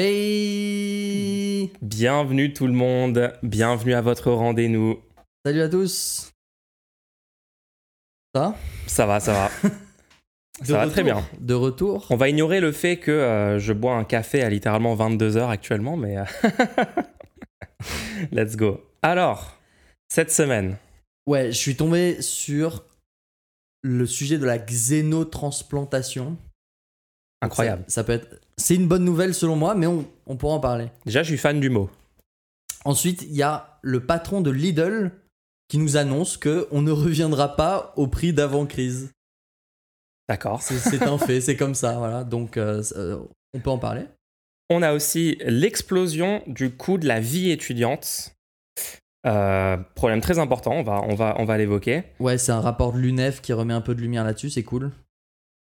Hey Bienvenue tout le monde, bienvenue à votre rendez-vous. Salut à tous Ça Ça va, ça va. Ça va très bien. De retour On va ignorer le fait que euh, je bois un café à littéralement 22h actuellement, mais... euh, Let's go. Alors, cette semaine, Ouais, je suis tombé sur le sujet de la xénotransplantation. incroyable. Ça, ça peut être... C'est une bonne nouvelle selon moi, mais on, on pourra en parler. Déjà, je suis fan du mot. Ensuite, il y a le patron de Lidl qui nous annonce que on ne reviendra pas au prix d'avant-crise. D'accord. C'est c'est un fait, c'est comme ça, voilà. Donc, euh, euh, on peut en parler. On a aussi l'explosion du coût de la vie étudiante. Euh, problème très important, on va, on va, on va l'évoquer. Ouais, c'est un rapport de l'UNEF qui remet un peu de lumière là-dessus, c'est cool.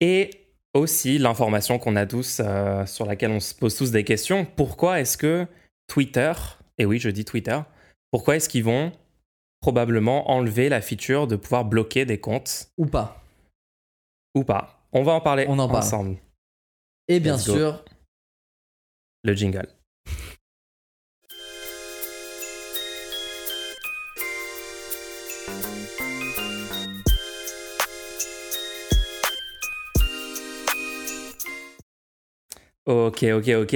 Et aussi l'information qu'on a tous, euh, sur laquelle on se pose tous des questions. Pourquoi est-ce que Twitter, et oui, je dis Twitter, pourquoi est-ce qu'ils vont probablement enlever la feature de pouvoir bloquer des comptes Ou pas. ou pas On va en parler On en parle. ensemble. Et bien Let's go. sûr, Le jingle. Ok, ok, ok.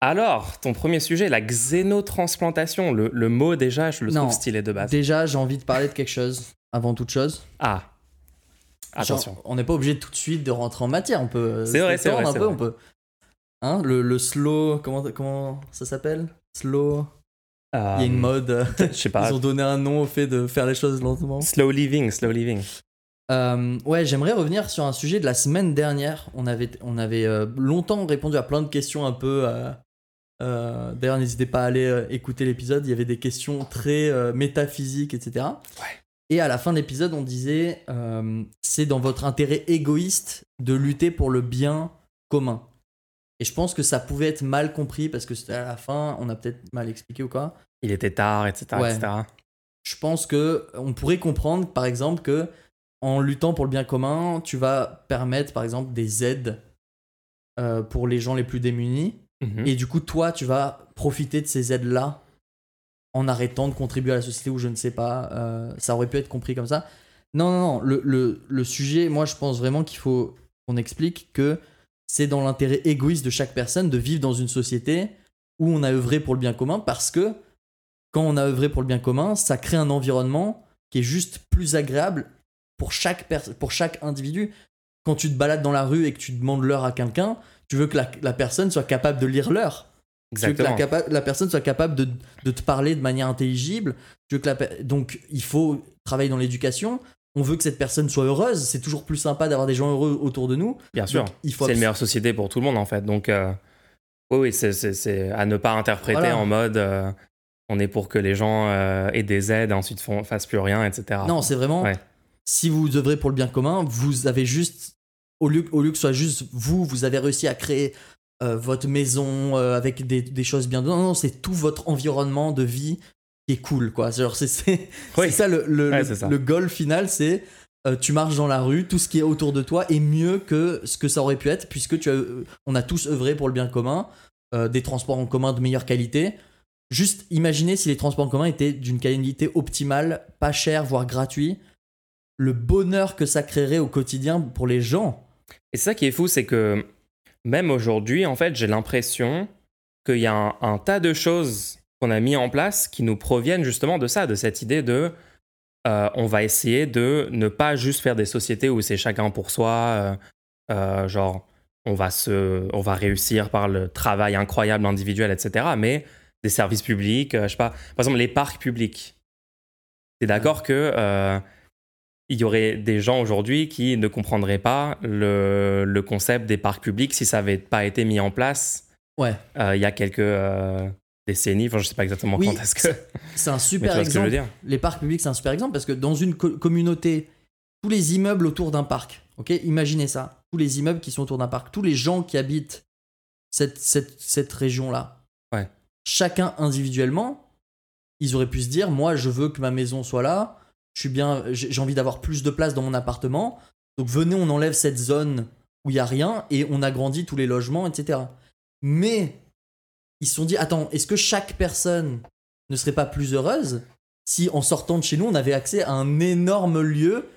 Alors, ton premier sujet, la xénotransplantation. Le, le mot, déjà, je le Non. trouve stylé de base. déjà, j'ai envie de parler de quelque chose avant toute chose. Ah. Genre, Attention. on n'est pas obligé tout de suite de rentrer en matière. On peut. C'est vrai, c'est vrai, un peu, vrai. on peut. Hein, le, le slow, comment, comment ça s'appelle? Slow. Il y a une Euh, mode. Je sais pas. Ils ont donné un nom au fait de faire les choses lentement. Slow living, slow living. Euh, ouais, j'aimerais revenir sur un sujet de la semaine dernière. On avait, on avait euh, longtemps répondu à plein de questions un peu. euh, D'ailleurs, n'hésitez pas à aller écouter l'épisode. Il y avait des questions très métaphysiques, etc. Ouais. Et à la fin de l'épisode, on disait c'est dans votre intérêt égoïste de lutter pour le bien commun. Et je pense que ça pouvait être mal compris parce que à la fin, on a peut-être mal expliqué ou quoi. Il était tard, etc. Ouais. etc. je pense que on pourrait comprendre par exemple que en luttant pour le bien commun, tu vas permettre par exemple des aides euh, pour les gens les plus démunis Mhm. et du coup toi tu vas profiter de ces aides là en arrêtant de contribuer à la société ou je ne sais pas euh, ça aurait pu être compris comme ça non non non le, le, le sujet moi je pense vraiment qu'il faut qu'on explique que c'est dans l'intérêt égoïste de chaque personne de vivre dans une société où on a œuvré pour le bien commun parce que quand on a œuvré pour le bien commun, ça crée un environnement qui est juste plus agréable pour chaque, pour chaque individu. Quand tu te balades dans la rue et que tu demandes l'heure à quelqu'un, tu veux que la, la personne soit capable de lire l'heure. Tu veux que la, la personne soit capable de, de te parler de manière intelligible. Tu veux que la donc, il faut travailler dans l'éducation. On veut que cette personne soit heureuse. C'est toujours plus sympa d'avoir des gens heureux autour de nous. Bien sûr. Donc, C'est une abs- meilleure société pour tout le monde, en fait. Donc, euh, oui, oui, c'est- à ne pas interpréter Voilà. en mode euh, on est pour que les gens euh, aient des aides et ensuite font, fassent plus rien, etc. Non, c'est vraiment. Ouais. Si vous œuvrez pour le bien commun, vous avez juste. Au lieu, au lieu que ce soit juste vous, vous avez réussi à créer euh, votre maison euh, avec des, des choses bien. Non, non, c'est tout votre environnement de vie qui est cool, quoi. Genre, c'est Oui. ça le, le, Ouais, le- c'est ça. le goal final, c'est. euh, tu marches dans la rue, tout ce qui est autour de toi est mieux que ce que ça aurait pu être, puisque tu as, on a tous œuvré pour le bien commun, des transports en commun de meilleure qualité. Juste imaginez si les transports en commun étaient d'une qualité optimale, pas cher, voire gratuit. Le bonheur que ça créerait au quotidien pour les gens. Et ça qui est fou, c'est que même aujourd'hui, en fait, j'ai l'impression qu'il y a un, un tas de choses qu'on a mis en place qui nous proviennent justement de ça, de cette idée de euh, on va essayer de ne pas juste faire des sociétés où c'est chacun pour soi, euh, euh, genre on va, se, on va réussir par le travail incroyable individuel, etc. Mais des services publics, je sais pas, par exemple les parcs publics. T'es d'accord que il y aurait des gens aujourd'hui qui ne comprendraient pas le, le concept des parcs publics si ça n'avait pas été mis en place Ouais. euh, il y a quelques euh, décennies. Enfin, je sais pas exactement Oui, quand est-ce que. C'est un super vois ce que je veux exemple. dire Les parcs publics, c'est un super exemple parce que dans une co- communauté, tous les immeubles autour d'un parc, ok Imaginez ça. Tous les immeubles qui sont autour d'un parc, tous les gens qui habitent cette, cette, cette région-là. Ouais. Chacun individuellement, ils auraient pu se dire moi, je veux que ma maison soit là. Je suis bien, j'ai envie d'avoir plus de place dans mon appartement. Donc venez, on enlève cette zone où il y a rien et on agrandit tous les logements, etc. Mais ils se sont dit, attends, est-ce que chaque personne ne serait pas plus heureuse si en sortant de chez nous, on avait accès à un énorme lieu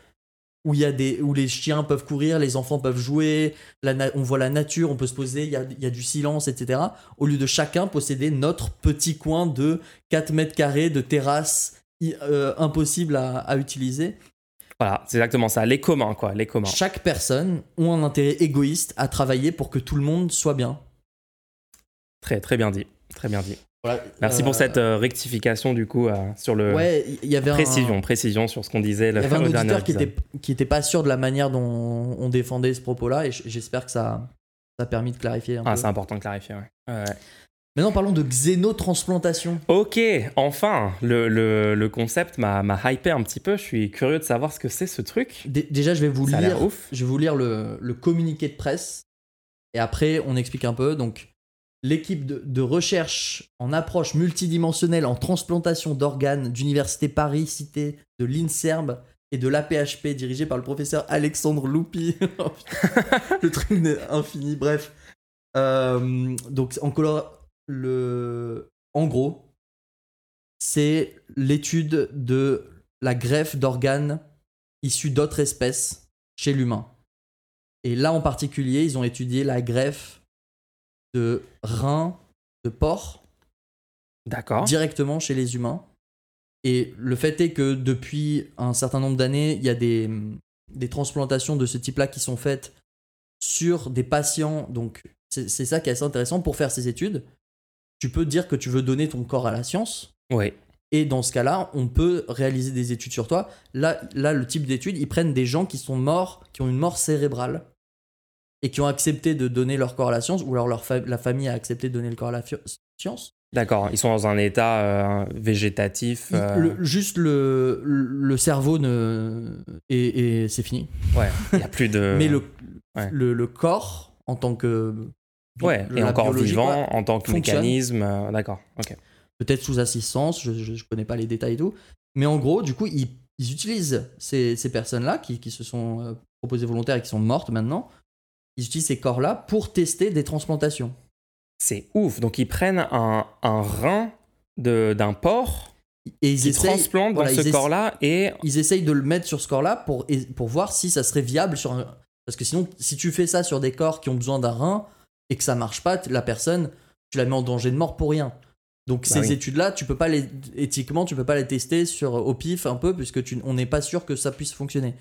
où, il y a des, où les chiens peuvent courir, les enfants peuvent jouer, on voit la nature, on peut se poser, il y a, y a du silence, etc. Au lieu de chacun posséder notre petit coin de 4 mètres carrés de terrasse euh, impossible à, à utiliser. Voilà, c'est exactement ça. Les communs, quoi, les communs. Chaque personne a un intérêt égoïste à travailler pour que tout le monde soit bien. Très, très bien dit. Très bien dit. Voilà, Merci euh, pour cette euh, rectification, du coup, euh, sur le. Ouais, il y avait un- précision, précision sur ce qu'on disait le, Il y avait un auditeur qui était, qui était pas sûr de la manière dont on défendait ce propos-là et j'espère que ça, ça a permis de clarifier un Ah, peu. c'est important de clarifier, ouais. Ouais, ouais. Maintenant parlons de xénotransplantation. Ok, enfin, le, le, le concept m'a hypé un petit peu. Je suis curieux de savoir ce que c'est ce truc. Dé- Déjà, je vais vous Ça lire, ouf. je vais vous lire le, le communiqué de presse et après on explique un peu. Donc, l'équipe de, de recherche en approche multidimensionnelle en transplantation d'organes d'Université Paris Cité de l'INSERB et de l'APHP dirigée par le professeur Alexandre Loupi. Oh, le truc n'est infini. Bref, Euh, donc en color, le, en gros, c'est l'étude de la greffe d'organes issus d'autres espèces chez l'humain. Et là en particulier, ils ont étudié la greffe de reins de porc D'accord. directement chez les humains. Et le fait est que depuis un certain nombre d'années, il y a des, des transplantations de ce type-là qui sont faites sur des patients. Donc c'est c'est ça qui est assez intéressant pour faire ces études. Tu peux dire que tu veux donner ton corps à la science. Oui. Et dans ce cas-là, on peut réaliser des études sur toi. Là, là le type d'études, ils prennent des gens qui sont morts, qui ont une mort cérébrale, et qui ont accepté de donner leur corps à la science, ou alors leur fa- la famille a accepté de donner le corps à la science. D'accord. Ils sont dans un état euh, végétatif. Euh, le- juste le, le cerveau ne, et, et c'est fini. Ouais. Il n'y a plus de. Mais le, ouais. le, le corps, en tant que. Ouais. Et encore vivant en tant que fonctionne. mécanisme. euh, D'accord. Ok. peut-être sous assistance, je, je connais pas les détails et tout. Mais en gros, du coup, ils, ils utilisent ces, ces personnes-là qui, qui se sont euh, proposées volontaires et qui sont mortes maintenant. Ils utilisent ces corps-là pour tester des transplantations. C'est ouf. Donc ils prennent un, un rein d'un porc Et ils qui essayent, transplantent voilà, dans ce corps-là et ils essayent de le mettre sur ce corps-là pour, pour voir si ça serait viable sur un... Parce que sinon, si tu fais ça sur des corps qui ont besoin d'un rein et que ça marche pas, la personne, tu la mets en danger de mort pour rien. Donc Bah ces oui. études-là, tu peux pas les éthiquement, tu peux pas les tester sur au pif un peu puisque tu, on n'est pas sûr que ça puisse fonctionner.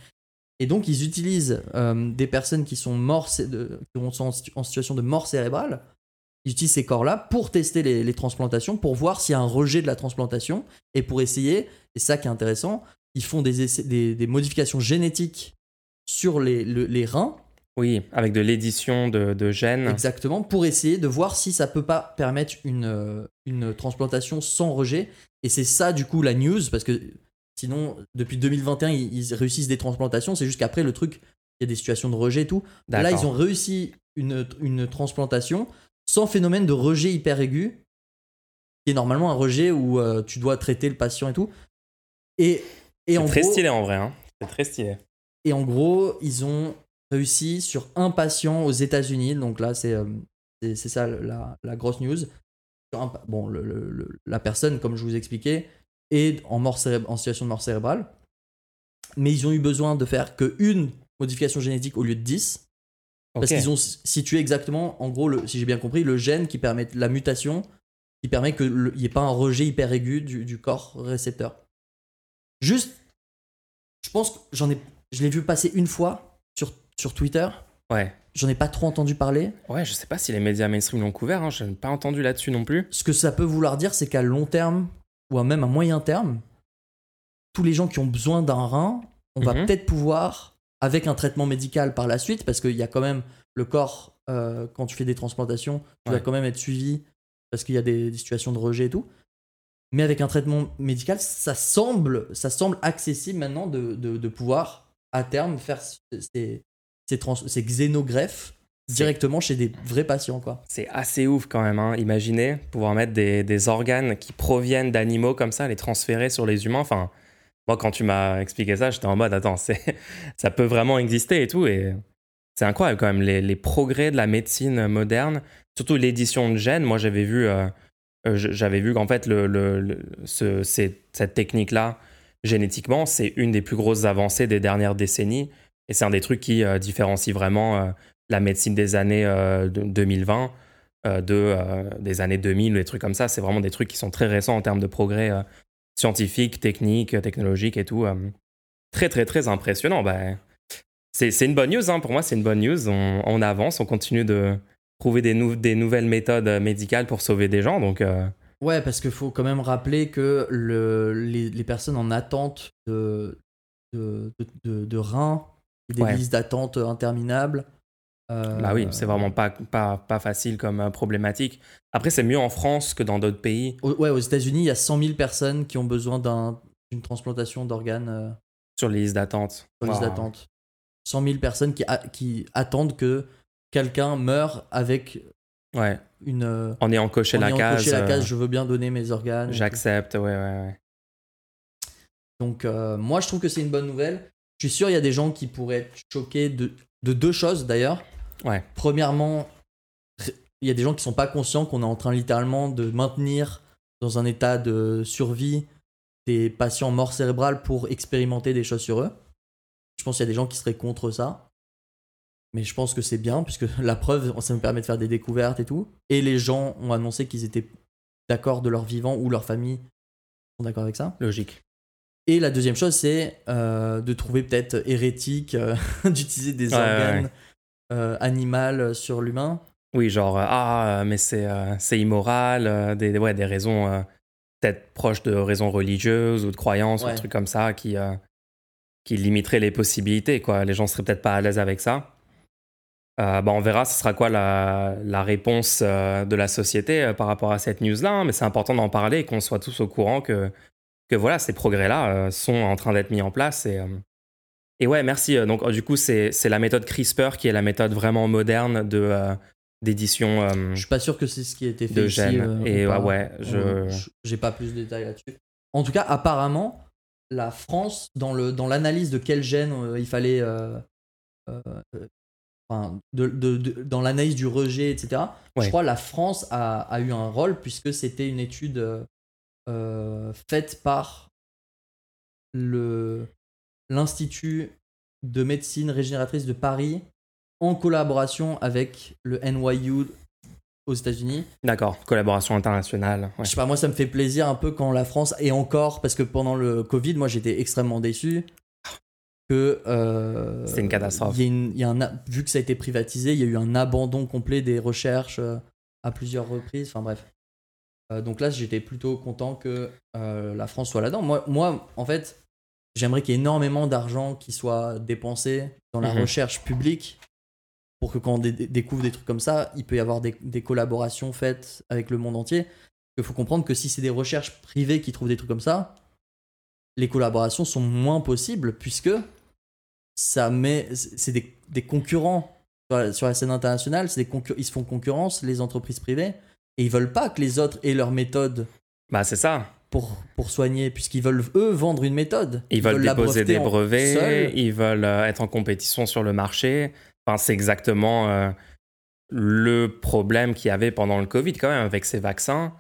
Et donc ils utilisent euh, des personnes qui sont mortes, qui sont en, situ- en situation de mort cérébrale. Ils utilisent ces corps-là pour tester les, les transplantations, pour voir s'il y a un rejet de la transplantation et pour essayer. Et ça qui est intéressant, ils font des, essais- des, des modifications génétiques sur les, le- les reins oui, avec de l'édition de, de gènes. Exactement, pour essayer de voir si ça peut pas permettre une, euh, une transplantation sans rejet. Et c'est ça, du coup, la news, parce que sinon, depuis 2021, ils, ils réussissent des transplantations. C'est juste qu'après, le truc, il y a des situations de rejet et tout. Là, ils ont réussi une, une transplantation sans phénomène de rejet hyper aigu, qui est normalement un rejet où euh, tu dois traiter le patient et tout. Et, et, en C'est très gros, stylé en vrai. Hein. C'est très stylé. et en gros, ils ont réussi sur un patient aux États-Unis. Donc là, c'est euh, c'est ça la, la grosse news. Bon, le- le- le- la personne, comme je vous expliquais, est en, mort en situation de mort cérébrale. Mais ils ont eu besoin de faire qu'une modification génétique au lieu de 10. Parce qu'ils ont situé exactement, en gros, le, si j'ai bien compris, le gène qui permet la mutation, qui permet qu'il n'y ait pas un rejet hyper aigu du, du corps récepteur. Juste, je pense que j'en ai, je l'ai vu passer une fois sur, sur Twitter. Ouais. J'en ai pas trop entendu parler. Ouais, je sais pas si les médias mainstream l'ont couvert. Hein. Je n'ai pas entendu là-dessus non plus. Ce que ça peut vouloir dire, c'est qu'à long terme, ou à même à moyen terme, tous les gens qui ont besoin d'un rein, on va Mhm. peut-être pouvoir, avec un traitement médical par la suite, parce qu'il y a quand même le corps, euh, quand tu fais des transplantations, tu Ouais. vas quand même être suivi, parce qu'il y a des, des situations de rejet et tout. Mais avec un traitement médical, ça semble, ça semble accessible maintenant de, de, de pouvoir, à terme, faire ces, ces, trans- ces xénogreffes directement chez des vrais patients. Quoi. C'est assez ouf quand même. Hein. Imaginez pouvoir mettre des, des organes qui proviennent d'animaux comme ça, les transférer sur les humains. Enfin, moi, quand tu m'as expliqué ça, j'étais en mode attends, c'est, ça peut vraiment exister et tout. Et c'est incroyable quand même les, les progrès de la médecine moderne surtout l'édition de gènes, moi j'avais vu, euh, euh, j'avais vu qu'en fait, le, le- le- ce- c'est- cette technique-là, génétiquement, c'est une des plus grosses avancées des dernières décennies. Et c'est un des trucs qui euh, différencie vraiment euh, la médecine des années euh, de- 2020 euh, de, des années 2000, des trucs comme ça. C'est vraiment des trucs qui sont très récents en termes de progrès scientifique, technique, technologique et tout. très, très, très impressionnant. Ben, c'est une bonne news, hein. pour moi, c'est une bonne news. On, avance, on continue de trouver des, nou- des nouvelles méthodes médicales pour sauver des gens. Donc, Ouais, parce qu'il faut quand même rappeler que le, les, personnes en attente de, de, de, reins, des Ouais. listes d'attente interminables. euh, bah oui, c'est vraiment pas, pas, pas facile comme euh, problématique. Après, c'est mieux en France que dans d'autres pays Ouais, aux États-Unis, il y a 100 000 personnes qui ont besoin d'un- d'une transplantation d'organes euh, sur les listes d'attente. sur Wow. d'attente. 100 000 personnes qui, qui attendent que quelqu'un meure avec Ouais, une. en ayant coché en la ayant case, coché la euh, case, je veux bien donner mes organes. j'accepte. Ouais, ouais, ouais. Donc, moi, je trouve que c'est une bonne nouvelle. Je suis sûr, il y a des gens qui pourraient être choqués de, de deux choses d'ailleurs. Ouais. Premièrement, il y a des gens qui sont pas conscients qu'on est en train littéralement de maintenir dans un état de survie des patients morts cérébrales pour expérimenter des choses sur eux. Je pense qu'il y a des gens qui seraient contre ça. Mais je pense que c'est bien, puisque la preuve, ça me permet de faire des découvertes et tout. Et les gens ont annoncé qu'ils étaient d'accord de leur vivant ou leur famille sont d'accord avec ça. Logique. Et la deuxième chose, c'est euh, de trouver peut-être hérétique euh, d'utiliser des Ouais, organes ouais. euh, animaux sur l'humain. Oui, genre, ah, mais c'est c'est immoral, des, ouais, des raisons peut-être proches de raisons religieuses ou de croyances ou des trucs comme ça qui, qui limiteraient les possibilités, quoi. Les gens seraient peut-être pas à l'aise avec ça. Euh, bah, on verra, ce sera quoi la, la réponse euh, de la société euh, par rapport à cette news-là, hein, mais c'est important d'en parler et qu'on soit tous au courant que, que voilà, ces progrès-là euh, sont en train d'être mis en place. Et, euh, et ouais, merci. Euh, Donc, euh, du coup, c'est la méthode CRISPR qui est la méthode vraiment moderne de, d'édition. euh, Je suis pas sûr que c'est ce qui a été fait de ici. euh, Et pas. ouais, je- J'ai pas plus de détails là-dessus. En tout cas, apparemment, la France, dans le dans l'analyse de quel gène euh, il fallait, enfin, de, de- de- dans l'analyse du rejet, etc. Ouais. Je crois la France a, a eu un rôle puisque c'était une étude faite par le l'institut de médecine régénératrice de Paris en collaboration avec le NYU aux États-Unis. D'accord, collaboration internationale. ouais. Je sais pas, moi ça me fait plaisir un peu quand la France est encore, parce que pendant le Covid, moi j'étais extrêmement déçu que. euh, C'était une catastrophe. y a une- il y a un a- vu que ça a été privatisé, il y a eu un abandon complet des recherches euh, à plusieurs reprises. Enfin bref. Euh, donc là, j'étais plutôt content que euh, la France soit là-dedans. Moi, moi, en fait, j'aimerais qu'il y ait énormément d'argent qui soit dépensé dans la Mhm. recherche publique pour que quand on dé- dé- découvre des trucs comme ça, il peut y avoir des, des collaborations faites avec le monde entier. Il faut comprendre que si c'est des recherches privées qui trouvent des trucs comme ça, les collaborations sont moins possibles puisque ça met c'est des, des concurrents sur la, sur la scène internationale, c'est ils se font concurrence les entreprises privées et ils veulent pas que les autres aient leur méthode Bah, c'est ça. pour, pour soigner puisqu'ils veulent eux vendre une méthode. Ils, veulent, déposer des brevets, ils veulent euh, être en compétition sur le marché. Enfin, c'est exactement euh, le problème qu'il y avait pendant le Covid, quand même, avec ces vaccins,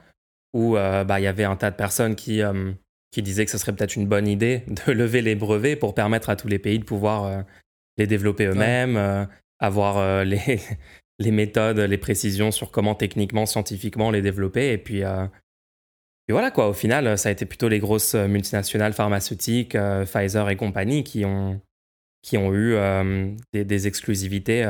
où euh, bah, il y avait un tas de personnes qui, euh, qui disaient que ce serait peut-être une bonne idée de lever les brevets pour permettre à tous les pays de pouvoir les développer eux-mêmes, avoir les, les méthodes, les précisions sur comment techniquement, scientifiquement les développer. Et puis, euh, puis voilà, quoi. Au final, ça a été plutôt les grosses multinationales pharmaceutiques, euh, Pfizer et compagnie, qui ont, qui ont eu euh, des, exclusivités.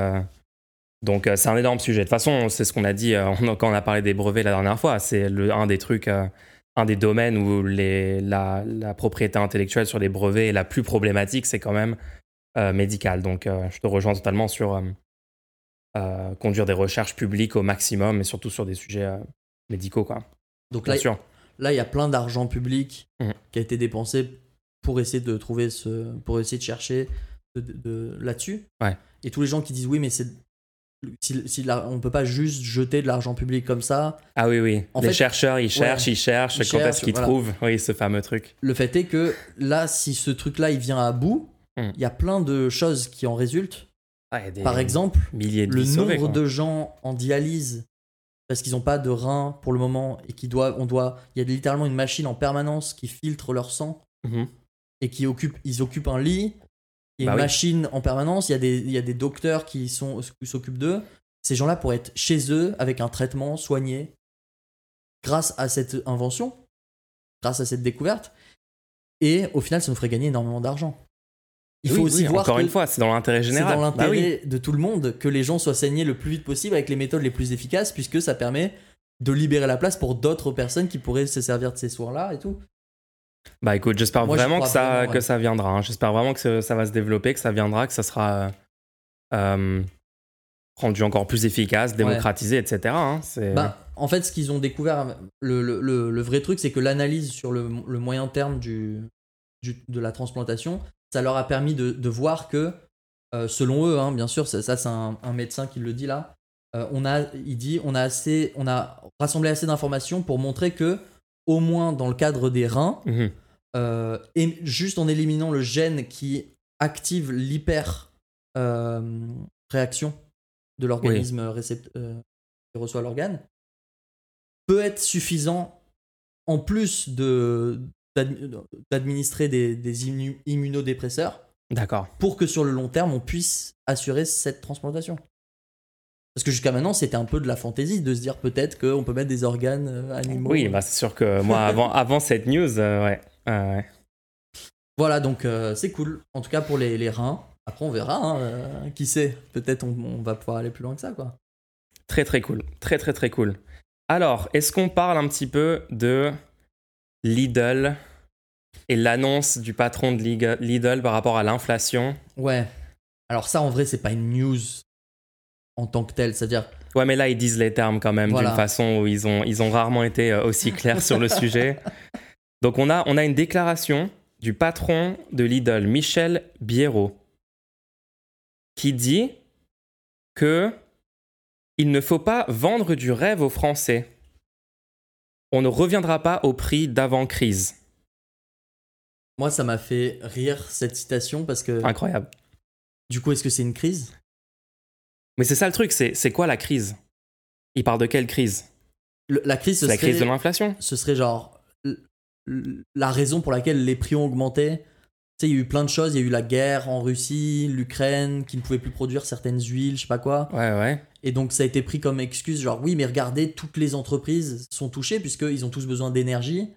Donc, c'est un énorme sujet. De toute façon, c'est ce qu'on a dit quand on a parlé des brevets la dernière fois. C'est un des trucs, un des domaines où les, la, la propriété intellectuelle sur les brevets est la plus problématique, c'est quand même médical. Donc, je te rejoins totalement sur euh, conduire des recherches publiques au maximum, et surtout sur des sujets euh, médicaux, quoi. Donc Bien là, sûr. là, il y a plein d'argent public Mhm. qui a été dépensé pour essayer de trouver ce, pour essayer de chercher de, de- de- là-dessus. Ouais. Et tous les gens qui disent oui, mais c'est si, si la- on peut pas juste jeter de l'argent public comme ça. Ah oui, oui. En les fait- chercheurs, ils cherchent, ils cherchent. Ils quand cherchent, est-ce qu'ils voilà. trouvent Oui, ce fameux truc. Le fait est que là, si ce truc-là il vient à bout, il Mhm. y a plein de choses qui en résultent. Des Par exemple, milliers de le nombre de gens en dialyse parce qu'ils n'ont pas de rein pour le moment et qui on doit, il y a littéralement une machine en permanence qui filtre leur sang Mhm. et qui occupe, ils occupent un lit. Il y a Bah une oui. machine en permanence. Il y a des, il y a des docteurs qui sont, qui s'occupent d'eux. Ces gens-là pourraient être chez eux avec un traitement soigné grâce à cette invention, grâce à cette découverte. Et au final, ça nous ferait gagner énormément d'argent. Il faut Oui, aussi oui, voir Encore que une fois, c'est dans l'intérêt c'est général. dans Bah oui. l'intérêt de tout le monde que les gens soient saignés le plus vite possible avec les méthodes les plus efficaces, puisque ça permet de libérer la place pour d'autres personnes qui pourraient se servir de ces soins-là et tout. Bah écoute, j'espère vraiment, que ça, vraiment, ouais. que ça viendra. hein. J'espère vraiment que ça, ça va se développer, que ça viendra, que ça sera euh, euh, rendu encore plus efficace, démocratisé, etc. hein. C'est- Bah, en fait, ce qu'ils ont découvert, le, le- le- le vrai truc, c'est que l'analyse sur le, le moyen terme du, du- de la transplantation, ça leur a permis de, de voir que, euh, selon eux, hein, bien sûr, ça, ça, c'est un, un médecin qui le dit là, euh, on a, il dit, on a, assez, on a rassemblé assez d'informations pour montrer que, au moins dans le cadre des reins, Mhm. euh, et juste en éliminant le gène qui active l'hyper réaction de l'organisme qui reçoit l'organe, peut être suffisant en plus de d'administrer des, des immu- immunodépresseurs D'accord. pour que sur le long terme on puisse assurer cette transplantation. Parce que jusqu'à maintenant c'était un peu de la fantaisie de se dire peut-être qu'on peut mettre des organes euh, animaux. Oui, bah c'est sûr que moi, avant, avant cette news, euh, ouais. euh, ouais. Voilà, donc euh, c'est cool. En tout cas pour les, les reins. Après, on verra. hein, euh, qui sait Peut-être on, on va pouvoir aller plus loin que ça, quoi. Très très cool. Très très très cool. Alors, est-ce qu'on parle un petit peu de Lidl et l'annonce du patron de Lidl par rapport à l'inflation Ouais. Alors ça, en vrai, c'est pas une news en tant que telle. C'est-à-dire, Ouais, mais là, ils disent les termes quand même Voilà. d'une façon où ils ont, ils ont rarement été euh, aussi clairs sur le sujet. Donc, on a, on a une déclaration du patron de Lidl, Michel Biérot, qui dit que il ne faut pas vendre du rêve aux Français. On ne reviendra pas au prix d'avant-crise. moi, ça m'a fait rire cette citation parce que Incroyable. du coup, est-ce que c'est une crise? Mais c'est ça le truc, c'est quoi la crise? Il parle de quelle crise? Le- La crise, ce la serait, crise de l'inflation ce serait genre la raison pour laquelle les prix ont augmenté. Tu sais, il y a eu plein de choses. Il y a eu la guerre en Russie, l'Ukraine qui ne pouvait plus produire certaines huiles, je sais pas quoi. Ouais, ouais. Et donc ça a été pris comme excuse, genre oui, mais regardez, toutes les entreprises sont touchées puisqu'ils ont tous besoin d'énergie.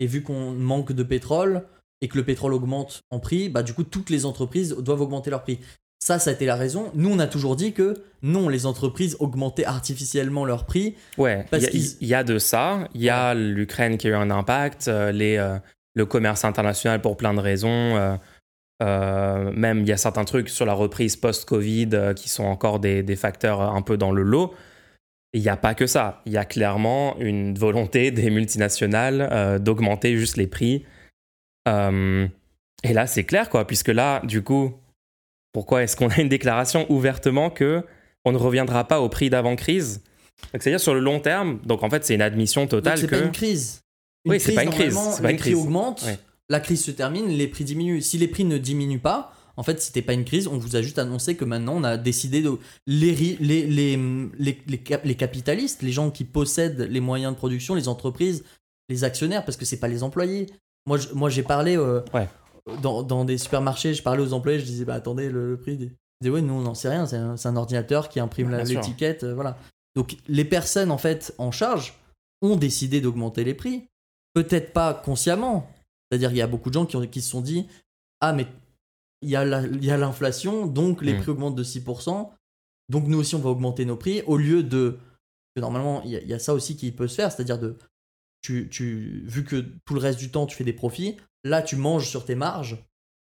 Et vu qu'on manque de pétrole et que le pétrole augmente en prix, bah du coup toutes les entreprises doivent augmenter leur prix. Ça, ça a été la raison. Nous, on a toujours dit que non, les entreprises augmentaient artificiellement leur prix. Ouais, Parce il y, y a de ça. Il y a l'Ukraine qui a eu un impact, euh, les, euh, le commerce international pour plein de raisons. euh, euh, même il y a certains trucs sur la reprise post-Covid euh, qui sont encore des, des facteurs un peu dans le lot. Il n'y a pas que ça. Il y a clairement une volonté des multinationales euh, d'augmenter juste les prix. Et là, c'est clair, quoi, puisque là, du coup, pourquoi est-ce qu'on a une déclaration ouvertement que on ne reviendra pas au prix d'avant-crise? C'est-à-dire sur le long terme, donc en fait, c'est une admission totale c'est que. pas une crise. Oui, c'est pas une crise, pas les une prix crise. augmentent, Ouais. la crise se termine, les prix diminuent. Si les prix ne diminuent pas, en fait, c'était pas une crise. On vous a juste annoncé que maintenant, on a décidé de les les les les, les, cap- les capitalistes, les gens qui possèdent les moyens de production, les entreprises, les actionnaires, parce que c'est pas les employés. Moi, je- moi, j'ai parlé euh, Ouais. dans, dans des supermarchés, je parlais aux employés, je disais bah attendez le, le prix. Des... Ils disaient ouais, nous on n'en sait rien, c'est un, un ordinateur qui imprime l'étiquette, euh, voilà. Donc les personnes en fait en charge ont décidé d'augmenter les prix. Peut-être pas consciemment. C'est-à-dire qu'il y a beaucoup de gens qui, ont- qui se sont dit Ah, mais il y a l'inflation, donc les Mm. prix augmentent de 6%, donc nous aussi on va augmenter nos prix, au lieu de. que normalement, il y, a- il y a ça aussi qui peut se faire, c'est-à-dire de. Tu, tu, vu que tout le reste du temps tu fais des profits, là tu manges sur tes marges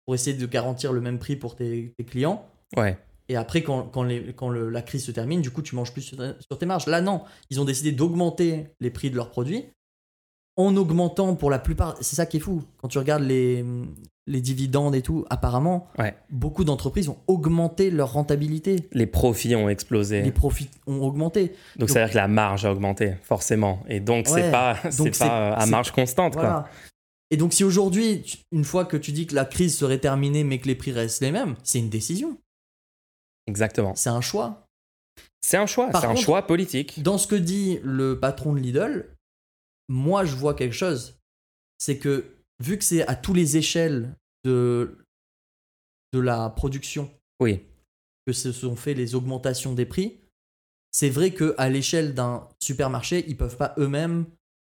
pour essayer de garantir le même prix pour tes, tes clients. Ouais. Et après, quand, quand, les- quand le- la crise se termine, du coup, tu manges plus sur, sur tes marges. Là, non. Ils ont décidé d'augmenter les prix de leurs produits en augmentant pour la plupart. C'est ça qui est fou. Quand tu regardes les, les dividendes et tout, apparemment, Ouais. beaucoup d'entreprises ont augmenté leur rentabilité. Les profits ont explosé. Les profits ont augmenté. Donc, ça veut dire que la marge a augmenté, forcément. Et donc, Ouais, c'est pas, donc pas euh, à marge constante, quoi. Et donc, si aujourd'hui, une fois que tu dis que la crise serait terminée mais que les prix restent les mêmes, c'est une décision. Exactement. C'est un choix. C'est un choix, c'est un choix politique. Dans ce que dit le patron de Lidl, moi je vois quelque chose. C'est que vu que c'est à tous les échelles de, de la production Oui. que se sont fait les augmentations des prix, c'est vrai que à l'échelle d'un supermarché, ils peuvent pas eux-mêmes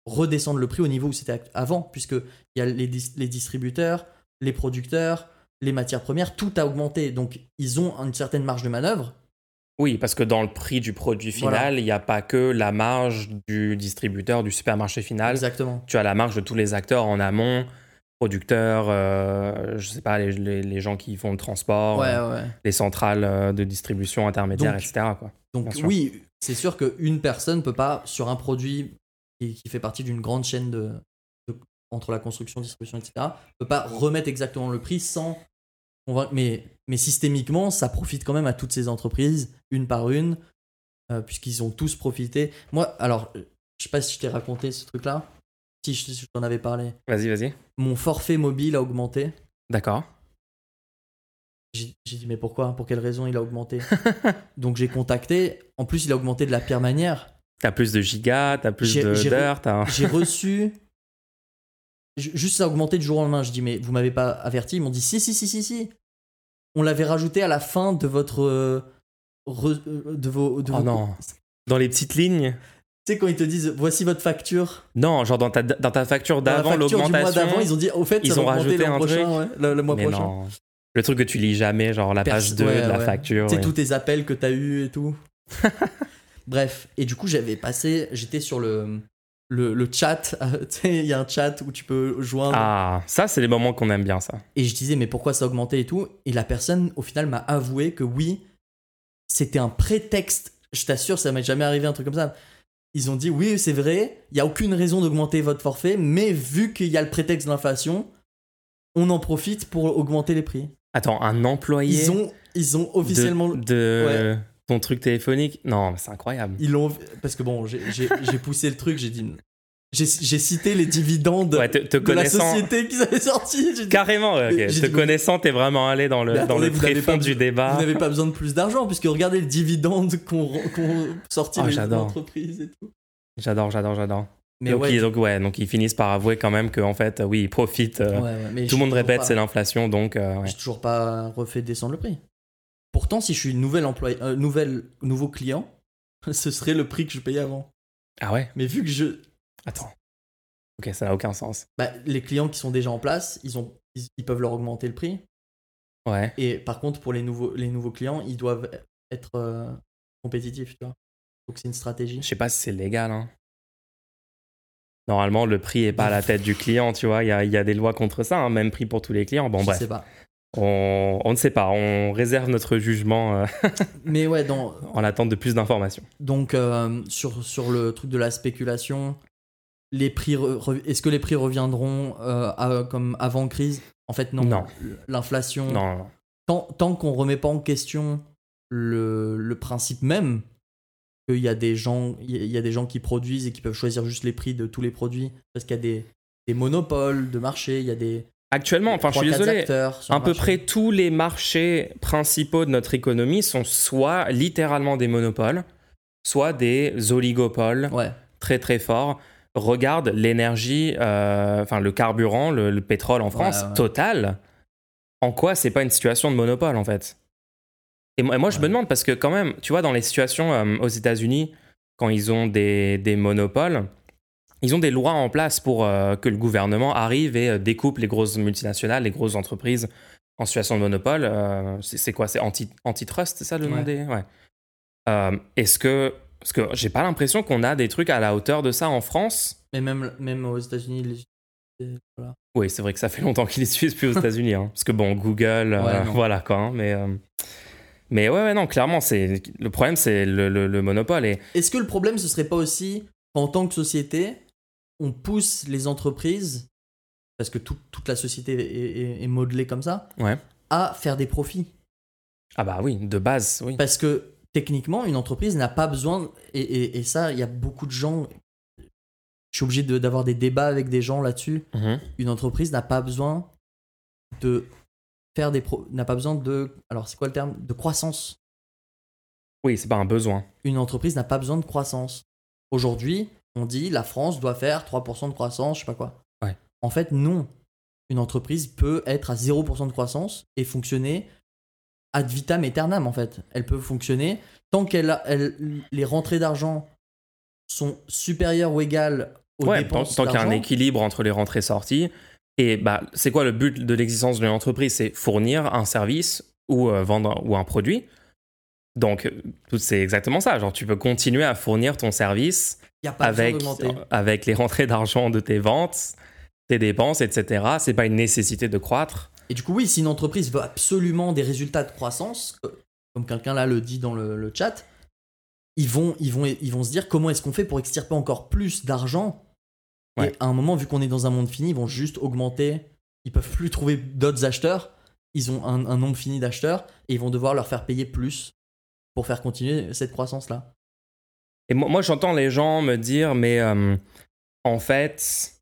redescendre le prix au niveau où c'était avant, puisque il y a les, dis- les distributeurs, les producteurs, les matières premières, tout a augmenté. Donc ils ont une certaine marge de manœuvre. Oui, parce que dans le prix du produit final, Voilà. il n'y a pas que la marge du distributeur, du supermarché final. Exactement. Tu as la marge de tous les acteurs en amont, producteurs, euh, je sais pas, les, les- les gens qui font le transport, Ouais, euh, ouais. les centrales euh, de distribution intermédiaires, Donc- etc. Quoi. Donc oui, c'est sûr qu'une personne peut pas, sur un produit qui, qui fait partie d'une grande chaîne de, de- entre la construction, distribution, etc., peut pas remettre exactement le prix sans convaincre. Mais, mais systémiquement, ça profite quand même à toutes ces entreprises, une par une, euh, puisqu'ils ont tous profité. Moi, alors, euh, je sais pas si je t'ai raconté ce truc-là. Si je, je t'en avais parlé. Vas-y, vas-y. Mon forfait mobile a augmenté. D'accord. J'ai dit, mais pourquoi? Pour quelle raison il a augmenté? Donc j'ai contacté. En plus, il a augmenté de la pire manière. T'as plus de gigas, t'as plus d'heures. J'ai reçu. Ju- Juste ça a augmenté du jour au lendemain. Je dis, mais vous m'avez pas averti Ils m'ont dit, si, si, si, si, si. On l'avait rajouté à la fin de votre. euh, re- euh, de vos. De Oh vos- non. Dans les petites lignes Tu sais, quand ils te disent, voici votre facture. Non, genre dans ta, dans ta facture Dans la d'avant, facture du mois l'augmentation. d'avant, ils ont dit, au fait, ils ça ont va augmenter rajouté l'an un prochain, ouais, le, le mois Mais prochain. non. Le truc que tu lis jamais, genre la Perso- page 2 ouais, de la ouais. facture. Tu sais, ouais. tous tes appels que t'as eu et tout. Bref, et du coup, j'avais passé, j'étais sur le, le, le chat. il y a un chat où tu peux joindre. Ah, ça, c'est les moments qu'on aime bien, ça. Et je disais, mais pourquoi ça a augmenté et tout? Et la personne, au final, m'a avoué que oui, c'était un prétexte. Je t'assure, ça m'est jamais arrivé un truc comme ça. Ils ont dit, oui, c'est vrai, il n'y a aucune raison d'augmenter votre forfait, mais vu qu'il y a le prétexte de l'inflation, on en profite pour augmenter les prix. Attends, un employé Ils ont, ils ont de, officiellement. de ton truc téléphonique Non, mais c'est incroyable. Ils l'ont. Parce que bon, j'ai poussé le truc, j'ai dit. J'ai cité les dividendes Ouais, te, te de la société qu'ils avaient sorti. Dit, Carrément, ouais, ok. J'ai Te dit, connaissant, t'es vraiment allé dans le, dans attendez, le du débat. Vous n'avez pas besoin de plus d'argent, puisque regardez les dividendes qu'ont qu'ont sorti Oh, les j'adore. entreprises et tout. J'adore, j'adore, j'adore. Mais donc, ouais, ils, donc, ouais, donc ils finissent par avouer quand même qu'en fait, oui, ils profitent. euh, ouais, ouais, mais tout le monde répète, c'est l'inflation, donc euh. J'ai toujours pas refait descendre le prix. Pourtant, si je suis nouvel employé, euh, nouvel, nouveau client, ce serait le prix que je payais avant. Ah ouais? Mais vu que je. Attends. Ok, ça n'a aucun sens. Bah, les clients qui sont déjà en place, ils, ont, ils, ils peuvent leur augmenter le prix. Ouais. Et par contre, pour les nouveaux, les nouveaux clients, ils doivent être euh, compétitifs, tu vois. Donc c'est une stratégie. Je sais pas si c'est légal. Hein. Normalement, le prix est pas à la tête du client, tu vois. Il y a, il y a des lois contre ça, hein, même prix pour tous les clients. Bon, je bref, sais pas. On, on ne sait pas. On réserve notre jugement euh, Mais ouais, dans, en attente de plus d'informations. donc euh, sur, sur le truc de la spéculation, les prix est-ce que les prix reviendront euh, à- comme avant crise? En fait, non. Non. L'inflation, Non, non. tant, tant qu'on remet pas en question le, le principe même qu'il y a des gens il y a des gens qui produisent et qui peuvent choisir juste les prix de tous les produits parce qu'il y a des, des monopoles de marché il y a des Actuellement, enfin, je suis désolé. À peu près tous les marchés principaux de notre économie sont soit littéralement des monopoles, soit des oligopoles ouais très très forts. Regarde l'énergie, euh, enfin le carburant, le, le pétrole en France, Ouais, ouais. total. En quoi c'est pas une situation de monopole en fait? Et moi, et moi, je me demande parce que quand même, tu vois, dans les situations euh, aux États-Unis, quand ils ont des, des monopoles, ils ont des lois en place pour euh, que le gouvernement arrive et euh, découpe les grosses multinationales, les grosses entreprises en situation de monopole. Euh, c'est quoi? C'est anti, antitrust, c'est ça le nom Ouais. des Ouais. Euh, Est-ce que parce que j'ai pas l'impression qu'on a des trucs à la hauteur de ça en France. mais même même aux États-Unis les voilà. Oui, c'est vrai que ça fait longtemps qu'ils les suivent plus aux États-Unis, hein. parce que bon, Google, Ouais, voilà quoi. hein, mais mais ouais, ouais, non, clairement, c'est le problème, c'est le, le- le monopole et est-ce que le problème ce serait pas aussi qu'en tant que société on pousse les entreprises parce que tout- toute la société est, est- est modelée comme ça Ouais. à faire des profits ah bah oui, de base, oui. Parce que techniquement, une entreprise n'a pas besoin, et, et- et ça, il y a beaucoup de gens, je suis obligé de- d'avoir des débats avec des gens là-dessus, Mhm. une entreprise n'a pas besoin de faire des... pro- n'a pas besoin de... Alors c'est quoi le terme? De croissance. Oui, c'est pas un besoin. Une entreprise n'a pas besoin de croissance. Aujourd'hui, on dit la France doit faire 3% de croissance, je sais pas quoi. Ouais. En fait, non. Une entreprise peut être à 0% de croissance et fonctionner ad vitam aeternam, en fait. Elle peut fonctionner tant qu'elle elle, les rentrées d'argent sont supérieures ou égales aux Ouais, dépenses tant qu'il y a un équilibre entre les rentrées et sorties. Et bah, c'est quoi le but de l'existence d'une entreprise? C'est fournir un service ou euh, vendre ou un produit. Donc, c'est exactement ça. Genre, tu peux continuer à fournir ton service Il n'y a pas avec, avec les rentrées d'argent de tes ventes, tes dépenses, etc. C'est pas une nécessité de croître. Et du coup, oui, si une entreprise veut absolument des résultats de croissance, euh, comme quelqu'un là le dit dans le, le chat, ils vont, ils, vont, ils vont se dire comment est-ce qu'on fait pour extirper encore plus d'argent. Ouais. Et à un moment, vu qu'on est dans un monde fini, ils vont juste augmenter. Ils peuvent plus trouver d'autres acheteurs. Ils ont un, un nombre fini d'acheteurs et ils vont devoir leur faire payer plus pour faire continuer cette croissance-là. Et moi, j'entends les gens me dire, mais euh, en fait,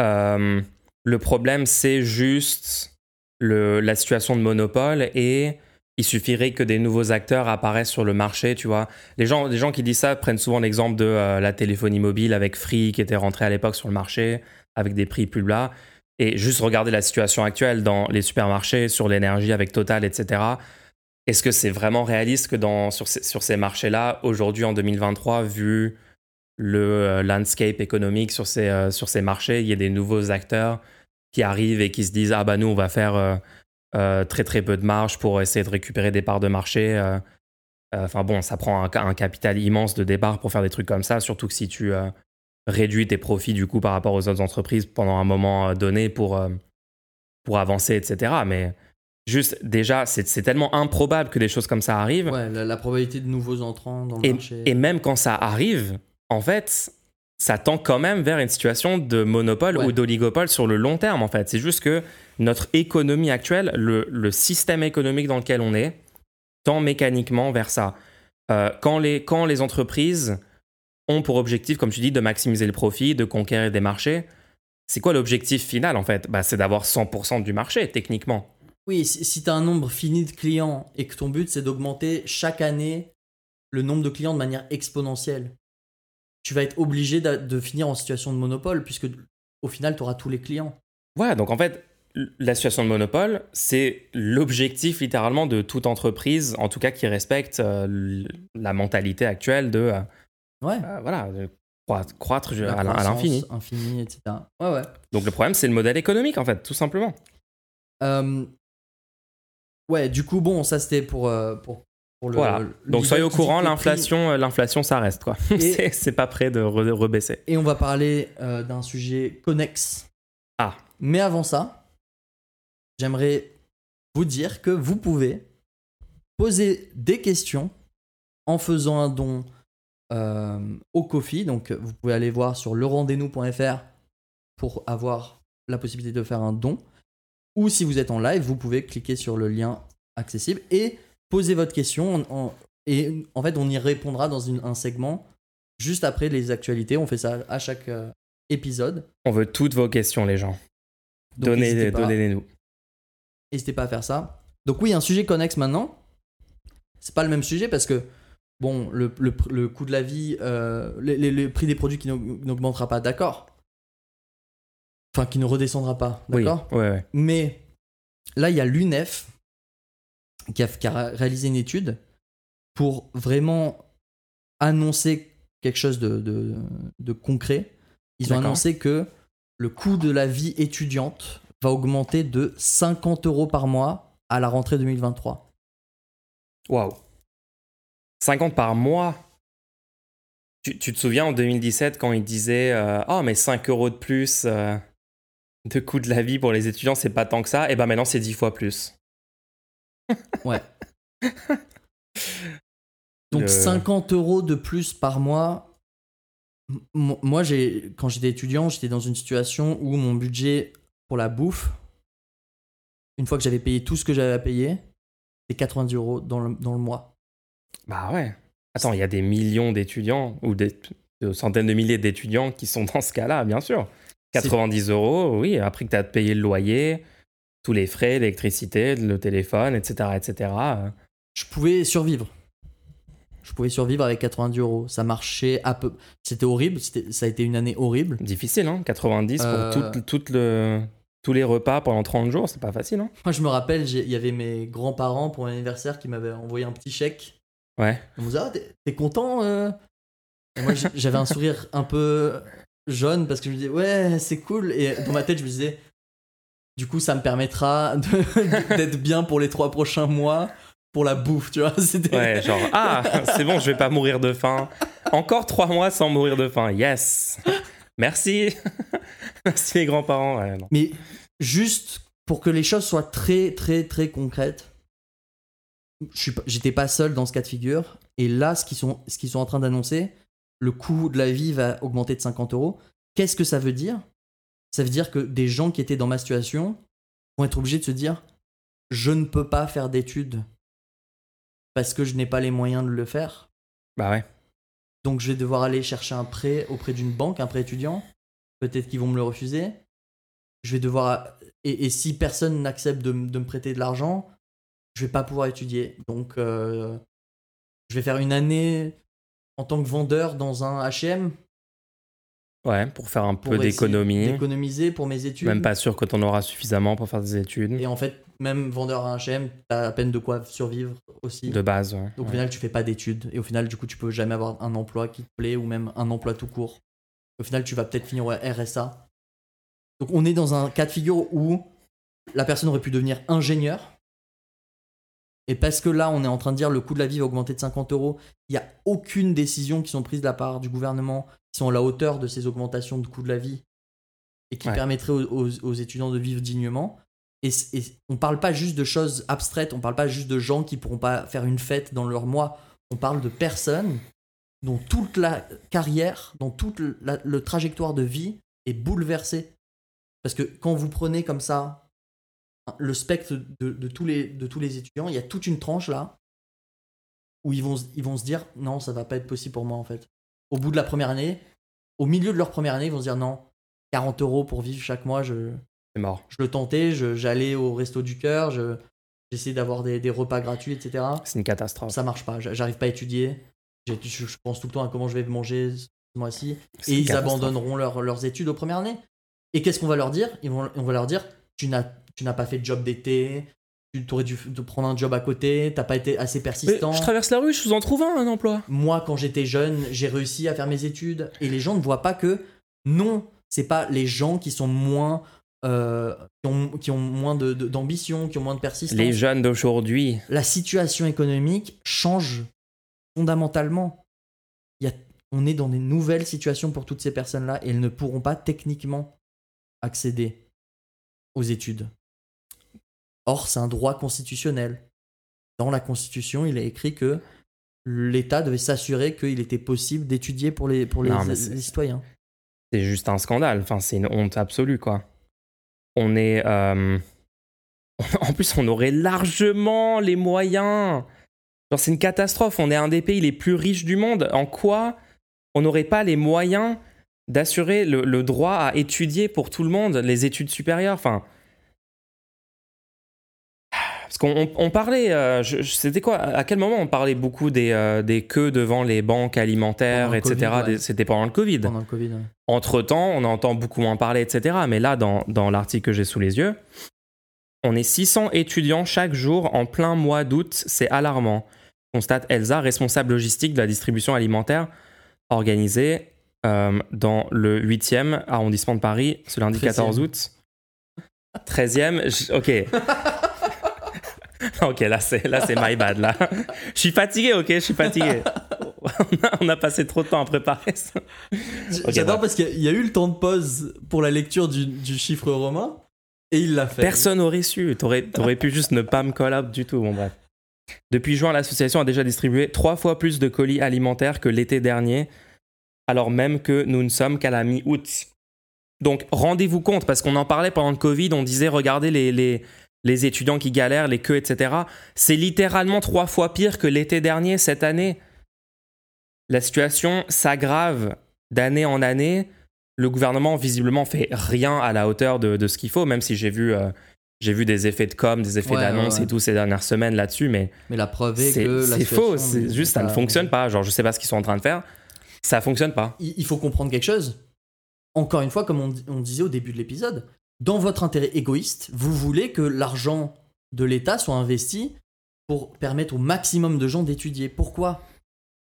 euh, le problème, c'est juste le, la situation de monopole et il suffirait que des nouveaux acteurs apparaissent sur le marché, tu vois. Les gens, les gens qui disent ça prennent souvent l'exemple de euh, la téléphonie mobile avec Free qui était rentré à l'époque sur le marché avec des prix plus bas. Et juste regarder la situation actuelle dans les supermarchés, sur l'énergie avec Total, etc. Est-ce que c'est vraiment réaliste que dans, sur ces, sur ces marchés-là, aujourd'hui en 2023, vu le euh, landscape économique sur ces, euh, sur ces marchés, il y ait des nouveaux acteurs qui arrivent et qui se disent Ah bah nous, on va faire euh, très très peu de marge pour essayer de récupérer des parts de marché. Enfin bon, ça prend un, un capital immense de départ pour faire des trucs comme ça, surtout que si tu réduis tes profits du coup par rapport aux autres entreprises pendant un moment donné pour, pour avancer, etc. Mais juste déjà, c'est tellement improbable que des choses comme ça arrivent. Ouais, la, la probabilité de nouveaux entrants dans le Et, marché. et même quand ça arrive, en fait, ça tend quand même vers une situation de monopole Ouais. ou d'oligopole sur le long terme, en fait. C'est juste que notre économie actuelle, le, le système économique dans lequel on est, tend mécaniquement vers ça. Euh, quand, les, quand les entreprises ont pour objectif, comme tu dis, de maximiser le profit, de conquérir des marchés, c'est quoi l'objectif final, en fait? Bah, C'est d'avoir 100% du marché, techniquement. Oui, si, tu as un nombre fini de clients et que ton but c'est d'augmenter chaque année le nombre de clients de manière exponentielle, tu vas être obligé de, finir en situation de monopole puisque au final tu auras tous les clients. Voilà, donc en fait, la situation de monopole, c'est l'objectif littéralement de toute entreprise, en tout cas qui respecte euh, la mentalité actuelle de, euh, Ouais. euh, voilà, de croître, croître La à à l'infini. Infini, etc. Ouais, ouais. Donc le problème, c'est le modèle économique, en fait, tout simplement. Euh, ouais, du coup, bon, ça c'était pour, euh, pour, pour le. voilà. Donc soyez au courant, l'inflation, euh, l'inflation, ça reste, quoi. C'est- pas prêt de re- rebaisser. Et on va parler euh, d'un sujet connexe. Ah. Mais avant ça, j'aimerais vous dire que vous pouvez poser des questions en faisant un don euh, au Kofi. Donc, vous pouvez aller voir sur lerendez-nous.fr pour avoir la possibilité de faire un don. Ou si vous êtes en live, vous pouvez cliquer sur le lien accessible et poser votre question. en- en- et en fait, on y répondra dans une- un segment juste après les actualités. On fait ça à chaque euh, épisode. On veut toutes vos questions, les gens. Donc, Donnez- n'hésitez pas. Donnez-les-nous. N'hésitez pas à faire ça. Donc oui, un sujet connexe maintenant. C'est pas le même sujet parce que bon, le, le- le coût de la vie, euh, les- le prix des produits qui n'aug- n'augmentera pas, d'accord. Enfin, qui ne redescendra pas, Oui, d'accord. ouais, ouais. Mais là, il y a l'UNEF qui a, qui a réalisé une étude pour vraiment annoncer quelque chose de, de- de concret. Ils ont annoncé que le coût de la vie étudiante va augmenter de 50 euros par mois à la rentrée 2023. Waouh. 50 par mois? Tu, tu te souviens en 2017 quand ils disaient euh, Oh, mais 5 euros de plus euh, de coût de la vie pour les étudiants, c'est pas tant que ça. Et ben maintenant, c'est 10 fois plus. Ouais. Donc Le- 50 euros de plus par mois. M- Moi, j'ai, quand j'étais étudiant, j'étais dans une situation où mon budget pour la bouffe, une fois que j'avais payé tout ce que j'avais à payer, c'est 90 euros dans le, dans le mois. Bah ouais. Attends, il y a des millions d'étudiants ou des de centaines de milliers d'étudiants qui sont dans ce cas-là, bien sûr. C'est- 90 euros, oui, après que tu as payé le loyer, tous les frais, l'électricité, le téléphone, etc., etc. Je pouvais survivre. je pouvais survivre avec 90 euros. Ça marchait à peu. C'était horrible. c'était- Ça a été une année horrible. Difficile, hein 90 pour Euh. tout- tout le, tous les repas pendant 30 jours, c'est pas facile, hein Moi, je me rappelle, il y avait mes grands-parents pour mon anniversaire qui m'avaient envoyé un petit chèque. Ouais. Ils me disaient, ah, t'es- content euh? Et moi, j'avais un sourire un peu jaune parce que je me disais, ouais, c'est cool. Et dans ma tête, je me disais, du coup, ça me permettra d'être bien pour les trois prochains mois pour la bouffe, tu vois. C'était. Ouais, genre, ah, c'est bon, je vais pas mourir de faim. Encore trois mois sans mourir de faim, yes Merci Merci les grands-parents. Ouais. Mais juste pour que les choses soient très, très, très concrètes, je suis pas- j'étais pas seul dans ce cas de figure. Et là, ce qu'ils sont, ce qu'ils sont en train d'annoncer, le coût de la vie va augmenter de 50 euros. Qu'est-ce que ça veut dire? Ça veut dire que des gens qui étaient dans ma situation vont être obligés de se dire je ne peux pas faire d'études parce que je n'ai pas les moyens de le faire. Bah ouais. Donc je vais devoir aller chercher un prêt auprès d'une banque, un prêt étudiant. Peut-être qu'ils vont me le refuser. Je vais devoir. Et, et si personne n'accepte de me prêter de l'argent, je vais pas pouvoir étudier. Donc euh, je vais faire une année en tant que vendeur dans un HM Ouais, pour faire un pour peu d'économie. d'économiser pour mes études. Même pas sûr que t'en auras suffisamment pour faire des études. Et en fait, même vendeur à un HM, t'as à peine de quoi survivre aussi. De base, ouais. Donc au final, tu fais pas d'études. Et au final, du coup, tu peux jamais avoir un emploi qui te plaît ou même un emploi tout court. Au final, tu vas peut-être finir au RSA. Donc on est dans un cas de figure où la personne aurait pu devenir ingénieur. Et parce que là, on est en train de dire le coût de la vie va augmenter de 50 euros, il n'y a aucune décision qui sont prises de la part du gouvernement qui sont à la hauteur de ces augmentations de coût de la vie et qui Ouais. permettraient aux, aux- aux étudiants de vivre dignement. Et, on parle pas juste de choses abstraites, on parle pas juste de gens qui pourront pas faire une fête dans leur mois. On parle de personnes dont toute la carrière, dont toute la, le trajectoire de vie est bouleversée. Parce que quand vous prenez comme ça le spectre de, de tous, les, de tous les étudiants, il y a toute une tranche là où ils vont, se- ils vont se dire non, ça va pas être possible pour moi en fait. Au bout de la première année, au milieu de leur première année, ils vont se dire non, 40 euros pour vivre chaque mois, je, mort. je le tentais, je- j'allais au resto du cœur, je- j'essayais d'avoir des, des repas gratuits, etc. C'est une catastrophe. Ça marche pas, j'a- j'arrive pas à étudier. Je, je pense tout le temps à comment je vais manger ce mois-ci. Et ils abandonneront leur- leurs études aux premières années. Et qu'est-ce qu'on va leur dire? Ils vont, On va leur dire tu n'as tu n'as pas fait de job d'été, tu aurais dû prendre un job à côté, t'as pas été assez Mais persistant. je traverse la rue, je vous en trouve un, un emploi. Moi, quand j'étais jeune, j'ai réussi à faire mes études. Et les gens ne voient pas que non, c'est pas les gens qui sont moins. euh, qui, ont, qui ont moins de- de- d'ambition, qui ont moins de persistance. Les jeunes d'aujourd'hui. La situation économique change fondamentalement. Il y a, on est dans des nouvelles situations pour toutes ces personnes-là et elles ne pourront pas techniquement accéder aux études. Or, c'est un droit constitutionnel. Dans la Constitution, il est écrit que l'État devait s'assurer qu'il était possible d'étudier pour les, pour les, Non, mais c'est- les citoyens. C'est juste un scandale. Enfin, c'est une honte absolue, quoi. On est. euh, En plus, on aurait largement les moyens. C'est une catastrophe. On est un des pays les plus riches du monde. En quoi on n'aurait pas les moyens d'assurer le, le droit à étudier pour tout le monde, les études supérieures? Enfin. Parce qu'on on- on parlait, euh, c'était quoi À quel moment on parlait beaucoup des, euh, des queues devant les banques alimentaires, le etc. Ouais. C'était pendant le Covid. Pendant le Covid. ouais. Entre-temps, on entend beaucoup moins parler, etc. Mais là, dans, dans l'article que j'ai sous les yeux, on est 600 étudiants chaque jour en plein mois d'août. C'est alarmant. Constate Elsa, responsable logistique de la distribution alimentaire organisée euh, dans le 8e arrondissement de Paris ce lundi 14 13e. août. 13e, je- ok. ok, là c'est là c'est my bad là. Je suis fatigué, ok, je suis fatigué. On a, on a passé trop de temps à préparer ça. J'adore bref. parce qu'il y a- il y a eu le temps de pause pour la lecture du, du chiffre romain et il l'a fait. Personne n'aurait su. T'aurais, t'aurais pu juste ne pas me call up du tout. Bon, bref. Depuis juin, l'association a déjà distribué trois fois plus de colis alimentaires que l'été dernier, alors même que nous ne sommes qu'à la mi-août. Donc, rendez-vous compte, parce qu'on en parlait pendant le Covid, on disait, regardez les, les, les étudiants qui galèrent, les queues, etc. C'est littéralement trois fois pire que l'été dernier, cette année. La situation s'aggrave d'année en année. Le gouvernement, visiblement, fait rien à la hauteur de, de ce qu'il faut, même si j'ai vu euh, j'ai vu des effets de com, des effets Ouais, d'annonce ouais, ouais. et tout ces dernières semaines là-dessus, mais Mais la preuve est que c'est faux. C'est juste, ça ne fonctionne pas. Genre, je sais pas ce qu'ils sont en train de faire. Ça fonctionne pas. il faut comprendre quelque chose. Encore une fois, comme on disait au début de l'épisode, dans votre intérêt égoïste, vous voulez que l'argent de l'État soit investi pour permettre au maximum de gens d'étudier. Pourquoi?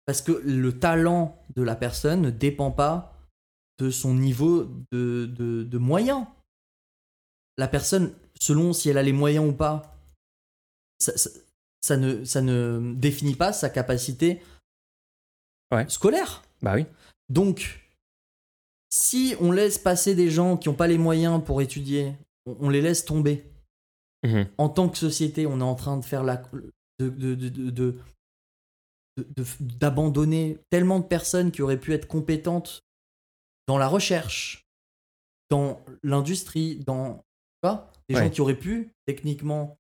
Parce que le talent de la personne ne dépend pas de son niveau de, de, de moyens. La personne, selon si elle a les moyens ou pas, ça, ça- ça ne, ça ne définit pas sa capacité Ouais. scolaire. Bah oui. Donc, si on laisse passer des gens qui n'ont pas les moyens pour étudier, on, on les laisse tomber. Mhm. En tant que société, on est en train de faire la. de- d'abandonner tellement de personnes qui auraient pu être compétentes dans la recherche, dans l'industrie, dans. Tu vois Des Ouais. gens qui auraient pu, techniquement,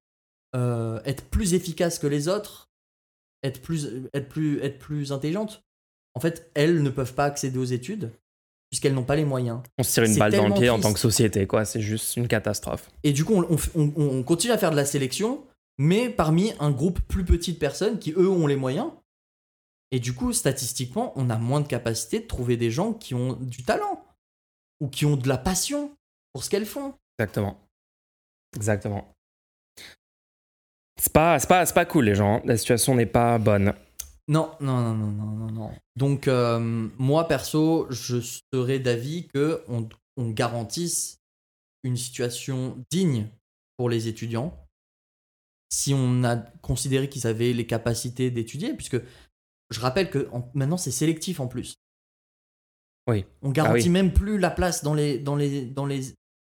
euh, être plus efficaces que les autres, être plus, être plus, être plus intelligentes. En fait, elles ne peuvent pas accéder aux études puisqu'elles n'ont pas les moyens. On se tire une balle dans le pied en tant que société, quoi. C'est juste une catastrophe. Et du coup, on, continue à faire de la sélection, mais parmi un groupe plus petit de personnes qui, eux, ont les moyens. Et du coup, statistiquement, on a moins de capacité de trouver des gens qui ont du talent ou qui ont de la passion pour ce qu'elles font. Exactement. Exactement. C'est pas, pas, c'est pas cool, les gens. La situation n'est pas bonne. Non, non, non, non, non, non, non. Donc, euh, moi, perso, je serais d'avis que on, on garantisse une situation digne pour les étudiants si on a considéré qu'ils avaient les capacités d'étudier, puisque je rappelle que en- maintenant c'est sélectif en plus. Oui. On garantit oui. même plus la place dans les dans les dans les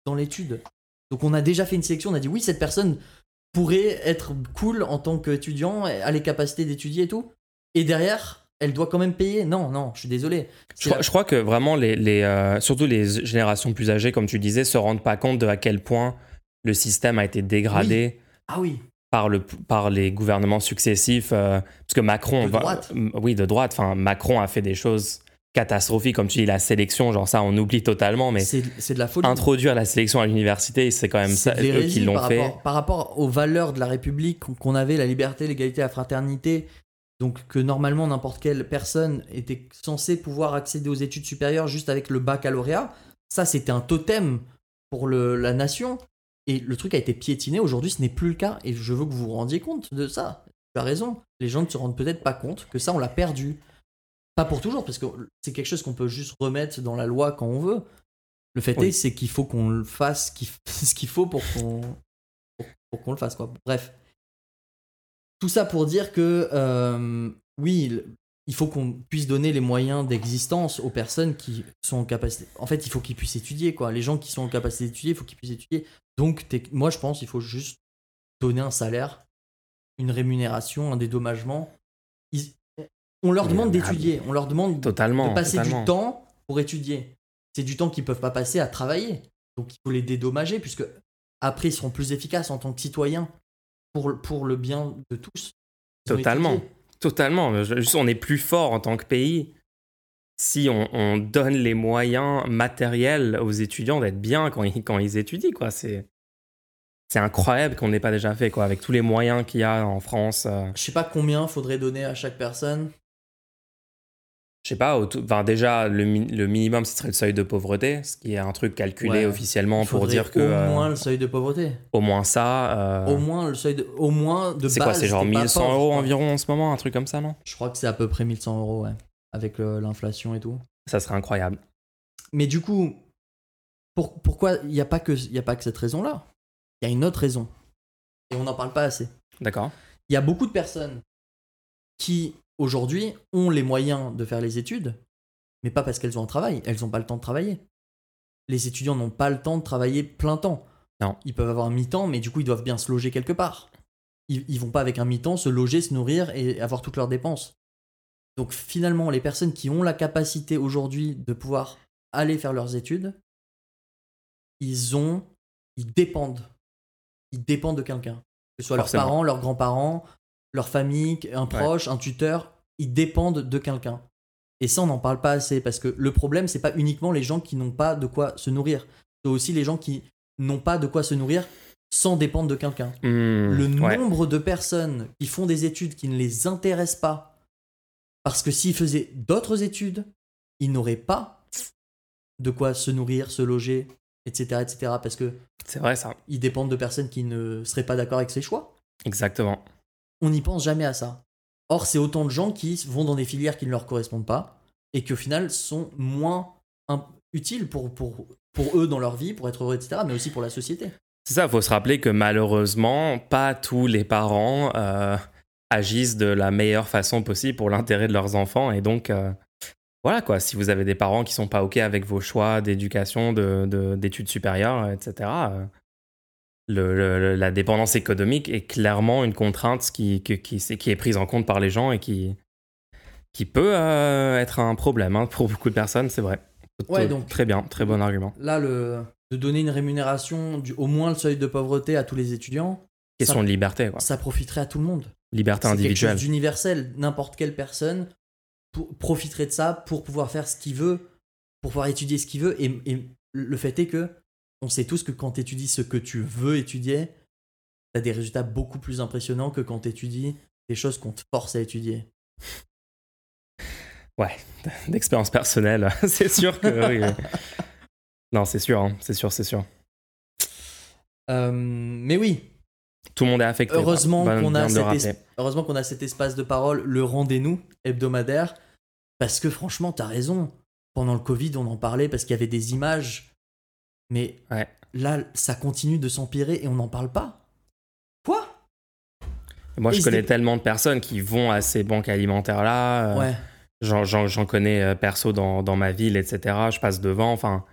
dans l'étude. Donc on a déjà fait une sélection, on a dit oui cette personne pourrait être cool en tant qu'étudiant, a les capacités d'étudier et tout. Et derrière, elle doit quand même payer. Non, non, je suis désolé. Je crois, la- je crois que vraiment, les, les, euh, surtout les générations plus âgées, comme tu disais, se rendent pas compte de à quel point le système a été dégradé Ah oui, par, le, par les gouvernements successifs. euh, parce que Macron. De droite. oui, de droite. Enfin, Macron a fait des choses catastrophiques, comme tu dis, la sélection, genre ça, on oublie totalement, mais c'est de la folie. introduire la sélection à l'université, c'est quand même ça, eux qui l'ont fait. Rapport, par rapport aux valeurs de la République qu'on avait, la liberté, l'égalité, la fraternité, donc que normalement n'importe quelle personne était censée pouvoir accéder aux études supérieures juste avec le baccalauréat, ça c'était un totem pour le- la nation. Et le truc a été piétiné. Aujourd'hui, ce n'est plus le cas. Et je veux que vous vous rendiez compte de ça. Tu as raison. Les gens ne se rendent peut-être pas compte que ça, on l'a perdu. Pas pour toujours, parce que c'est quelque chose qu'on peut juste remettre dans la loi quand on veut. Le fait Oui. est, c'est qu'il faut qu'on le fasse qu'il- ce qu'il faut pour qu'on pour, pour qu'on le fasse. Quoi. Bref. Tout ça pour dire que, euh, oui, il faut qu'on puisse donner les moyens d'existence aux personnes qui sont en capacité. En fait, il faut qu'ils puissent étudier. Quoi. Les gens qui sont en capacité d'étudier, il faut qu'ils puissent étudier. Donc, moi, je pense qu'il faut juste donner un salaire, une rémunération, un dédommagement. Ils- on leur demande d'étudier, on leur demande Totalement. de passer totalement. du temps pour étudier. C'est du temps qu'ils peuvent pas passer à travailler. Donc il faut les dédommager puisque après ils seront plus efficaces en tant que citoyens pour, le- pour le bien de tous. Totalement. Totalement. On est plus fort en tant que pays si on, on donne les moyens matériels aux étudiants d'être bien quand ils, quand ils étudient. Quoi. C'est, c'est incroyable qu'on n'ait pas déjà fait, quoi, avec tous les moyens qu'il y a en France. euh, Je sais pas combien faudrait donner à chaque personne. Je sais pas, autour- enfin, déjà, le, mi- le minimum, ce serait le seuil de pauvreté, ce qui est un truc calculé Ouais. officiellement pour dire que au euh, moins le seuil de pauvreté. au moins ça. euh, Au moins le seuil de au moins de c'est quoi, c'est genre t'es pas 1100 pauvre, euros environ en ce moment, un truc comme ça, non? Je crois que c'est à peu près 1100 euros, ouais, avec le- l'inflation et tout. Ça serait incroyable. Mais du coup, pour- pourquoi il n'y a, pas que- y a pas que cette raison-là? Il y a une autre raison. Et on n'en parle pas assez. D'accord Il y a beaucoup de personnes qui, aujourd'hui, ont les moyens de faire les études, mais pas parce qu'elles ont un travail. Elles n'ont pas le temps de travailler. Les étudiants n'ont pas le temps de travailler plein temps. Non. Ils peuvent avoir un mi-temps, mais du coup, ils doivent bien se loger quelque part. Ils, ils vont pas avec un mi-temps se loger, se nourrir et avoir toutes leurs dépenses. Donc finalement, les personnes qui ont la capacité aujourd'hui de pouvoir aller faire leurs études, ils ont, ils dépendent, ils dépendent de quelqu'un, que ce soit Forcément. leurs parents, leurs grands-parents, leur famille, un proche, un tuteur, ils dépendent de quelqu'un. Et ça, on n'en parle pas assez parce que le problème, c'est pas uniquement les gens qui n'ont pas de quoi se nourrir, c'est aussi les gens qui n'ont pas de quoi se nourrir sans dépendre de quelqu'un. Hmm, le ouais. nombre de personnes qui font des études qui ne les intéressent pas, parce que s'ils faisaient d'autres études, ils n'auraient pas de quoi se nourrir, se loger, etc., etc., parce que C'est vrai ça. ils dépendent de personnes qui ne seraient pas d'accord avec ses choix. Exactement. On n'y pense jamais à ça. Or, c'est autant de gens qui vont dans des filières qui ne leur correspondent pas et qui au final sont moins utiles pour, eux dans leur vie, pour être heureux, etc., mais aussi pour la société. C'est ça, il faut se rappeler que malheureusement, pas tous les parents euh, agissent de la meilleure façon possible pour l'intérêt de leurs enfants. Et donc, euh, voilà quoi, si vous avez des parents qui sont pas OK avec vos choix d'éducation, de- de- d'études supérieures, etc., le- le- la dépendance économique est clairement une contrainte qui, qui, qui, qui est prise en compte par les gens et qui, qui peut euh, être un problème hein, pour beaucoup de personnes, c'est vrai. Ouais, donc- Très bien, très bon argument. Là, le, de donner une rémunération, du, au moins le seuil de pauvreté à tous les étudiants, Question de liberté, quoi. ça profiterait à tout le monde. Liberté C'est individuelle. chose d'universel. N'importe quelle personne pour- profiterait de ça pour pouvoir faire ce qu'il veut, pour pouvoir étudier ce qu'il veut. Et, et le fait est que on sait tous que quand tu étudies ce que tu veux étudier, tu as des résultats beaucoup plus impressionnants que quand tu étudies des choses qu'on te force à étudier. d'expérience personnelle, c'est sûr que oui. Non, c'est sûr, hein, c'est sûr, c'est sûr. Euh, mais oui, Tout le monde est affecté. heureusement qu'on a, a cet espace de parole, le rendez-nous hebdomadaire, parce que franchement, tu as raison. Pendant le Covid, on en parlait parce qu'il y avait des images, mais Ouais. là, ça continue de s'empirer et on n'en parle pas. Quoi? Moi, je connais tellement de personnes qui vont à ces banques alimentaires-là. euh, Ouais. J'en, connais euh, perso dans, dans ma ville, etc. Je passe devant. Enfin,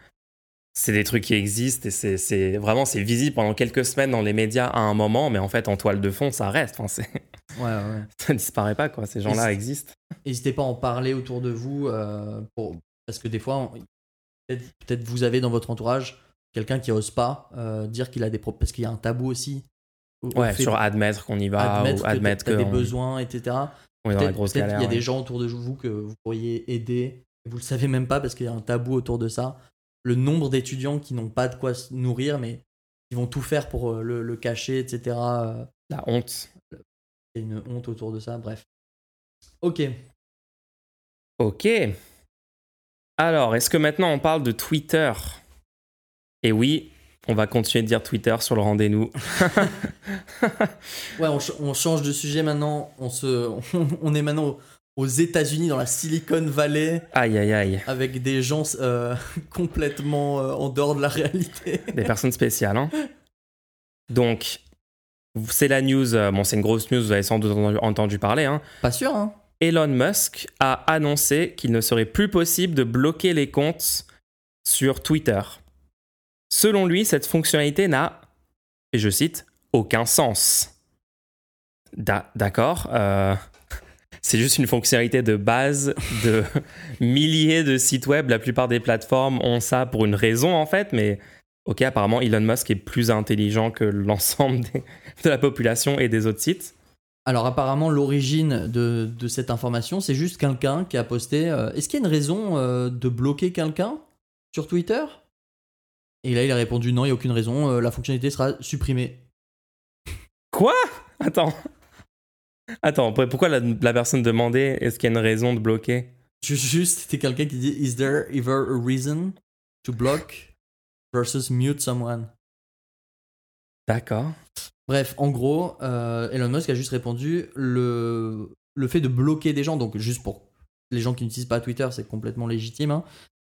c'est des trucs qui existent et c'est, vraiment c'est visible pendant quelques semaines dans les médias à un moment, mais en fait, en toile de fond, ça reste. Enfin, Ouais, ouais. ça disparaît pas, quoi. Ces gens-là existent. N'hésitez pas à en parler autour de vous, euh, pour... parce que des fois, peut-être, vous avez dans votre entourage quelqu'un qui ose pas euh, dire qu'il a des problèmes, parce qu'il y a un tabou aussi. au- au Ouais, sur admettre qu'on y va admettre ou que admettre t'as des besoins, etc. on est dans la grosse galère. qu'il y a ouais. des gens autour de vous que vous pourriez aider. Vous le savez même pas parce qu'il y a un tabou autour de ça. Le nombre d'étudiants qui n'ont pas de quoi se nourrir, mais qui vont tout faire pour euh, le, le cacher, etc. euh, La honte. Il y a une honte autour de ça. Bref. Ok. Ok. Alors, est-ce que maintenant on parle de Twitter? Et oui, on va continuer de dire Twitter sur le rendez-vous. Ouais, on, ch- on change de sujet maintenant. On, se, on, est maintenant aux- États-Unis, dans la Silicon Valley, Aïe, aïe, aïe. avec des gens euh, complètement euh, en dehors de la réalité. Des personnes spéciales. Hein. Donc, c'est la news. euh, Bon, c'est une grosse news, vous avez sans doute entendu parler. Hein. Pas sûr, hein Elon Musk a annoncé qu'il ne serait plus possible de bloquer les comptes sur Twitter. Selon lui, cette fonctionnalité n'a, et je cite, aucun sens. Da- D'accord. euh, c'est juste une fonctionnalité de base de milliers de sites web. La plupart des plateformes ont ça pour une raison, en fait, mais ok, apparemment, Elon Musk est plus intelligent que l'ensemble de la population et des autres sites. Alors apparemment l'origine de, de cette information, c'est juste quelqu'un qui a posté euh, Est-ce qu'il y a une raison euh, de bloquer quelqu'un sur Twitter? Et là il a répondu non, il n'y a aucune raison, euh, la fonctionnalité sera supprimée. Quoi? Attends. Attends, pour- pourquoi la, la personne demandait est-ce qu'il y a une raison de bloquer? Ju- Juste, c'était quelqu'un qui dit Is there ever a reason to block versus mute someone? D'accord. Bref, en gros, euh, Elon Musk a juste répondu le, le fait de bloquer des gens, donc juste pour les gens qui n'utilisent pas Twitter, c'est complètement légitime. hein.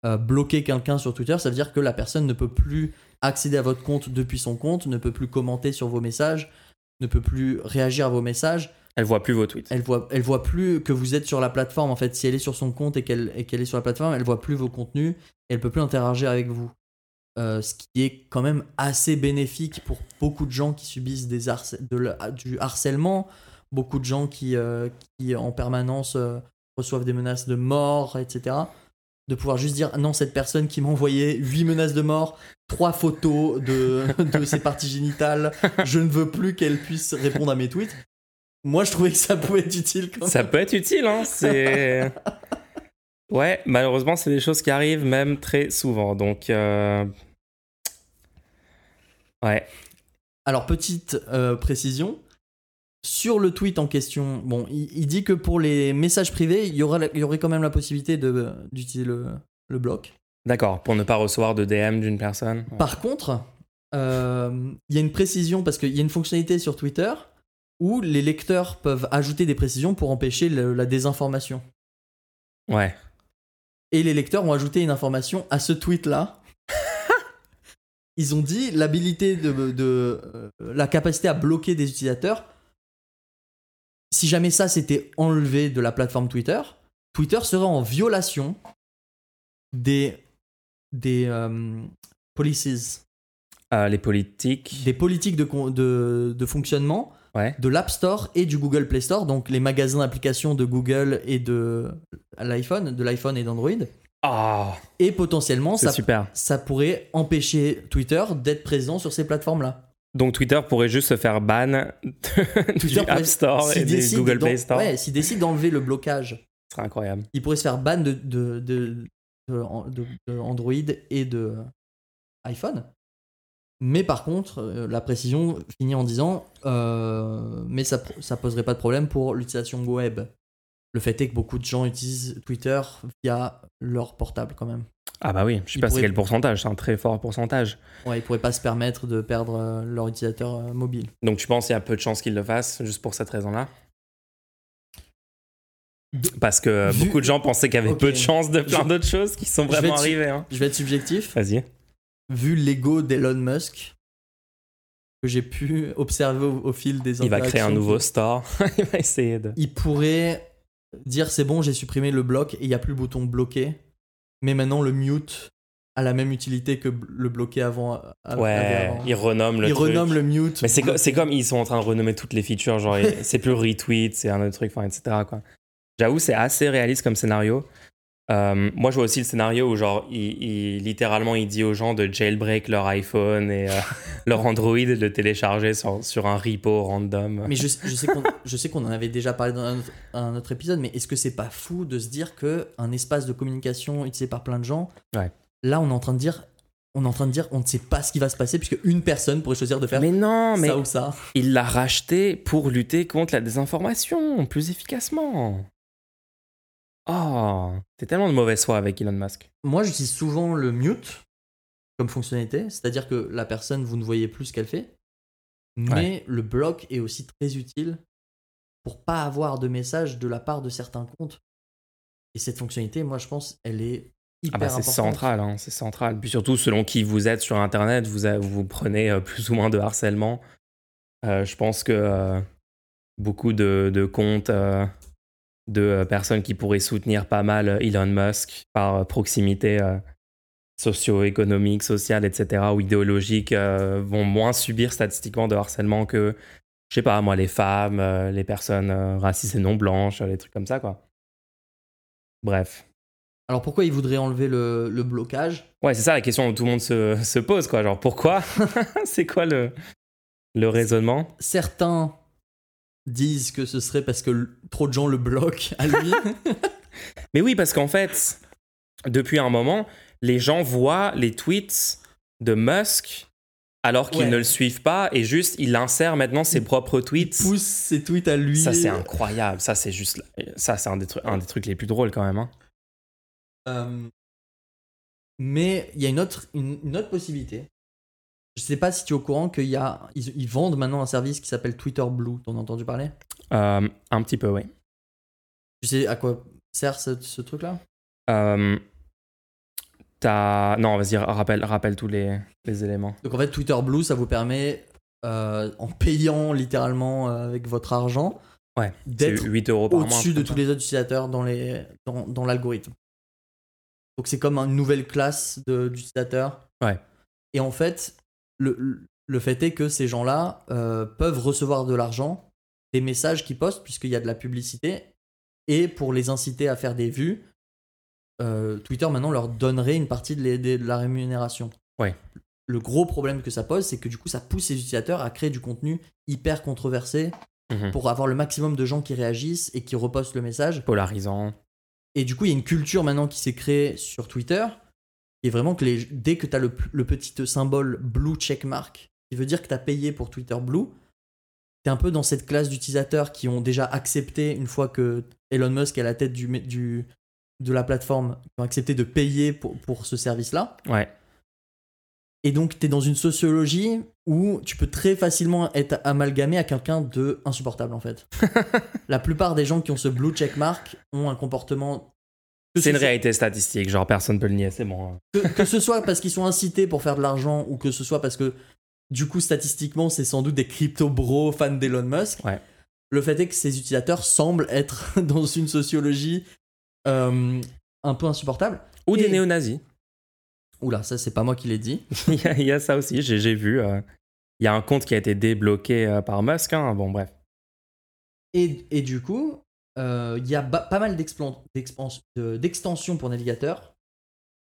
Euh, bloquer quelqu'un sur Twitter, ça veut dire que la personne ne peut plus accéder à votre compte depuis son compte, ne peut plus commenter sur vos messages, ne peut plus réagir à vos messages. Elle voit plus vos tweets. Elle voit, elle voit plus que vous êtes sur la plateforme. En fait, si elle est sur son compte et qu'elle et qu'elle est sur la plateforme, elle voit plus vos contenus. Et elle peut plus interagir avec vous. Euh, ce qui est quand même assez bénéfique pour beaucoup de gens qui subissent des harce- de la- du harcèlement, beaucoup de gens qui, euh, qui en permanence euh, reçoivent des menaces de mort, etc. De pouvoir juste dire non, cette personne qui m'a envoyé 8 menaces de mort, trois photos de, de ses parties génitales, je ne veux plus qu'elle puisse répondre à mes tweets. Moi, je trouvais que ça pouvait être utile quand Ça peut être utile, hein. C'est. Ouais, malheureusement, c'est des choses qui arrivent même très souvent. Donc. euh, Ouais. Alors, petite euh, précision. Sur le tweet en question, bon, il, il dit que pour les messages privés, il y, aura, il y aurait quand même la possibilité de- d'utiliser le, le bloc. D'accord, pour ne pas recevoir de DM d'une personne. Ouais. Par contre, euh, il y a une précision parce qu'il y a une fonctionnalité sur Twitter où les lecteurs peuvent ajouter des précisions pour empêcher le- la désinformation. Ouais. Et les lecteurs ont ajouté une information à ce tweet-là. Ils ont dit l'habilité de, de euh, la capacité à bloquer des utilisateurs. Si jamais ça s'était enlevé de la plateforme Twitter, Twitter serait en violation des des euh, policies, Euh, les politiques. des politiques de, de, de fonctionnement Ouais. de l'App Store et du Google Play Store, donc les magasins d'applications de Google et de l'iPhone, de l'iPhone et d'Android. Ah, Et potentiellement, ça, super. ça pourrait empêcher Twitter d'être présent sur ces plateformes-là. Donc Twitter pourrait juste se faire ban de- du Twitter App Store s'il et des décide Google Play Store. Ouais, s'il décide d'enlever le blocage, Ce serait incroyable. il pourrait se faire ban de, de, de, de- de- de Android et de iPhone. Mais par contre, euh, la précision finit en disant euh, mais ça, ça poserait pas de problème pour l'utilisation web. Le fait est que beaucoup de gens utilisent Twitter via leur portable quand même. Ah bah oui, je sais Il pas c'est pourrait- quel pourcentage, c'est un très fort pourcentage. Ouais, ils pourraient pas se permettre de perdre euh, leur utilisateur euh, mobile. Donc tu penses qu'il y a peu de chances qu'ils le fassent juste pour cette raison-là? Parce que Vu- beaucoup de gens pensaient qu'il y avait peu de chances de plein Je- d'autres choses qui sont vraiment arrivées. hein. Je vais être subjectif. Vas-y. Vu l'ego d'Elon Musk que j'ai pu observer au, au fil des Il va créer un interactions nouveau store. il va essayer de. il pourrait dire c'est bon, j'ai supprimé le bloc et il n'y a plus le bouton bloquer. Mais maintenant, le mute a la même utilité que le bloquer avant. Ouais, avant. il renomme le Il truc. renomme le mute. Mais c'est comme ils sont en train de renommer toutes les features, genre c'est plus retweet, c'est un autre truc, enfin, etc. J'avoue, c'est assez réaliste comme scénario. Euh, moi, je vois aussi le scénario où, genre, il, il- littéralement, il dit aux gens de jailbreak leur iPhone et euh, leur Android et de le télécharger sur, sur un repo random. Mais je, je sais qu'on en avait déjà parlé dans un autre, un autre épisode, mais est-ce que c'est pas fou de se dire que un espace de communication utilisé par plein de gens, Ouais. là on est en train de dire, on est en train de dire, on ne sait pas ce qui va se passer puisque une personne pourrait choisir de faire Mais non, mais ça ou ça. il l'a racheté pour lutter contre la désinformation plus efficacement. Oh, c'est tellement de mauvaise foi avec Elon Musk. Moi, j'utilise souvent le mute comme fonctionnalité, c'est-à-dire que la personne, vous ne voyez plus ce qu'elle fait, mais le bloc est aussi très utile pour pas avoir de message de la part de certains comptes. Et cette fonctionnalité, moi, je pense, elle est hyper Ah bah c'est importante. central, hein, c'est central. Puis surtout, selon qui vous êtes sur Internet, vous, a- vous prenez euh, plus ou moins de harcèlement. Euh, je pense que euh, beaucoup de, de comptes euh, de euh, personnes qui pourraient soutenir pas mal euh, Elon Musk par euh, proximité socio-économique, sociale, etc., ou idéologique, vont moins subir statistiquement de harcèlement que, je sais pas, moi, les femmes, les personnes racistes et non blanches, les trucs comme ça, quoi. Bref. Alors pourquoi il voudrait enlever le, le blocage? Ouais, c'est ça la question que tout le monde se, se pose, quoi. Genre, pourquoi? C'est quoi le, le raisonnement? Certains disent que ce serait parce que trop de gens le bloquent à lui. Mais oui, parce qu'en fait, depuis un moment, les gens voient les tweets de Musk alors qu'ils Ouais. ne le suivent pas et juste il insère maintenant ses propres il tweets. pousse ses tweets à lui. Ça, c'est incroyable. Ça, c'est juste. Ça, c'est un, des trucs- un des trucs les plus drôles quand même. hein. Euh, mais il y a une autre, une, une autre possibilité. Je sais pas si tu es au courant qu'ils ils, ils vendent maintenant un service qui s'appelle Twitter Blue. T'en as entendu parler? Euh, un petit peu, oui. Tu sais à quoi sert ce, ce truc-là? Euh, Non, vas-y, rappelle, rappelle tous les, les éléments. Donc en fait, Twitter Blue, ça vous permet, euh, en payant littéralement euh, avec votre argent, Ouais, d'être 8 euros par mois. au-dessus de tous les autres utilisateurs dans les dans, dans l'algorithme. Donc c'est comme une nouvelle classe d'utilisateurs. Ouais. Et en fait, le, le fait est que ces gens-là euh, peuvent recevoir de l'argent, des messages qu'ils postent puisqu'il y a de la publicité, et pour les inciter à faire des vues, euh, Twitter maintenant leur donnerait une partie de, les- de la rémunération. Ouais. Le gros problème que ça pose, c'est que du coup, ça pousse les utilisateurs à créer du contenu hyper controversé Mhm. pour avoir le maximum de gens qui réagissent et qui repostent le message. Polarisant. Et du coup, il y a une culture maintenant qui s'est créée sur Twitter qui est vraiment que les, dès que tu as le, le petit symbole blue checkmark qui veut dire que tu as payé pour Twitter Blue, tu es un peu dans cette classe d'utilisateurs qui ont déjà accepté, une fois que Elon Musk est à la tête du, du, de la plateforme, qui ont accepté de payer pour, pour ce service-là. Ouais. Et donc, tu es dans une sociologie où tu peux très facilement être amalgamé à quelqu'un de insupportable, en fait. la plupart des gens qui ont ce blue checkmark ont un comportement. C'est ce une réalité statistique, genre personne peut le nier, c'est bon. hein. que, que ce soit parce qu'ils sont incités pour faire de l'argent ou que ce soit parce que du coup statistiquement c'est sans doute des crypto bros fans d'Elon Musk. Ouais. Le fait est que ces utilisateurs semblent être dans une sociologie euh, un peu insupportable. Ou des néo-nazis. Oula, ça c'est pas moi qui l'ai dit. il, y a, il y a ça aussi, j'ai vu. euh, Il y a un compte qui a été débloqué euh, par Musk, hein, bon bref. Et, et du coup, il y a pas mal d'extensions pour navigateur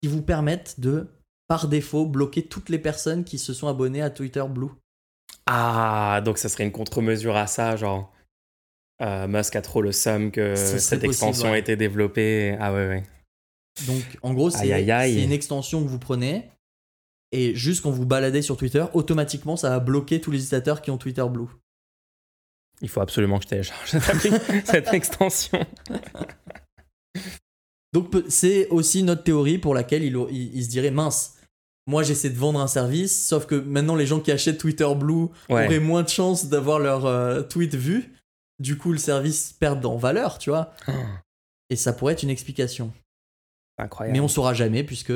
qui vous permettent de, par défaut, bloquer toutes les personnes qui se sont abonnées à Twitter Blue. Ah, donc ça serait une contre-mesure à ça, genre. euh, Musk a trop le seum que cette possible, extension ouais. a été développée. Ah ouais, ouais. Donc, en gros, c'est une extension que vous prenez. Et juste quand vous baladez sur Twitter, automatiquement, ça va bloquer tous les utilisateurs qui ont Twitter Blue. Il faut absolument que je télécharge cette, extension. Donc, c'est aussi notre théorie pour laquelle il, au- il- il se dirait mince. Moi, j'essaie de vendre un service, sauf que maintenant, les gens qui achètent Twitter Blue Ouais. auraient moins de chances d'avoir leur euh, tweet vu. Du coup, le service perd en valeur, tu vois. Oh, Et ça pourrait être une explication. incroyable. Mais on saura jamais puisque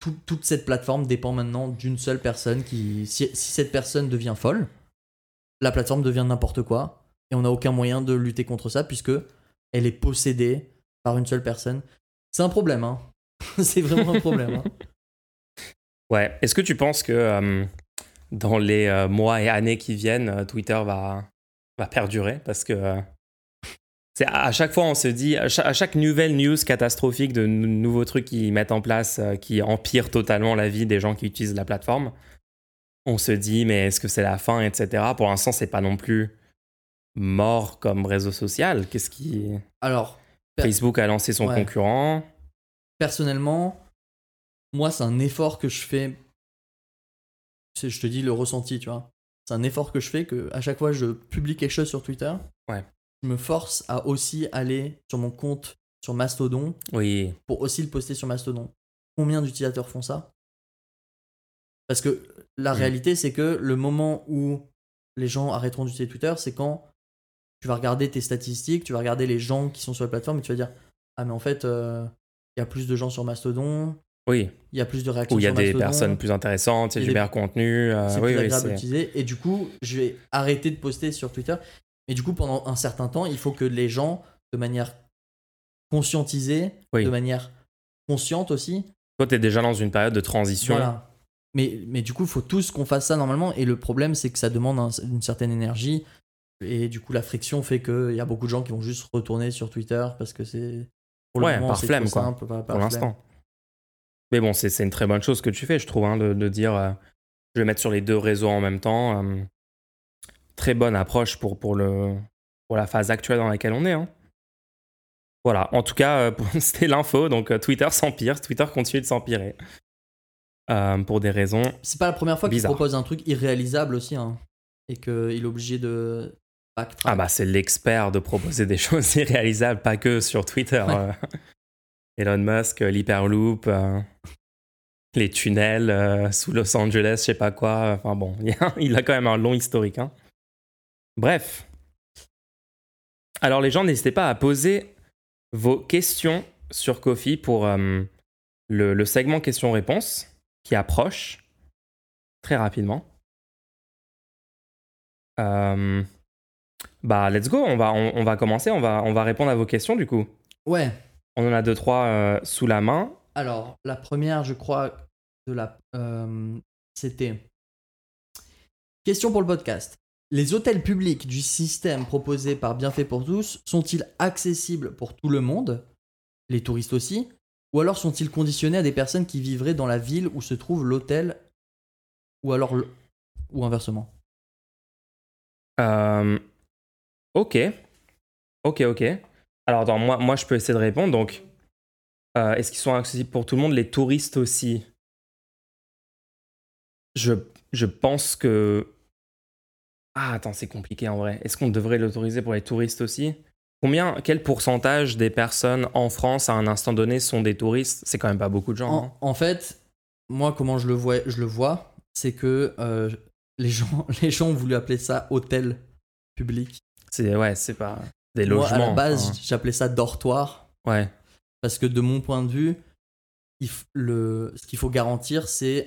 tout- toute cette plateforme dépend maintenant d'une seule personne qui. Si, si cette personne devient folle, la plateforme devient n'importe quoi et on n'a aucun moyen de lutter contre ça puisque elle est possédée par une seule personne. C'est un problème, hein. C'est vraiment un problème. hein. Ouais. Est-ce que tu penses que euh, dans les euh, mois et années qui viennent, euh, Twitter va, va perdurer? Parce que c'est à, chaque fois, on se dit, à chaque, à chaque nouvelle news catastrophique de nou- nouveaux trucs qu'ils mettent en place qui empirent totalement la vie des gens qui utilisent la plateforme, on se dit, mais est-ce que c'est la fin, etc. Pour l'instant, c'est pas non plus mort comme réseau social. Qu'est-ce qui. Alors, Facebook a lancé son Ouais. concurrent. personnellement, moi, c'est un effort que je fais. C'est- Je te dis le ressenti, tu vois. C'est un effort que je fais que à chaque fois je publie quelque chose sur Twitter. Ouais. Je me force à aussi aller sur mon compte sur Mastodon Oui. pour aussi le poster sur Mastodon. Combien d'utilisateurs font ça? Parce que la Mm. réalité, c'est que le moment où les gens arrêteront d'utiliser Twitter, c'est quand tu vas regarder tes statistiques, tu vas regarder les gens qui sont sur la plateforme et tu vas dire Ah, mais en fait, euh, il y a plus de gens sur Mastodon, Oui. il y a plus de réactions Où il y a sur des Mastodon, personnes plus intéressantes, il y a du meilleur contenu. euh, c'est oui, plus oui, agréable c'est- d'utiliser. Et du coup, je vais arrêter de poster sur Twitter. Et du coup, pendant un certain temps, il faut que les gens, de manière conscientisée, Oui. de manière consciente aussi, Toi, tu es déjà dans une période de transition. Voilà. Mais, mais du coup, il faut tous qu'on fasse ça normalement. Et le problème, c'est que ça demande un- une certaine énergie. Et du coup, la friction fait qu'il y a beaucoup de gens qui vont juste retourner sur Twitter parce que c'est. Pour Ouais, le moment, par flemme, quoi, simple, par- par pour l'instant. Mais bon, c'est une très bonne chose que tu fais, je trouve, hein, de, de dire euh, je vais mettre sur les deux réseaux en même temps. euh, très bonne approche pour, pour, le, pour la phase actuelle dans laquelle on est. hein. Voilà, en tout cas, euh, c'était l'info. Donc, Twitter s'empire, Twitter continue de s'empirer. Euh, pour des raisons. C'est pas la première fois qu'il propose un truc irréalisable aussi. hein. Et qu'il est obligé de backtrack. Ah, bah, c'est l'expert de proposer des choses irréalisables, pas que sur Twitter. Ouais. euh. Elon Musk, euh, l'Hyperloop, euh, les tunnels euh, sous Los Angeles, je sais pas quoi. Enfin bon, il a, quand même un long historique. hein. Bref. Alors les gens, n'hésitez pas à poser vos questions sur Kofi pour le, le segment questions-réponses qui approche très rapidement. Euh, bah, let's go, on va, on, on va commencer, on va, on va répondre à vos questions du coup. Ouais. On en a deux, trois euh, sous la main. Alors, la première, je crois, de la, euh, c'était question pour le podcast. Les hôtels publics du système proposé par Bienfait pour tous sont-ils accessibles pour tout le monde, les touristes aussi, ou alors sont-ils conditionnés à des personnes qui vivraient dans la ville où se trouve l'hôtel, ou alors ou inversement? Euh, ok. Ok, ok. Alors, attends, moi, moi, je peux essayer de répondre. Donc, euh, est-ce qu'ils sont accessibles pour tout le monde Les touristes aussi? Je, je pense que. Ah, attends, c'est compliqué en vrai. Est-ce qu'on devrait l'autoriser pour les touristes aussi? Combien, quel pourcentage des personnes en France à un instant donné sont des touristes? C'est quand même pas beaucoup de gens. En, hein. en fait, moi, comment je le vois, je le vois c'est que euh, les, gens, les gens ont voulu appeler ça hôtel public. C'est ouais, c'est pas des Moi, logements. à la base, j'appelais ça dortoir. ouais, Parce que de mon point de vue, il le, ce qu'il faut garantir, c'est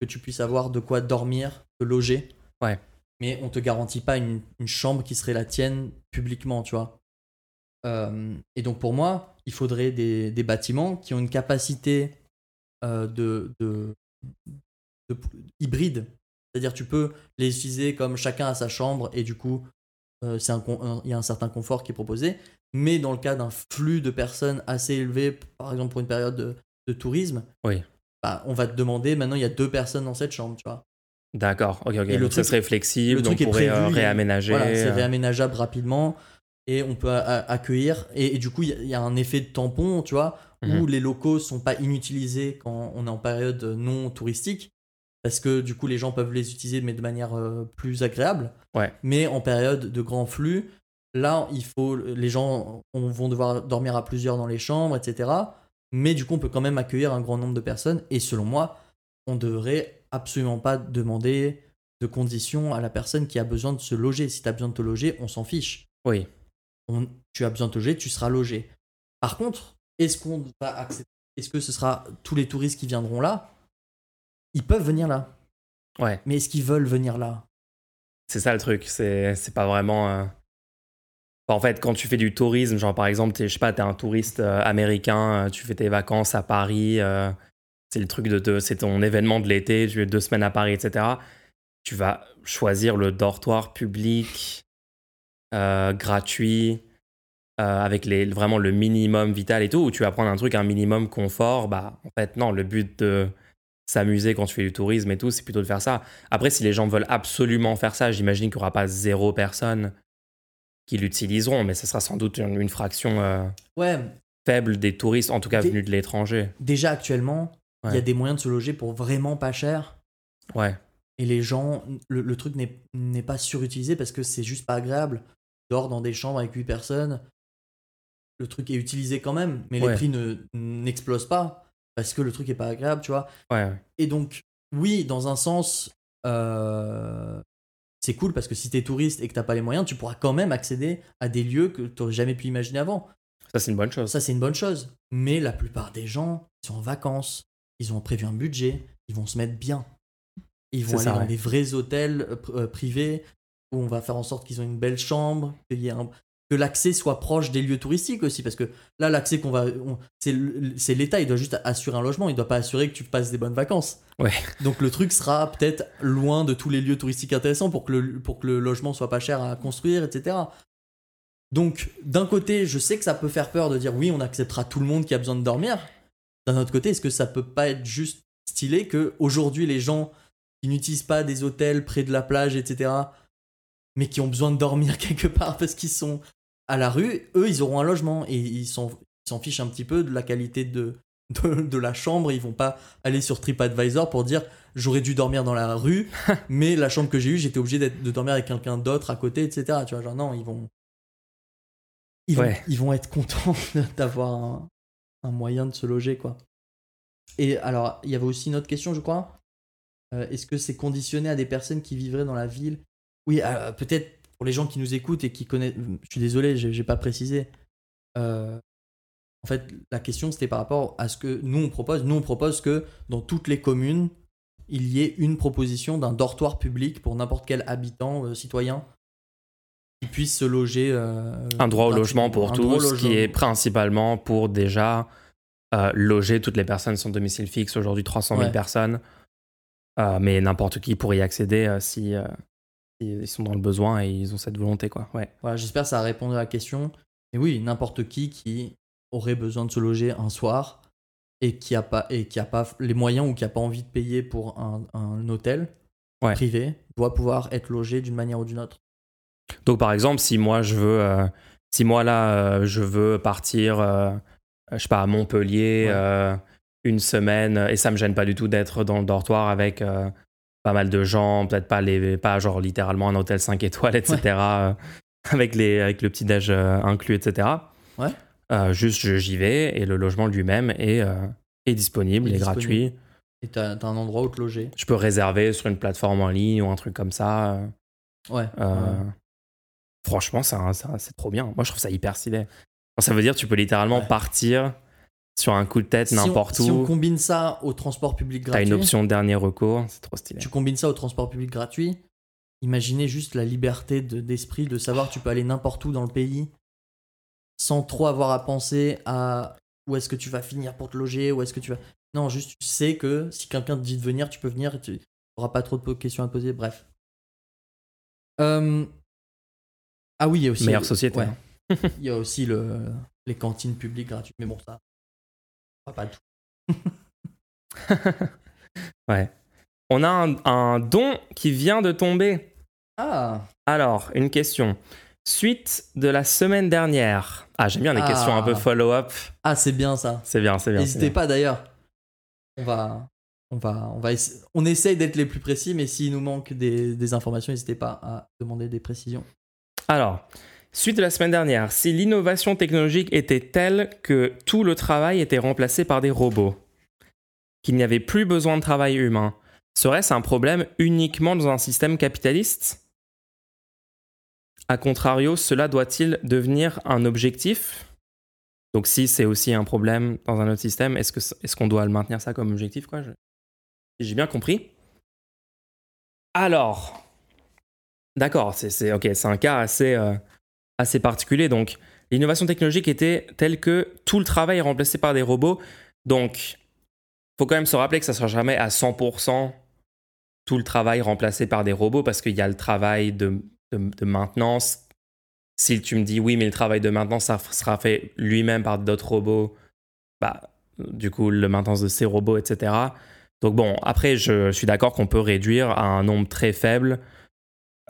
que tu puisses avoir de quoi dormir, te loger. Ouais. Mais on te garantit pas une, une chambre qui serait la tienne publiquement, tu vois. Euh, et donc pour moi, il faudrait des, des bâtiments qui ont une capacité euh, de, de, de- hybride. C'est-à-dire tu peux les utiliser comme chacun a sa chambre et du coup, euh, c'est un con- un- il y a un certain confort qui est proposé. Mais dans le cas d'un flux de personnes assez élevé, par exemple pour une période de, tourisme, Oui. bah, on va te demander maintenant il y a deux personnes dans cette chambre, tu vois. d'accord. Ok, ok. Et le donc ça truc- serait flexible, le donc on pourrait prévu, réaménager. Voilà, c'est réaménageable rapidement et on peut accueillir. Et, et du coup, il y a- il y, a un effet de tampon, tu vois, Mhm. où les locaux sont pas inutilisés quand on est en période non touristique. Parce que du coup, les gens peuvent les utiliser, mais de manière euh, plus agréable. Ouais. Mais en période de grand flux, là, il faut, les gens on, vont devoir dormir à plusieurs dans les chambres, etc. Mais du coup, on peut quand même accueillir un grand nombre de personnes. Et selon moi, on devrait absolument pas demander de conditions à la personne qui a besoin de se loger. Si tu as besoin de te loger, on s'en fiche. Oui. On- tu as besoin de te loger, tu seras logé. Par contre, est-ce qu'on va accepter Est-ce que ce sera tous les touristes qui viendront là? Ils peuvent venir là. Ouais. Mais est-ce qu'ils veulent venir là? C'est ça le truc, c'est c'est pas vraiment. euh, En fait, quand tu fais du tourisme, genre par exemple, t'es- je sais pas, t'es un touriste euh, américain, euh, tu fais tes vacances à Paris, euh, c'est le truc de, te- c'est ton événement de l'été, tu es deux semaines à Paris, etc. Tu vas choisir le dortoir public, euh, gratuit, euh, avec les, vraiment le minimum vital et tout, ou tu vas prendre un truc, un minimum confort. Bah, en fait, non, le but de s'amuser quand tu fais du tourisme et tout, c'est plutôt de faire ça. Après, si les gens veulent absolument faire ça, j'imagine qu'il n'y aura pas zéro personne qui l'utiliseront, mais ce sera sans doute une, une fraction euh, Ouais, faible des touristes, en tout cas venus de l'étranger. déjà actuellement, il y a des moyens de se loger pour vraiment pas cher. Ouais, Et les gens, le, le truc n'est pas surutilisé parce que c'est juste pas agréable. Dors dans des chambres avec 8 personnes. Le truc est utilisé quand même, mais Ouais. les prix ne n'explosent pas parce que le truc est pas agréable, tu vois. ouais, ouais. Et donc, oui, dans un sens, euh, c'est cool parce que si t'es touriste et que t'as pas les moyens, tu pourras quand même accéder à des lieux que t'aurais jamais pu imaginer avant. Ça, c'est une bonne chose. Ça, c'est une bonne chose. Mais la plupart des gens, ils sont en vacances, ils ont prévu un budget, ils vont se mettre bien. Ils vont C'est aller ça, dans ouais. des vrais hôtels euh, euh, privés où on va faire en sorte qu'ils ont une belle chambre, qu'il y ait un- que l'accès soit proche des lieux touristiques aussi. Parce que là, l'accès qu'on va. c'est l'État, il doit juste assurer un logement, il doit pas assurer que tu passes des bonnes vacances. Ouais. Donc le truc sera peut-être loin de tous les lieux touristiques intéressants pour que le, pour que le logement soit pas cher à construire, etc. Donc, d'un côté, je sais que ça peut faire peur de dire oui, on acceptera tout le monde qui a besoin de dormir. D'un autre côté, est-ce que ça peut pas être juste stylé que aujourd'hui les gens qui n'utilisent pas des hôtels près de la plage, etc., mais qui ont besoin de dormir quelque part parce qu'ils sont à la rue, eux, ils auront un logement et ils s'en fichent un petit peu de la qualité de, de, de la chambre. Ils vont pas aller sur TripAdvisor pour dire j'aurais dû dormir dans la rue, mais la chambre que j'ai eue, j'étais obligé de dormir avec quelqu'un d'autre à côté, etc. Tu vois, genre non, ils vont. Ils vont, ils vont être contents d'avoir un, un moyen de se loger, quoi. Et alors, il y avait aussi une autre question, je crois. Euh, Est-ce que c'est conditionné à des personnes qui vivraient dans la ville Oui, euh, peut-être pour les gens qui nous écoutent et qui connaissent. Je suis désolé, j'ai pas précisé. Euh, en fait, la question c'était par rapport à ce que nous on propose. Nous on propose que dans toutes les communes, il y ait une proposition d'un dortoir public pour n'importe quel habitant, euh, citoyen, qui puisse se loger. Un droit au logement pour tous, qui est principalement pour déjà loger toutes les personnes sans domicile fixe, aujourd'hui 300 000 Ouais. personnes. Euh, mais n'importe qui pourrait y accéder euh, si, euh, si ils sont dans le besoin et ils ont cette volonté. Quoi. Ouais. Voilà, j'espère que ça a répondu à la question. Et oui, n'importe qui qui aurait besoin de se loger un soir et qui a pas et qui a pas les moyens ou qui a pas envie de payer pour un, un hôtel Ouais. privé doit pouvoir être logé d'une manière ou d'une autre. Donc par exemple, si moi je veux, euh, si moi là euh, je veux partir, euh, je sais pas à Montpellier Ouais. une semaine et ça me gêne pas du tout d'être dans le dortoir avec pas mal de gens, peut-être pas, les, pas genre littéralement un hôtel 5 étoiles, etc., euh, avec, les, avec le petit-déj euh, inclus, etc. Ouais. Euh, juste, j'y vais et le logement lui-même est, euh, est disponible, Est est, disponible. gratuit. Et t'as t'as un endroit où te loger? Je peux réserver sur une plateforme en ligne ou un truc comme ça. Ouais. ouais. Franchement, ça, ça- c'est trop bien. Moi, je trouve ça hyper stylé. Ça veut dire que tu peux littéralement Ouais. partir sur un coup de tête Si n'importe Si on où. combine ça au transport public T'as gratuit, une option de dernier recours, c'est trop stylé. tu combines ça au transport public gratuit, imaginez juste la liberté de- d'esprit de savoir que tu peux aller n'importe où dans le pays sans trop avoir à penser à où est-ce que tu vas finir pour te loger, où est-ce que tu vas... Non, juste tu sais que si quelqu'un te dit de venir, tu peux venir et tu n'auras pas trop de questions à te poser, bref. Euh, Ah oui, il y a aussi... Meilleure société. Ouais. hein. Il y a aussi le, les cantines publiques gratuites, mais bon, ça... pas tout. Ouais. On a un, un don qui vient de tomber. Ah Alors, une question. Suite de la semaine dernière. Ah, j'aime bien les Ah. questions un peu follow-up. Ah, c'est bien ça. C'est bien, c'est bien. N'hésitez pas d'ailleurs. On va, on va, on va, essa- on essaye d'être les plus précis, mais s'il nous manque des, des informations, n'hésitez pas à demander des précisions. Alors, suite de la semaine dernière, si l'innovation technologique était telle que tout le travail était remplacé par des robots, qu'il n'y avait plus besoin de travail humain, serait-ce un problème uniquement dans un système capitaliste? A contrario, cela doit-il devenir un objectif? Donc si c'est aussi un problème dans un autre système, est-ce que est-ce qu'on doit le maintenir ça comme objectif quoi? J'ai bien compris. Alors, D'accord, c'est c'est- ok, c'est un cas assez, euh, assez particulier. Donc, l'innovation technologique était telle que tout le travail est remplacé par des robots. Donc, faut quand même se rappeler que ça sera jamais à 100% tout le travail remplacé par des robots parce qu'il y a le travail de- de maintenance. Si tu me dis oui, mais le travail de maintenance ça sera fait lui-même par d'autres robots, bah, du coup, le maintenance de ces robots, etc. Donc bon, après, je suis d'accord qu'on peut réduire à un nombre très faible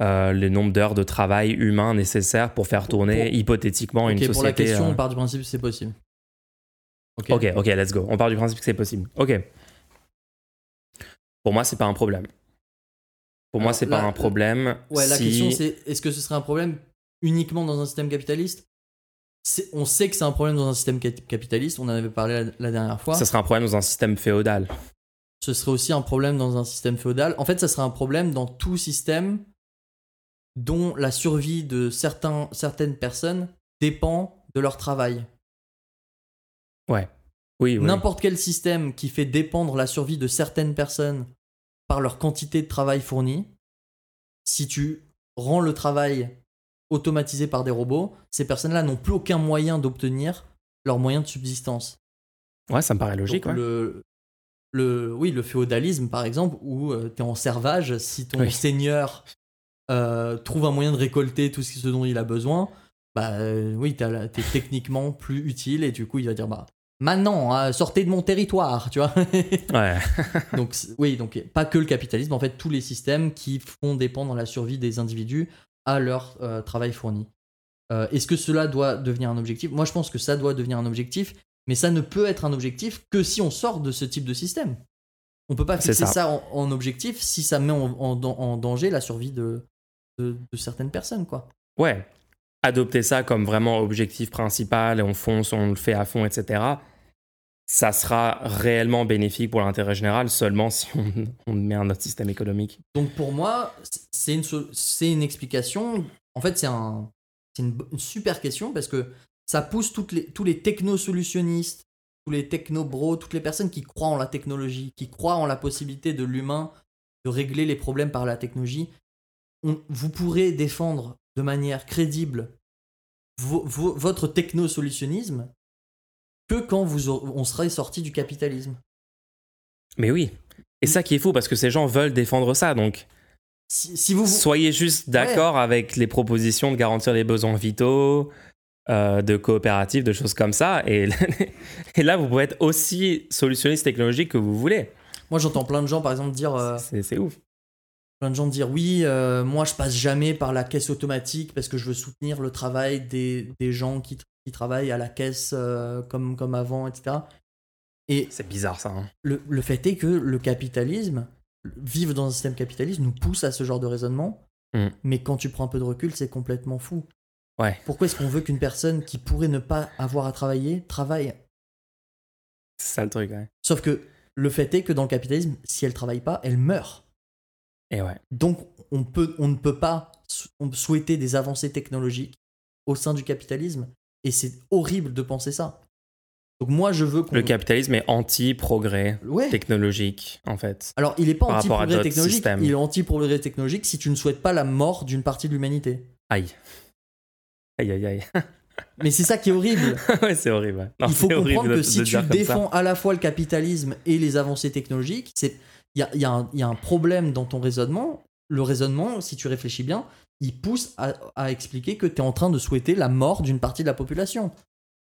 euh, le nombre d'heures de travail humain nécessaires pour faire tourner pour- hypothétiquement une société. pour la question, euh, on part du principe que c'est possible. Ok. Ok, ok, let's go. On part du principe que c'est possible. Ok. Pour moi, c'est pas un problème. Pour moi, c'est pas un problème. Ouais, la question c'est est-ce que ce serait un problème uniquement dans un système capitaliste? On sait que c'est un problème dans un système cap- capitaliste. On en avait parlé la, la dernière fois. ça serait un problème dans un système féodal. ce serait aussi un problème dans un système féodal. En fait, ça serait un problème dans tout système dont la survie de certains, certaines personnes dépend de leur travail. Oui, oui. N'importe quel système qui fait dépendre la survie de certaines personnes par leur quantité de travail fourni, si tu rends le travail automatisé par des robots, ces personnes-là n'ont plus aucun moyen d'obtenir leurs moyens de subsistance. Ouais, ça me paraît logique. Donc, ouais. le, le, oui, le féodalisme, par exemple, où tu es en servage, si ton Oui. seigneur euh, trouve un moyen de récolter tout ce dont il a besoin, bah euh, oui, t'es techniquement plus utile et du coup, il va dire bah maintenant, hein, sortez de mon territoire, tu vois. Ouais. donc oui, donc pas que le capitalisme, en fait, tous les systèmes qui font dépendre la survie des individus à leur euh, travail fourni. Est-ce que cela doit devenir un objectif? Moi, je pense que ça doit devenir un objectif, mais ça ne peut être un objectif que si on sort de ce type de système. On peut pas fixer ça, ça. en, en objectif si ça met en, en- en danger la survie de, de, de certaines personnes, quoi. Ouais. Adopter ça comme vraiment objectif principal et on fonce, on le fait à fond, etc. Ça sera réellement bénéfique pour l'intérêt général seulement si on, on met un autre système économique. Donc pour moi, c'est une, une explication. En fait, c'est un, c'est une, une super question parce que ça pousse toutes les, tous les techno-solutionnistes, tous les techno-bros, toutes les personnes qui croient en la technologie, qui croient en la possibilité de l'humain de régler les problèmes par la technologie. On- vous pourrez défendre de manière crédible vo- vo- votre techno-solutionnisme que quand vous, on serait sorti du capitalisme. Mais oui. Et ça qui est fou parce que ces gens veulent défendre ça. Donc, Si, si vous, soyez juste d'accord avec les propositions de garantir les besoins vitaux, euh, de coopératives, de choses comme ça. Et, et là, vous pouvez être aussi solutionniste technologique que vous voulez. moi j'entends plein de gens par exemple dire... euh, c'est ouf. Plein de gens dire oui, euh, moi je passe jamais par la caisse automatique parce que je veux soutenir le travail des, des gens qui, qui travaillent à la caisse euh, comme, comme avant, etc. Et C'est bizarre ça. hein. le, le fait est que le capitalisme, vivre dans un système capitaliste nous pousse à ce genre de raisonnement. Mm. Mais quand tu prends un peu de recul, c'est complètement fou. Ouais. Pourquoi est-ce qu'on veut qu'une personne qui pourrait ne pas avoir à travailler travaille? C'est ça le truc, ouais. Sauf que le fait est que dans le capitalisme, si elle travaille pas, elle meurt. Et ouais. Donc on, peut, on ne peut pas sou- souhaiter des avancées technologiques au sein du capitalisme. Et c'est horrible de penser ça. Donc moi je veux. Le capitalisme est anti-progrès Ouais. technologique, en fait. Alors il est pas anti-progrès technologique, systèmes. il est anti-progrès technologique si tu ne souhaites pas la mort d'une partie de l'humanité. Aïe. Aïe, aïe, aïe. Mais c'est ça qui est horrible. ouais, c'est horrible. Non, il faut comprendre que de si tu ça. défends à la fois le capitalisme et les avancées technologiques, c'est il y a, y un- il y a un problème dans ton raisonnement. Le raisonnement, si tu réfléchis bien, il pousse à, à expliquer que tu es en train de souhaiter la mort d'une partie de la population.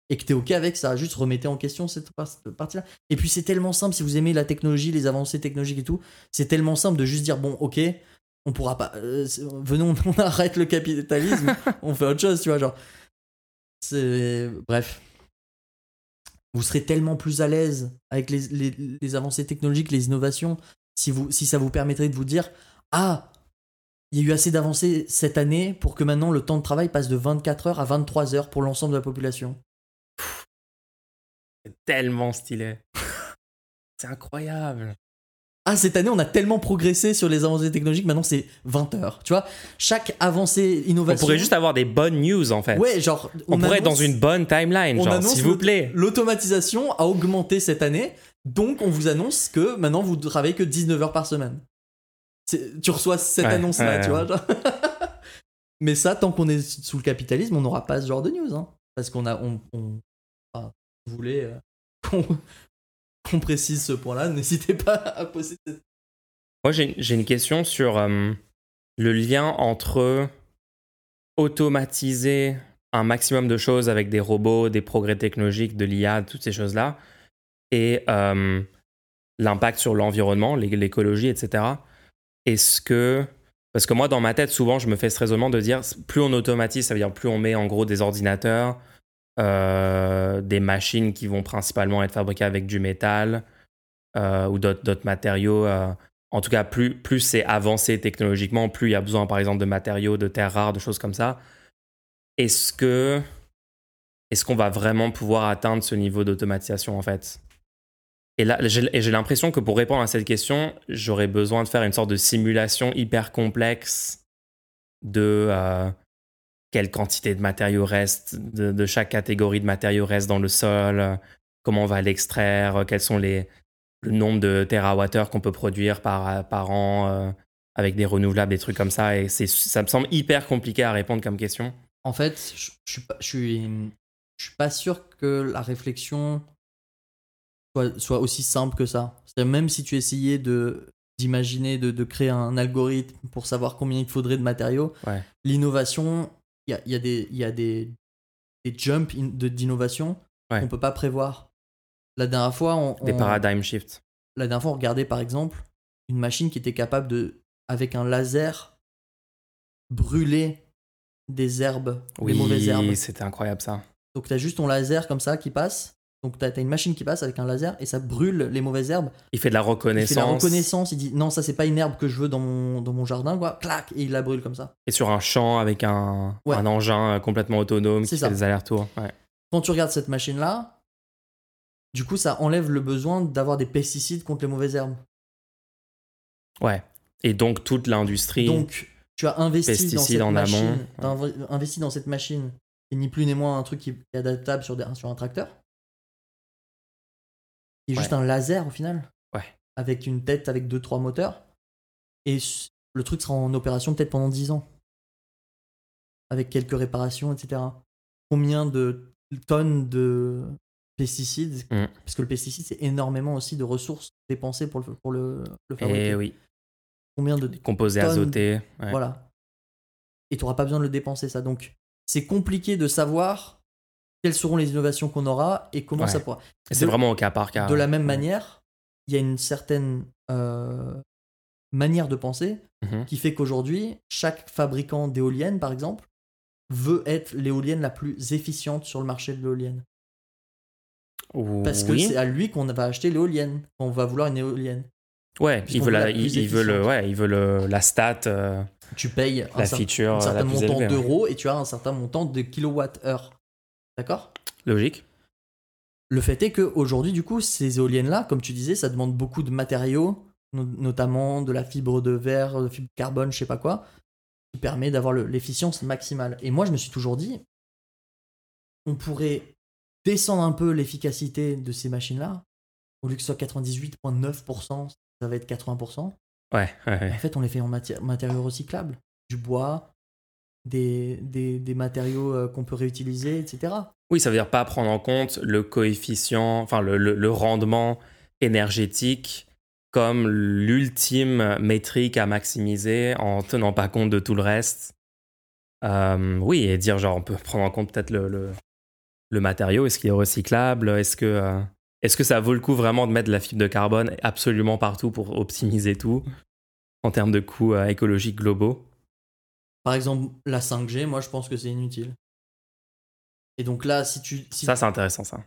Et que tu es OK avec ça. Juste remettez en question cette, par- cette partie-là. Et puis c'est tellement simple, si vous aimez la technologie, les avancées technologiques et tout, c'est tellement simple de juste dire bon, OK, on pourra pas. euh, venons, on arrête le capitalisme, on fait autre chose, tu vois. Genre. C'est. Bref vous serez tellement plus à l'aise avec les, avancées technologiques, les innovations, si, si ça vous permettrait de vous dire Ah, il y a eu assez d'avancées cette année pour que maintenant le temps de travail passe de 24 heures à 23 heures pour l'ensemble de la population. C'est tellement stylé. c'est incroyable. Ah, cette année, on a tellement progressé sur les avancées technologiques, maintenant c'est 20 heures. Tu vois, chaque avancée, On innovation. pourrait juste avoir des bonnes news, en fait. Ouais, genre. on, pourrait être dans annonce- une bonne timeline, on genre, annonce s'il vous plaît. L'automatisation a augmenté cette année, donc on vous annonce que maintenant vous travaillez que 19 heures par semaine. Tu reçois cette Ouais, annonce-là, ouais, tu vois. genre. Mais ça, tant qu'on est sous le capitalisme, on n'aura pas ce genre de news. hein. Parce qu'on a. On, on, voulez euh, qu'on qu'on précise ce point-là, n'hésitez pas à poser. Moi, j'ai une question sur euh, le lien entre automatiser un maximum de choses avec des robots, des progrès technologiques, de l'IA, toutes ces choses-là, et euh, l'impact sur l'environnement, l'é- l'écologie, etc. Est-ce que... Parce que moi, dans ma tête, souvent, je me fais ce raisonnement de dire, plus on automatise, ça veut dire plus on met en gros des ordinateurs, euh, des machines qui vont principalement être fabriquées avec du métal euh, ou d'autres matériaux. euh, en tout cas, plus, c'est avancé technologiquement, plus il y a besoin, par exemple, de matériaux, de terres rares, de choses comme ça. Est-ce que est-ce qu'on va vraiment pouvoir atteindre ce niveau d'automatisation, en fait? Et là, j'ai l'impression que pour répondre à cette question, j'aurais besoin de faire une sorte de simulation hyper complexe de quelle quantité de matériaux reste, de, de chaque catégorie de matériaux reste dans le sol, euh, comment on va l'extraire, euh, quels sont les, le nombre de terawattheures qu'on peut produire par, par an euh, avec des renouvelables, des trucs comme ça. Et c'est, ça me semble hyper compliqué à répondre comme question. En fait, je, je suis pas, je suis, je suis pas sûr que la réflexion soit, soit aussi simple que ça. C'est-à-dire même si tu essayais de d'imaginer de, de créer un algorithme pour savoir combien il faudrait de matériaux, Ouais. l'innovation, il y a, y a des y a des, des jumps in- de- d'innovation Ouais. qu'on peut pas prévoir. La dernière fois, on, Des on- paradigm shifts. la dernière fois, on regardait par exemple une machine qui était capable de, avec un laser, brûler des herbes, des mauvaises herbes. Oui, c'était incroyable ça. Donc tu as juste ton laser comme ça qui passe. Donc tu as, une machine qui passe avec un laser et ça brûle les mauvaises herbes. Il fait de la Il fait reconnaissance. la reconnaissance, il dit non ça c'est pas une herbe que je veux dans mon, dans mon jardin quoi. Clac et il la brûle comme ça. Et sur un champ avec un, Ouais. un engin euh, complètement autonome C'est qui ça. fait des allers-retours. Ouais. Quand tu regardes cette machine là, du coup ça enlève le besoin d'avoir des pesticides contre les mauvaises herbes. ouais. Et donc toute l'industrie. Donc tu as investi dans cette en machine, amont. t'as inv- investi dans cette machine et ni plus ni moins un truc qui est adaptable sur, des- sur un tracteur. Qui est juste un laser au final. Ouais. Avec une tête avec deux trois moteurs. Et le truc sera en opération peut-être pendant 10 ans. Avec quelques réparations, etc. Combien de tonnes de pesticides Mm. Parce que le pesticide, c'est énormément aussi de ressources dépensées pour le, pour le, le fabriquer. Et oui. Combien de Composés azotés. ouais. voilà. Et tu n'auras pas besoin de le dépenser, ça. Donc, c'est compliqué de savoir quelles seront les innovations qu'on aura et comment Ouais. ça pourra. C'est vraiment au cas par cas. De la même manière, il y a une certaine euh, manière de penser Mhm. qui fait qu'aujourd'hui, chaque fabricant d'éoliennes, par exemple, veut être l'éolienne la plus efficiente sur le marché de l'éolienne. Parce que c'est à lui qu'on va acheter l'éolienne, qu'on va vouloir une éolienne. Ouais, il veut la, la plus il, il veut le, efficiente. ouais, il veut le, la stat, euh, Tu payes un, la cer- feature un euh, certain montant d'euros et tu as un certain montant de kilowattheure. D'accord? Logique. Le fait est qu'aujourd'hui, du coup, ces éoliennes-là, comme tu disais, ça demande beaucoup de matériaux, no- notamment de la fibre de verre, de fibre de carbone, je sais pas quoi, qui permet d'avoir le- l'efficience maximale. Et moi, je me suis toujours dit, on pourrait descendre un peu l'efficacité de ces machines-là, au lieu que ce soit 98,9%, ça va être 80%. Ouais, ouais, ouais. En fait, on les fait en matériaux recyclables, du bois, des, des, matériaux euh, qu'on peut réutiliser, etc. Oui, ça veut dire pas prendre en compte le coefficient, enfin le, rendement énergétique comme l'ultime métrique à maximiser en tenant pas compte de tout le reste. Euh, oui, et dire genre on peut prendre en compte peut-être le, le, matériau, est-ce qu'il est recyclable, est-ce que, euh, est-ce que ça vaut le coup vraiment de mettre de la fibre de carbone absolument partout pour optimiser tout en termes de coûts écologiques globaux? Par exemple, la 5G, moi je pense que c'est inutile. Et donc là, si tu, si, Ça c'est intéressant ça.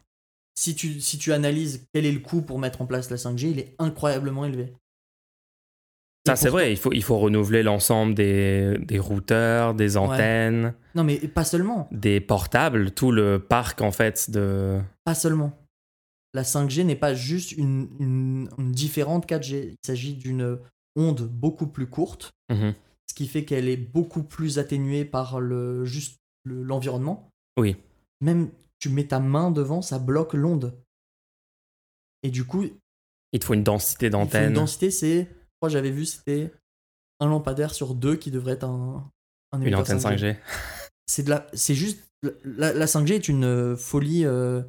si, tu, si tu analyses quel est le coût pour mettre en place la 5G, il est incroyablement élevé. Ça c'est vrai, il faut, il faut renouveler l'ensemble des, des routeurs, des antennes. Non mais pas seulement, des portables, tout le parc en fait de. pas seulement. La 5G n'est pas juste une, une, une différente 4G. Il s'agit d'une onde beaucoup plus courte, Mhm. Ce qui fait qu'elle est beaucoup plus atténuée par le, juste le- l'environnement. Oui. Même tu mets ta main devant, ça bloque l'onde. Et du coup, Il te faut une densité faut Une d'antenne. densité, c'est. Je crois que j'avais vu, c'était un lampadaire sur deux qui devrait être un, un Une antenne 5G. C'est de la, c'est juste. La, la 5G est une euh, folie. euh,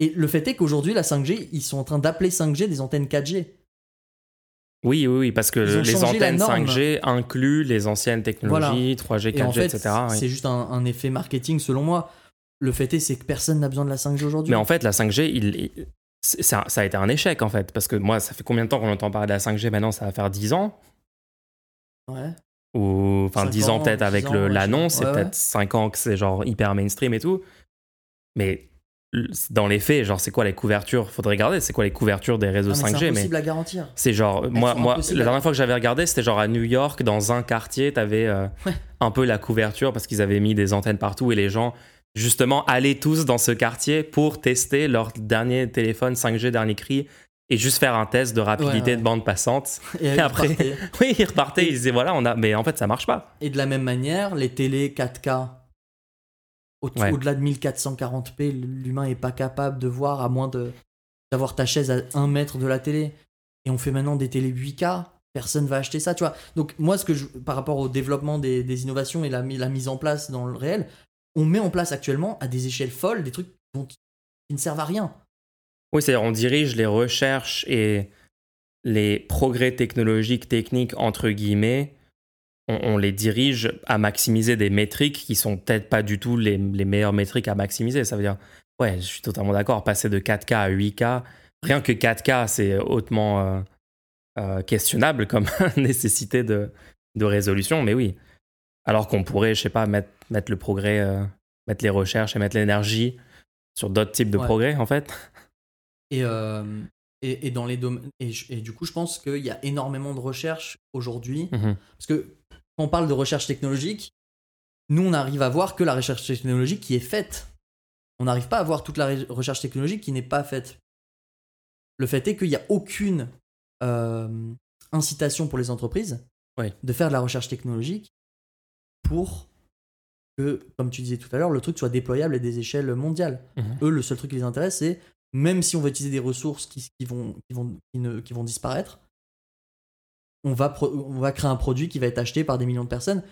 Et le fait est qu'aujourd'hui, la 5G, ils sont en train d'appeler 5G des antennes 4G. Oui, oui, oui, parce que les antennes norme. 5G incluent les anciennes technologies, 3G, 4G, Et en fait, etc. oui. c'est juste un, un effet marketing selon moi. Le fait est, c'est que personne n'a besoin de la 5G aujourd'hui. Mais en fait, la 5G, il, il- c'est- ça, ça a été un échec en fait. Parce que moi, ça fait combien de temps qu'on entend parler de la 5G maintenant? Ça va faire 10 ans? Ouais. Ou enfin Cinq 10 ans peut-être 10 avec ouais, l'annonce, je- c'est ouais, peut-être ouais. 5 ans que c'est genre hyper mainstream et tout. Mais dans les faits, genre c'est quoi les couvertures? Faudrait regarder, c'est quoi les couvertures des réseaux Ah, mais 5G c'est mais impossible à garantir. C'est genre, moi, moi la dernière fois que j'avais regardé, c'était genre à New York, dans un quartier, t'avais euh, Ouais. un peu la couverture parce qu'ils avaient mis des antennes partout et les gens, justement, allaient tous dans ce quartier pour tester leur dernier téléphone 5G dernier cri et juste faire un test de rapidité Ouais, ouais. de bande passante. Et, Et après-. Oui, ils repartaient, ils disaient voilà, on a, mais en fait, ça marche pas. Et de la même manière, les télés 4K, Ouais. au-delà de 1440p, l'humain est pas capable de voir à moins de d'avoir ta chaise à 1 mètre de la télé. Et on fait maintenant des télés 8K, personne va acheter ça, tu vois. Donc moi, ce que je, par rapport au développement des, des innovations et la, mi- la mise en place dans le réel, on met en place actuellement à des échelles folles des trucs dont- qui ne servent à rien. Oui, c'est on dirige les recherches et les progrès technologiques, techniques, entre guillemets, on, on les dirige à maximiser des métriques qui sont peut-être pas du tout les, les meilleures métriques à maximiser. Ça veut dire, ouais, je suis totalement d'accord, passer de 4K à 8K, rien que 4K, c'est hautement euh, euh, questionnable comme nécessité de, de résolution, mais oui. Alors qu'on pourrait, je sais pas, mettre, mettre le progrès, euh, mettre les recherches et mettre l'énergie sur d'autres types de Ouais. progrès, en fait. Et, et, et dans les domaines. Et, du coup, je pense qu'il y a énormément de recherches aujourd'hui Mhm. Parce que quand on parle de recherche technologique, nous, on arrive à voir que la recherche technologique qui est faite. On n'arrive pas à voir toute la recherche technologique qui n'est pas faite. Le fait est qu'il n'y a aucune euh, incitation pour les entreprises Oui. de faire de la recherche technologique pour que, comme tu disais tout à l'heure, le truc soit déployable à des échelles mondiales. Mhm. Eux, le seul truc qui les intéresse, c'est même si on va utiliser des ressources qui, qui vont, qui, vont, qui, ne- qui vont disparaître, on va, on va créer un produit qui va être acheté par des millions de personnes.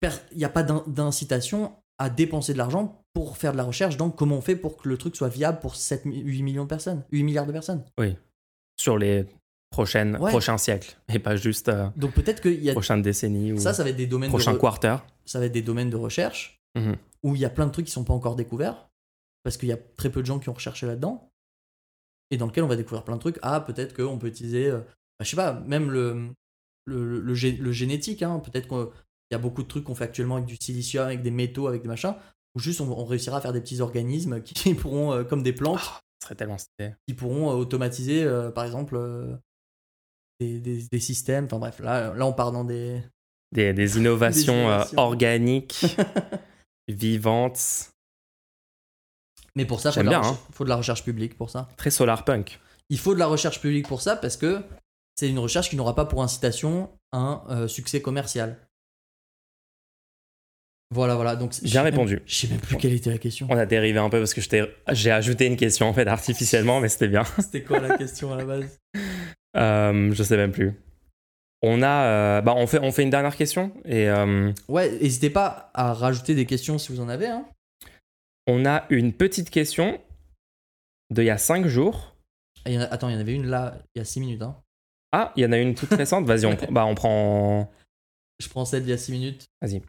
Per- Il n'y a pas d'in- d'incitation à dépenser de l'argent pour faire de la recherche. Donc, comment on fait pour que le truc soit viable pour 7, 8 millions de personnes 8 milliards de personnes sur les prochaines, Ouais. prochains siècles et pas juste euh, Donc, peut-être qu'il y a. prochaines décennies ou Ça, ça va être des domaines de quarter. ça va être des domaines de recherche Mhm. où il y a plein de trucs qui sont pas encore découverts parce qu'il y a très peu de gens qui ont recherché là-dedans et dans lequel on va découvrir plein de trucs. Ah, peut-être qu'on peut utiliser, euh, bah, je sais pas, même le, le, le, gé- le génétique. hein. peut-être qu'il y a beaucoup de trucs qu'on fait actuellement avec du silicium, avec des métaux, avec des machins, où juste on, on réussira à faire des petits organismes qui pourront, euh, comme des plantes, Ah, ce serait tellement stylé. qui pourront euh, automatiser, euh, par exemple, des, des- des systèmes. Enfin bref, là, là on part dans des. Des, des innovations, organiques, vivantes. Mais pour ça, il faut, hein. recherche- faut de la recherche publique pour ça. Très solarpunk. Il faut de la recherche publique pour ça parce que c'est une recherche qui n'aura pas pour incitation un euh, succès commercial. Voilà, voilà. Donc, Bien sais même- répondu. Je sais même plus quelle était la question. On a dérivé un peu parce que j'ai ajouté une question en fait artificiellement, mais c'était bien. C'était quoi la question à la base? Euh, je sais même plus. On a, euh, bah on fait, on fait une dernière question et euh, Ouais, n'hésitez pas à rajouter des questions si vous en avez. Hein. on a une petite question de il y a 5 jours. Ah, il y en a- attends, il y en avait une là, il y a 6 minutes. Hein. Ah, il y en a une toute récente. Vas-y, on, prend- bah, on prend. Je prends celle d'il y a 6 minutes. Vas-y.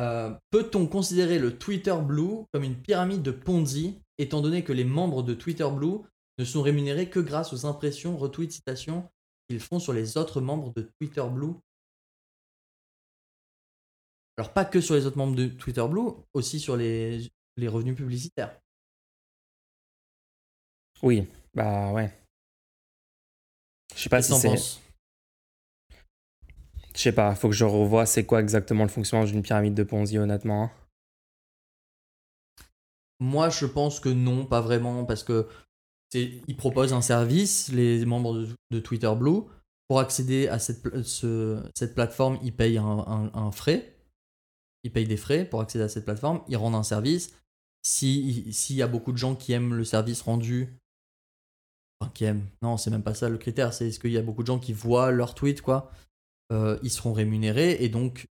Euh, Peut-on considérer le Twitter Blue comme une pyramide de Ponzi, étant donné que les membres de Twitter Blue ne sont rémunérés que grâce aux impressions, retweets, citations qu'ils font sur les autres membres de Twitter Blue? Alors pas que sur les autres membres de Twitter Blue, aussi sur les, les revenus publicitaires. Oui, bah ouais. Je sais pas si c'est. Je sais pas, faut que je revoie c'est quoi exactement le fonctionnement d'une pyramide de Ponzi, honnêtement. Moi, je pense que non, pas vraiment, parce que ils proposent un service, les membres de, de Twitter Blue, pour accéder à cette, pla- ce- cette plateforme, ils payent un, un- un frais, ils payent des frais pour accéder à cette plateforme, ils rendent un service. Si- S'il y a beaucoup de gens qui aiment le service rendu, enfin qui aiment, non, c'est même pas ça le critère, c'est est-ce qu'il y a beaucoup de gens qui voient leur tweet, quoi, euh, ils seront rémunérés, et donc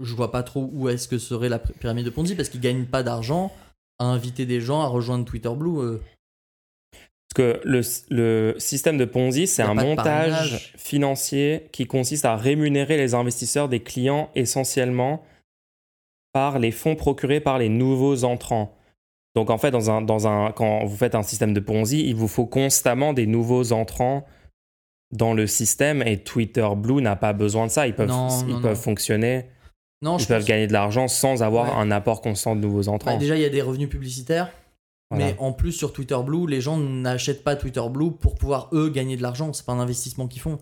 je vois pas trop où est-ce que serait la pyramide de Ponzi, parce qu'ils gagnent pas d'argent à inviter des gens à rejoindre Twitter Blue. euh. Parce que le, le système de Ponzi, c'est un montage financier qui consiste à rémunérer les investisseurs des clients essentiellement par les fonds procurés par les nouveaux entrants. Donc en fait, dans un, dans un, quand vous faites un système de Ponzi, il vous faut constamment des nouveaux entrants dans le système et Twitter Blue n'a pas besoin de ça. Ils peuvent, Non, ils non, peuvent non. fonctionner, Non, ils je peuvent pense- gagner de l'argent sans avoir Ouais. un apport constant de nouveaux entrants. Bah, déjà, il y a des revenus publicitaires, Voilà. mais en plus sur Twitter Blue, les gens n'achètent pas Twitter Blue pour pouvoir eux gagner de l'argent. C'est pas un investissement qu'ils font.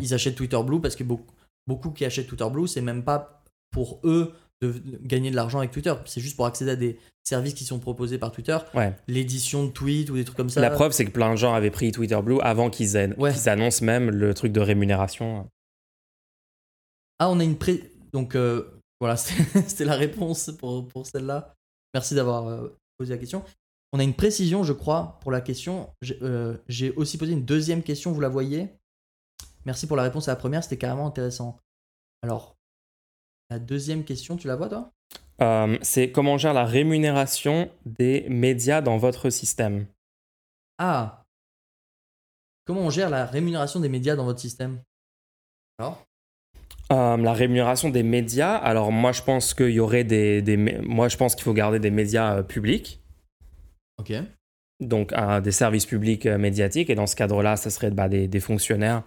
Ils achètent Twitter Blue parce que beaucoup, beaucoup qui achètent Twitter Blue, c'est même pas pour eux de gagner de l'argent avec Twitter. C'est juste pour accéder à des services qui sont proposés par Twitter, Ouais. l'édition de tweets ou des trucs comme ça. La preuve, c'est que plein de gens avaient pris Twitter Blue avant qu'ils aient- Ouais. qu'ils annoncent même le truc de rémunération. Ah, on a une pré... Donc euh, voilà, c'était la réponse pour, pour celle-là. Merci d'avoir euh, posé la question. On a une précision, je crois, pour la question. J'ai euh, j'ai aussi posé une deuxième question, vous la voyez? Merci pour la réponse à la première, c'était carrément intéressant. Alors, la deuxième question, tu la vois toi? Euh, c'est comment on gère la rémunération des médias dans votre système? Ah! Comment on gère la rémunération des médias dans votre système? Alors? Euh, la rémunération des médias, alors moi je pense qu'il y aurait des, des mé- moi je pense qu'il faut garder des médias euh, publics, Ok. donc euh, des services publics médiatiques, et dans ce cadre-là, ça serait bah, des, des fonctionnaires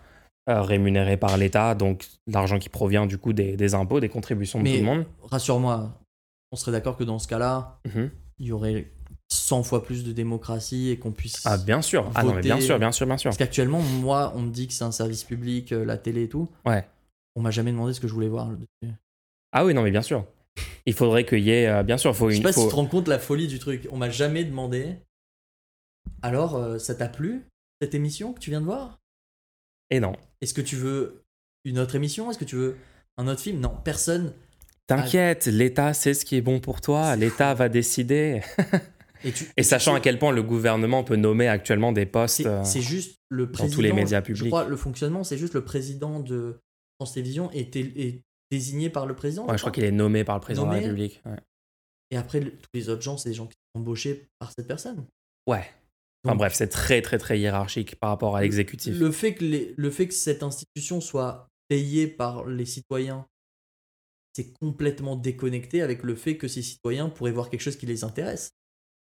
euh, rémunérés par l'État, donc l'argent qui provient du coup des, des impôts, des contributions de Mais- tout le monde. Rassure-moi, on serait d'accord que dans ce cas-là, Mhm. il y aurait 100 fois plus de démocratie et qu'on puisse... Ah bien sûr, ah non mais bien sûr, bien sûr, bien sûr. Parce qu'actuellement, moi, on me dit que c'est un service public, euh, la télé et tout. Ouais. On m'a jamais demandé ce que je voulais voir. Je Ah oui, non mais bien sûr. Il faudrait qu'il y ait, euh, bien sûr, il faut sais une... pas si faut- tu te rends compte la folie du truc. On m'a jamais demandé. Alors, euh, ça t'a plu cette émission que tu viens de voir? Et non. Est-ce que tu veux une autre émission? Est-ce que tu veux un autre film? Non, personne. T'inquiète, l'État sait ce qui est bon pour toi, l'État va décider. Et, tu, Et sachant à tu sais, quel point le gouvernement peut nommer actuellement des postes. c'est euh, juste le président. tous les médias Je publics. crois le fonctionnement, c'est juste le président de France Télévisions est, est désigné par le président. Ouais, je crois qu'il est nommé par le président de la République. Ouais. Et après, le- tous les autres gens, c'est des gens qui sont embauchés par cette personne. Ouais. Enfin bref, c'est très très très hiérarchique par rapport à l'exécutif. Le fait, que les- le fait que cette institution soit payée par les citoyens, c'est complètement déconnecté avec le fait que ces citoyens pourraient voir quelque chose qui les intéresse.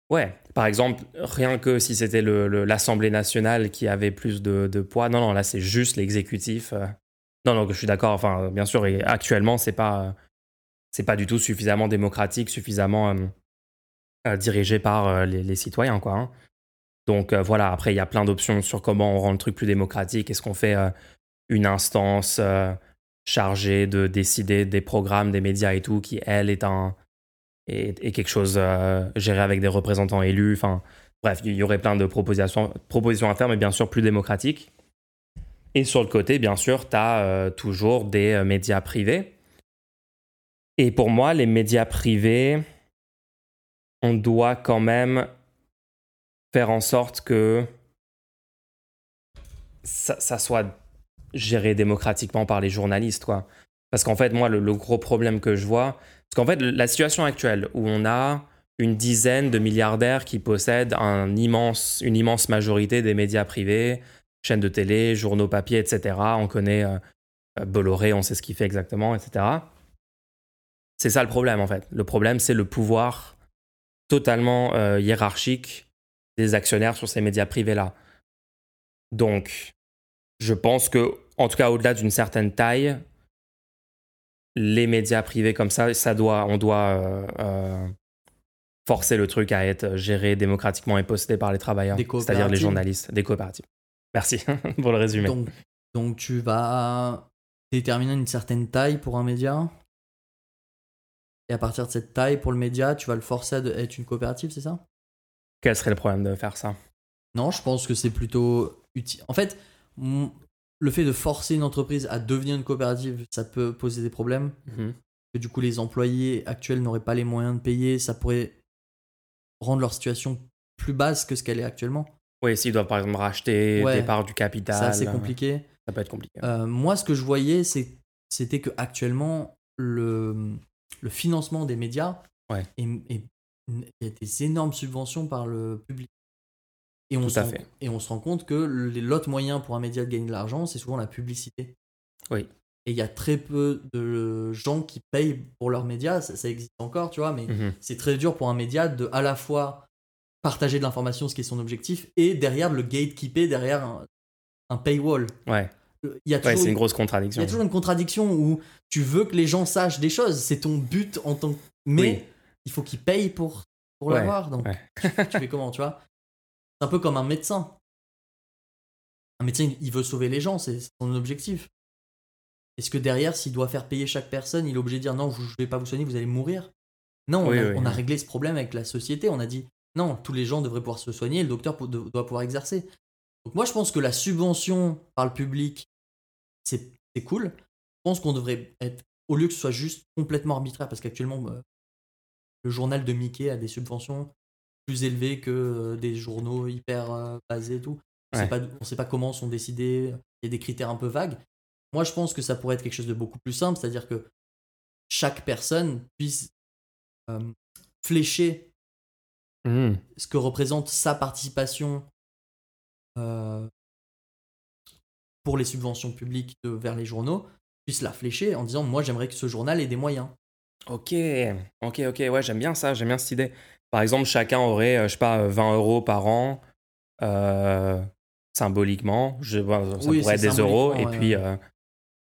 Ouais, par exemple, rien que si c'était le- le- l'Assemblée nationale qui avait plus de, de poids. Non, non, là c'est juste l'exécutif. euh. Non, non, je suis d'accord. Enfin, bien sûr, et actuellement, c'est pas, euh, c'est pas du tout suffisamment démocratique, suffisamment euh, euh, dirigé par euh, les, les citoyens, quoi. hein. Donc euh, voilà, après, il y a plein d'options sur comment on rend le truc plus démocratique. Est-ce qu'on fait euh, une instance euh, chargée de décider des programmes, des médias et tout, qui, elle, est, un, est, quelque chose géré avec des représentants élus? Enfin, bref, il y aurait plein de propositions, propositions à faire, mais bien sûr plus démocratiques. Et sur le côté, bien sûr, tu as toujours des médias privés. Et pour moi, les médias privés, on doit quand même faire en sorte que ça, soit géré démocratiquement par les journalistes, quoi. Parce qu'en fait, moi, le, gros problème que je vois, parce qu'en fait, la situation actuelle où on a une dizaine de milliardaires qui possèdent une immense majorité des médias privés, chaînes de télé, journaux papier, etc. On connaît euh, euh, Bolloré, on sait ce qu'il fait exactement, etc. C'est ça le problème, en fait. Le problème, c'est le pouvoir totalement euh, hiérarchique des actionnaires sur ces médias privés-là. Donc, je pense que, en tout cas, au-delà d'une certaine taille, les médias privés comme ça, ça doit, on doit euh, euh, forcer le truc à être géré démocratiquement et posté par les travailleurs, c'est-à-dire les journalistes, des coopératives. Merci pour le résumé. Donc, donc, tu vas déterminer une certaine taille pour un média? Et à partir de cette taille pour le média, tu vas le forcer à être une coopérative, c'est ça? Quel serait le problème de faire ça? Non, je pense que c'est plutôt utile. En fait, le fait de forcer une entreprise à devenir une coopérative, ça peut poser des problèmes. Mhm. Que du coup, les employés actuels n'auraient pas les moyens de payer. Ça pourrait rendre leur situation plus basse que ce qu'elle est actuellement. Oui, s'ils doivent par exemple racheter des parts du capital. Ça, c'est compliqué. Ça peut être compliqué. Euh, moi, ce que je voyais, c'était que actuellement, le, le financement des médias ouais. Il y a des énormes subventions par le public. Et on, Tout se, à rend, fait. et on se rend compte que l'autre moyen pour un média de gagner de l'argent, c'est souvent la publicité. Oui. Et il y a très peu de gens qui payent pour leurs médias, ça, existe encore, tu vois, mais mhm. c'est très dur pour un média de à la fois partager de l'information, ce qui est son objectif, et derrière le gatekeeper, derrière un, un paywall. Ouais c'est une grosse contradiction. Il y a toujours une contradiction où tu veux que les gens sachent des choses, c'est ton but en tant que. Mais il faut qu'ils payent pour, pour l'avoir. Donc, tu fais comment, tu vois? C'est un peu comme un médecin. Un médecin, il veut sauver les gens, c'est son objectif. Est-ce que derrière, s'il doit faire payer chaque personne, il est obligé de dire non, je ne vais pas vous soigner, vous allez mourir? Non, on, a, réglé ce problème avec la société. On a dit non, tous les gens devraient pouvoir se soigner, le docteur doit pouvoir exercer. Donc moi, je pense que la subvention par le public c'est cool. Je pense qu'on devrait être, au lieu que ce soit juste complètement arbitraire, parce qu'actuellement, bah, le journal de Mickey a des subventions plus élevées que euh, des journaux hyper euh, basés et tout. On ne sait pas comment sont décidés, il y a des critères un peu vagues. Moi, je pense que ça pourrait être quelque chose de beaucoup plus simple, c'est-à-dire que chaque personne puisse euh, flécher mmh. ce que représente sa participation pour les subventions publiques vers les journaux puisse la flécher en disant moi j'aimerais que ce journal ait des moyens. Ok, ok, ok, ouais, j'aime bien ça, j'aime bien cette idée. Par exemple, chacun aurait, euh, je sais pas, 20 euros par an, euh, symboliquement, je, ça pourrait être des euros, et puis euh,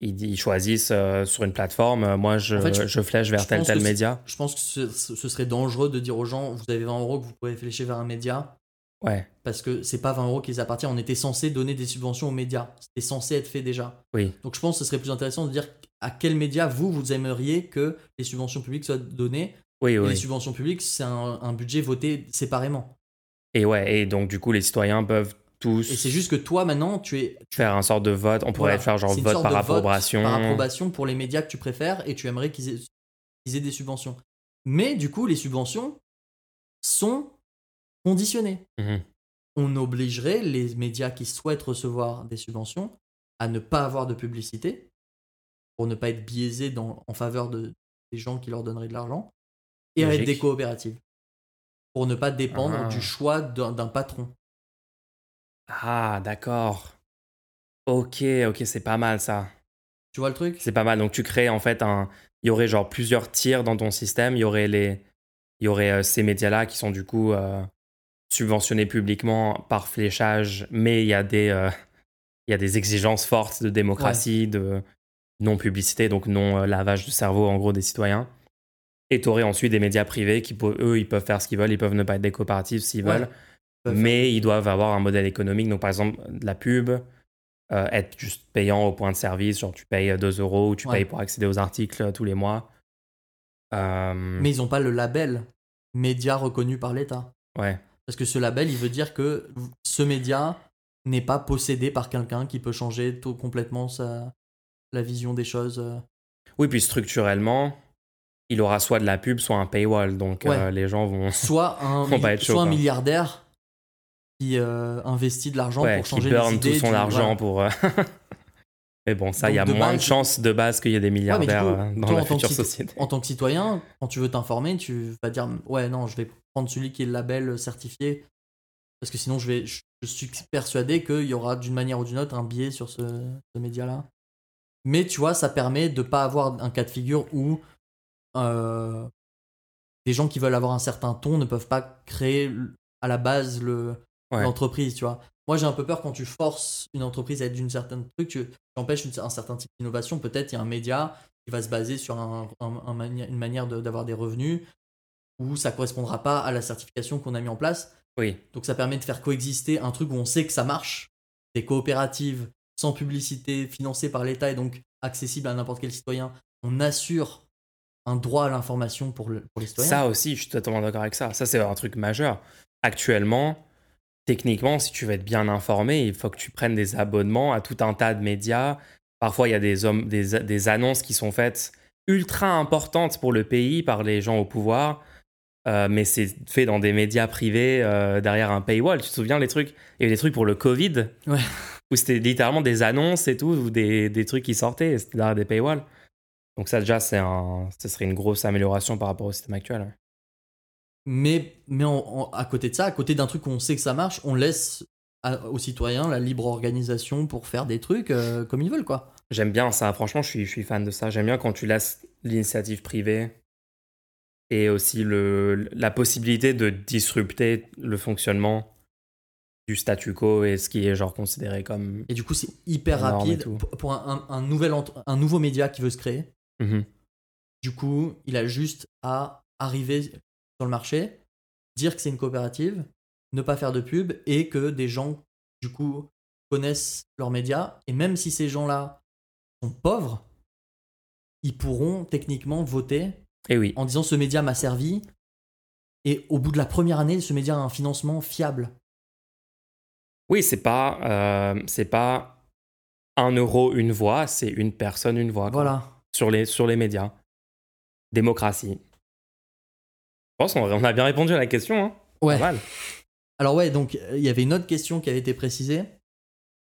ils, choisissent sur une plateforme, moi je, je, flèche vers tel tel média. Je pense que ce, ce, serait dangereux de dire aux gens, vous avez 20 euros que vous pouvez flécher vers un média, Ouais. Parce que c'est pas 20 euros qui les appartient. On était censé donner des subventions aux médias. C'était censé être fait déjà. Oui. Donc je pense que ce serait plus intéressant de dire à quel média vous, vous aimeriez que les subventions publiques soient données. Oui, oui. les subventions publiques, c'est un, budget voté séparément. Et ouais, et donc du coup, les citoyens peuvent tous. Et c'est juste que toi, maintenant, tu es. Faire un sort de vote. On pourrait faire genre vote par approbation. par approbation pour les médias que tu préfères et tu aimerais qu'ils aient, aient des subventions. Mais du coup, les subventions sont conditionnées. Mhm on obligerait les médias qui souhaitent recevoir des subventions à ne pas avoir de publicité pour ne pas être biaisés en faveur de, des gens qui leur donneraient de l'argent et à être des coopératives pour ne pas dépendre ah. du choix d'un patron. Ah, d'accord. Ok, ok, c'est pas mal ça. Tu vois le truc? C'est pas mal. Donc tu crées en fait un. Il y aurait genre plusieurs tiers dans ton système. Il y aurait les. Il y aurait euh, ces médias-là qui sont du coup euh, subventionné publiquement par fléchage, mais il y a des, euh, il y a des exigences fortes de démocratie, de non-publicité, donc non-lavage de cerveau en gros des citoyens. Et tu aurais ensuite des médias privés qui, eux, ils peuvent faire ce qu'ils veulent, ils peuvent ne pas être des coopératives s'ils veulent, mais ils doivent avoir un modèle économique, donc par exemple de la pub, euh, être juste payant au point de service, genre tu payes 2 euros ou tu Ouais. payes pour accéder aux articles euh, tous les mois. Euh, Mais ils n'ont pas le label média reconnu par l'État. ouais. Parce que ce label, il veut dire que ce média n'est pas possédé par quelqu'un qui peut changer tout, complètement sa, la vision des choses. euh. Oui, puis structurellement, il aura soit de la pub, soit un paywall. Donc Ouais. euh, les gens vont. Soit un, pas être chaud, soit un quoi. milliardaire qui euh, investit de l'argent Ouais, pour qui changer burn les tout idées son argent pour. euh, Mais bon, ça, il y a de moins de chances de base qu'il y ait des Ouais, milliardaires coup, dans toi, la en tant que future société. En tant que citoyen, quand tu veux t'informer, tu vas dire ouais non, je vais prendre celui qui est le label certifié parce que sinon je vais, je, je suis persuadé qu'il y aura d'une manière ou d'une autre un biais sur ce, ce média-là. Mais tu vois, ça permet de pas avoir un cas de figure où euh, des gens qui veulent avoir un certain ton ne peuvent pas créer à la base le Ouais. l'entreprise, tu vois. Moi, j'ai un peu peur quand tu forces une entreprise à être d'une certaine truc, tu, tu empêches une- un certain type d'innovation. Peut-être il y a un média qui va se baser sur un, un- un mani- une manière de- d'avoir des revenus où ça correspondra pas à la certification qu'on a mis en place. Oui. Donc ça permet de faire coexister un truc où on sait que ça marche, des coopératives sans publicité, financées par l'État et donc accessibles à n'importe quel citoyen. On assure un droit à l'information pour, pour les citoyens. Ça aussi, je suis totalement d'accord avec ça. Ça, c'est un truc majeur. Actuellement, techniquement, si tu veux être bien informé, il faut que tu prennes des abonnements à tout un tas de médias. Parfois, il y a des, hommes, des, des annonces qui sont faites ultra importantes pour le pays par les gens au pouvoir. Euh, mais c'est fait dans des médias privés euh, derrière un paywall. Tu te souviens les trucs? Il y avait des trucs pour le Covid? Ouais. où c'était littéralement des annonces et tout, ou des, des trucs qui sortaient, et c'était derrière des paywalls. Donc ça déjà, c'est un, ce serait une grosse amélioration par rapport au système actuel. ouais. Mais, mais à côté de ça, à côté d'un truc où on sait que ça marche, on laisse à- aux citoyens la libre organisation pour faire des trucs euh, comme ils veulent, quoi. J'aime bien ça, franchement, je suis, je suis fan de ça. J'aime bien quand tu laisses l'initiative privée et aussi le, la possibilité de disrupter le fonctionnement du statu quo et ce qui est genre considéré comme... Et du coup, c'est hyper rapide pour, un, un- un nouvel un nouveau média qui veut se créer. Mhm. Du coup, il a juste à arriver sur le marché, dire que c'est une coopérative, ne pas faire de pub et que des gens, du coup, connaissent leurs médias. Et même si ces gens-là sont pauvres, ils pourront techniquement voter Et oui, en disant ce média m'a servi. Et au bout de la première année, ce média a un financement fiable. oui, c'est pas, euh, c'est pas un euro une voix, c'est une personne une voix. quoi. Voilà. Sur les, sur les médias. Démocratie. Je pense qu'on on a bien répondu à la question. Hein. Ouais. Pas mal. Alors ouais, donc euh, il y avait une autre question qui avait été précisée.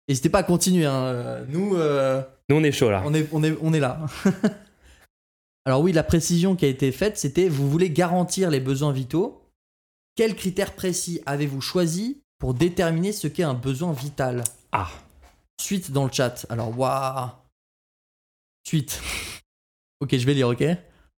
N'hésitez pas à continuer. hein. Nous, euh, Nous, on est chaud là. on, est, on, est, on est là. Alors oui, la précision qui a été faite, c'était vous voulez garantir les besoins vitaux. Quels critères précis avez-vous choisi pour déterminer ce qu'est un besoin vital? Ah, Suite dans le chat. Alors, waouh. Suite. ok, je vais lire, ok?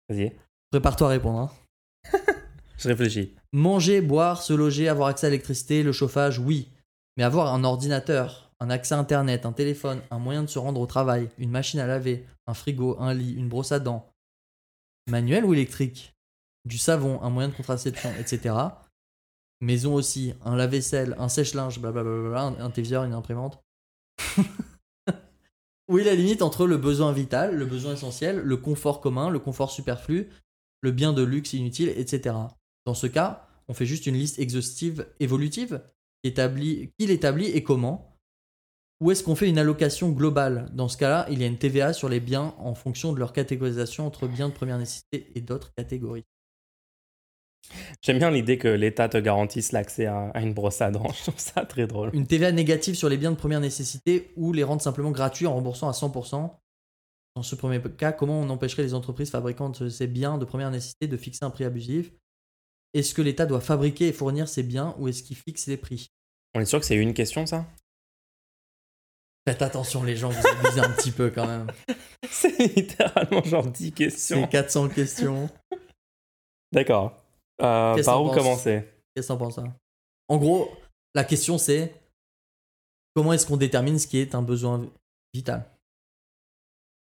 Vas-y. Prépare-toi à répondre. hein. Je réfléchis. Manger, boire, se loger, avoir accès à l'électricité, le chauffage, oui. Mais avoir un ordinateur, un accès à Internet, un téléphone, un moyen de se rendre au travail, une machine à laver, un frigo, un lit, une brosse à dents, manuel ou électrique, du savon, un moyen de contraception, etc. Maison aussi, un lave-vaisselle, un sèche-linge, blablabla, un, un téléviseur, une imprimante. Est la limite entre le besoin vital, le besoin essentiel, le confort commun, le confort superflu, le bien de luxe inutile, etc. Dans ce cas, on fait juste une liste exhaustive évolutive établit qui l'établit et comment? Ou est-ce qu'on fait une allocation globale? Dans ce cas-là, il y a une TVA sur les biens en fonction de leur catégorisation entre biens de première nécessité et d'autres catégories. J'aime bien l'idée que l'État te garantisse l'accès à, une brosse à dents. Je trouve ça très drôle. Une TVA négative sur les biens de première nécessité ou les rendre simplement gratuits en remboursant à 100%. Dans ce premier cas, comment on empêcherait les entreprises fabricantes de ces biens de première nécessité de fixer un prix abusif? Est-ce que l'État doit fabriquer et fournir ces biens ou est-ce qu'il fixe les prix? On est sûr que c'est une question, ça? Faites attention les gens, vous abusez un petit peu quand même. C'est littéralement genre 10 questions. C'est 400 questions. D'accord. Euh, par qu'on où pense commencer? Qu'est-ce que t'en penses hein? En gros, la question c'est comment est-ce qu'on détermine ce qui est un besoin vital?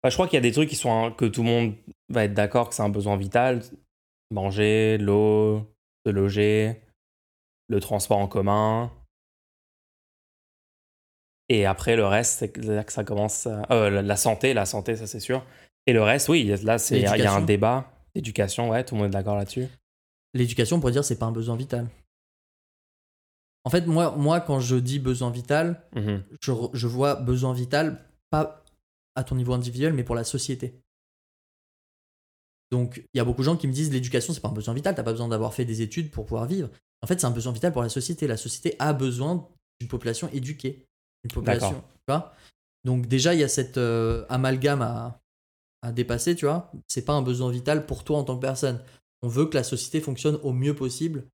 Bah, Je crois qu'il y a des trucs qui sont que tout le monde va être d'accord que c'est un besoin vital. Manger, l'eau, se loger, le transport en commun. Et après, le reste, c'est là que ça commence. à- euh, la- santé, la santé, ça c'est sûr. Et le reste, oui, là, il y, a- un débat. L'éducation, ouais, tout le monde est d'accord là-dessus. L'éducation, on pourrait dire, c'est pas un besoin vital. En fait, moi, moi quand je dis besoin vital, Mhm. je, je vois besoin vital pas à ton niveau individuel, mais pour la société. Donc, il y a beaucoup de gens qui me disent l'éducation, c'est pas un besoin vital, t'as pas besoin d'avoir fait des études pour pouvoir vivre. En fait, c'est un besoin vital pour la société. La société a besoin d'une population éduquée. Une population. D'accord. Tu vois Donc, déjà, il y a cette euh, amalgame à, à dépasser, tu vois. C'est pas un besoin vital pour toi en tant que personne. On veut que la société fonctionne au mieux possible,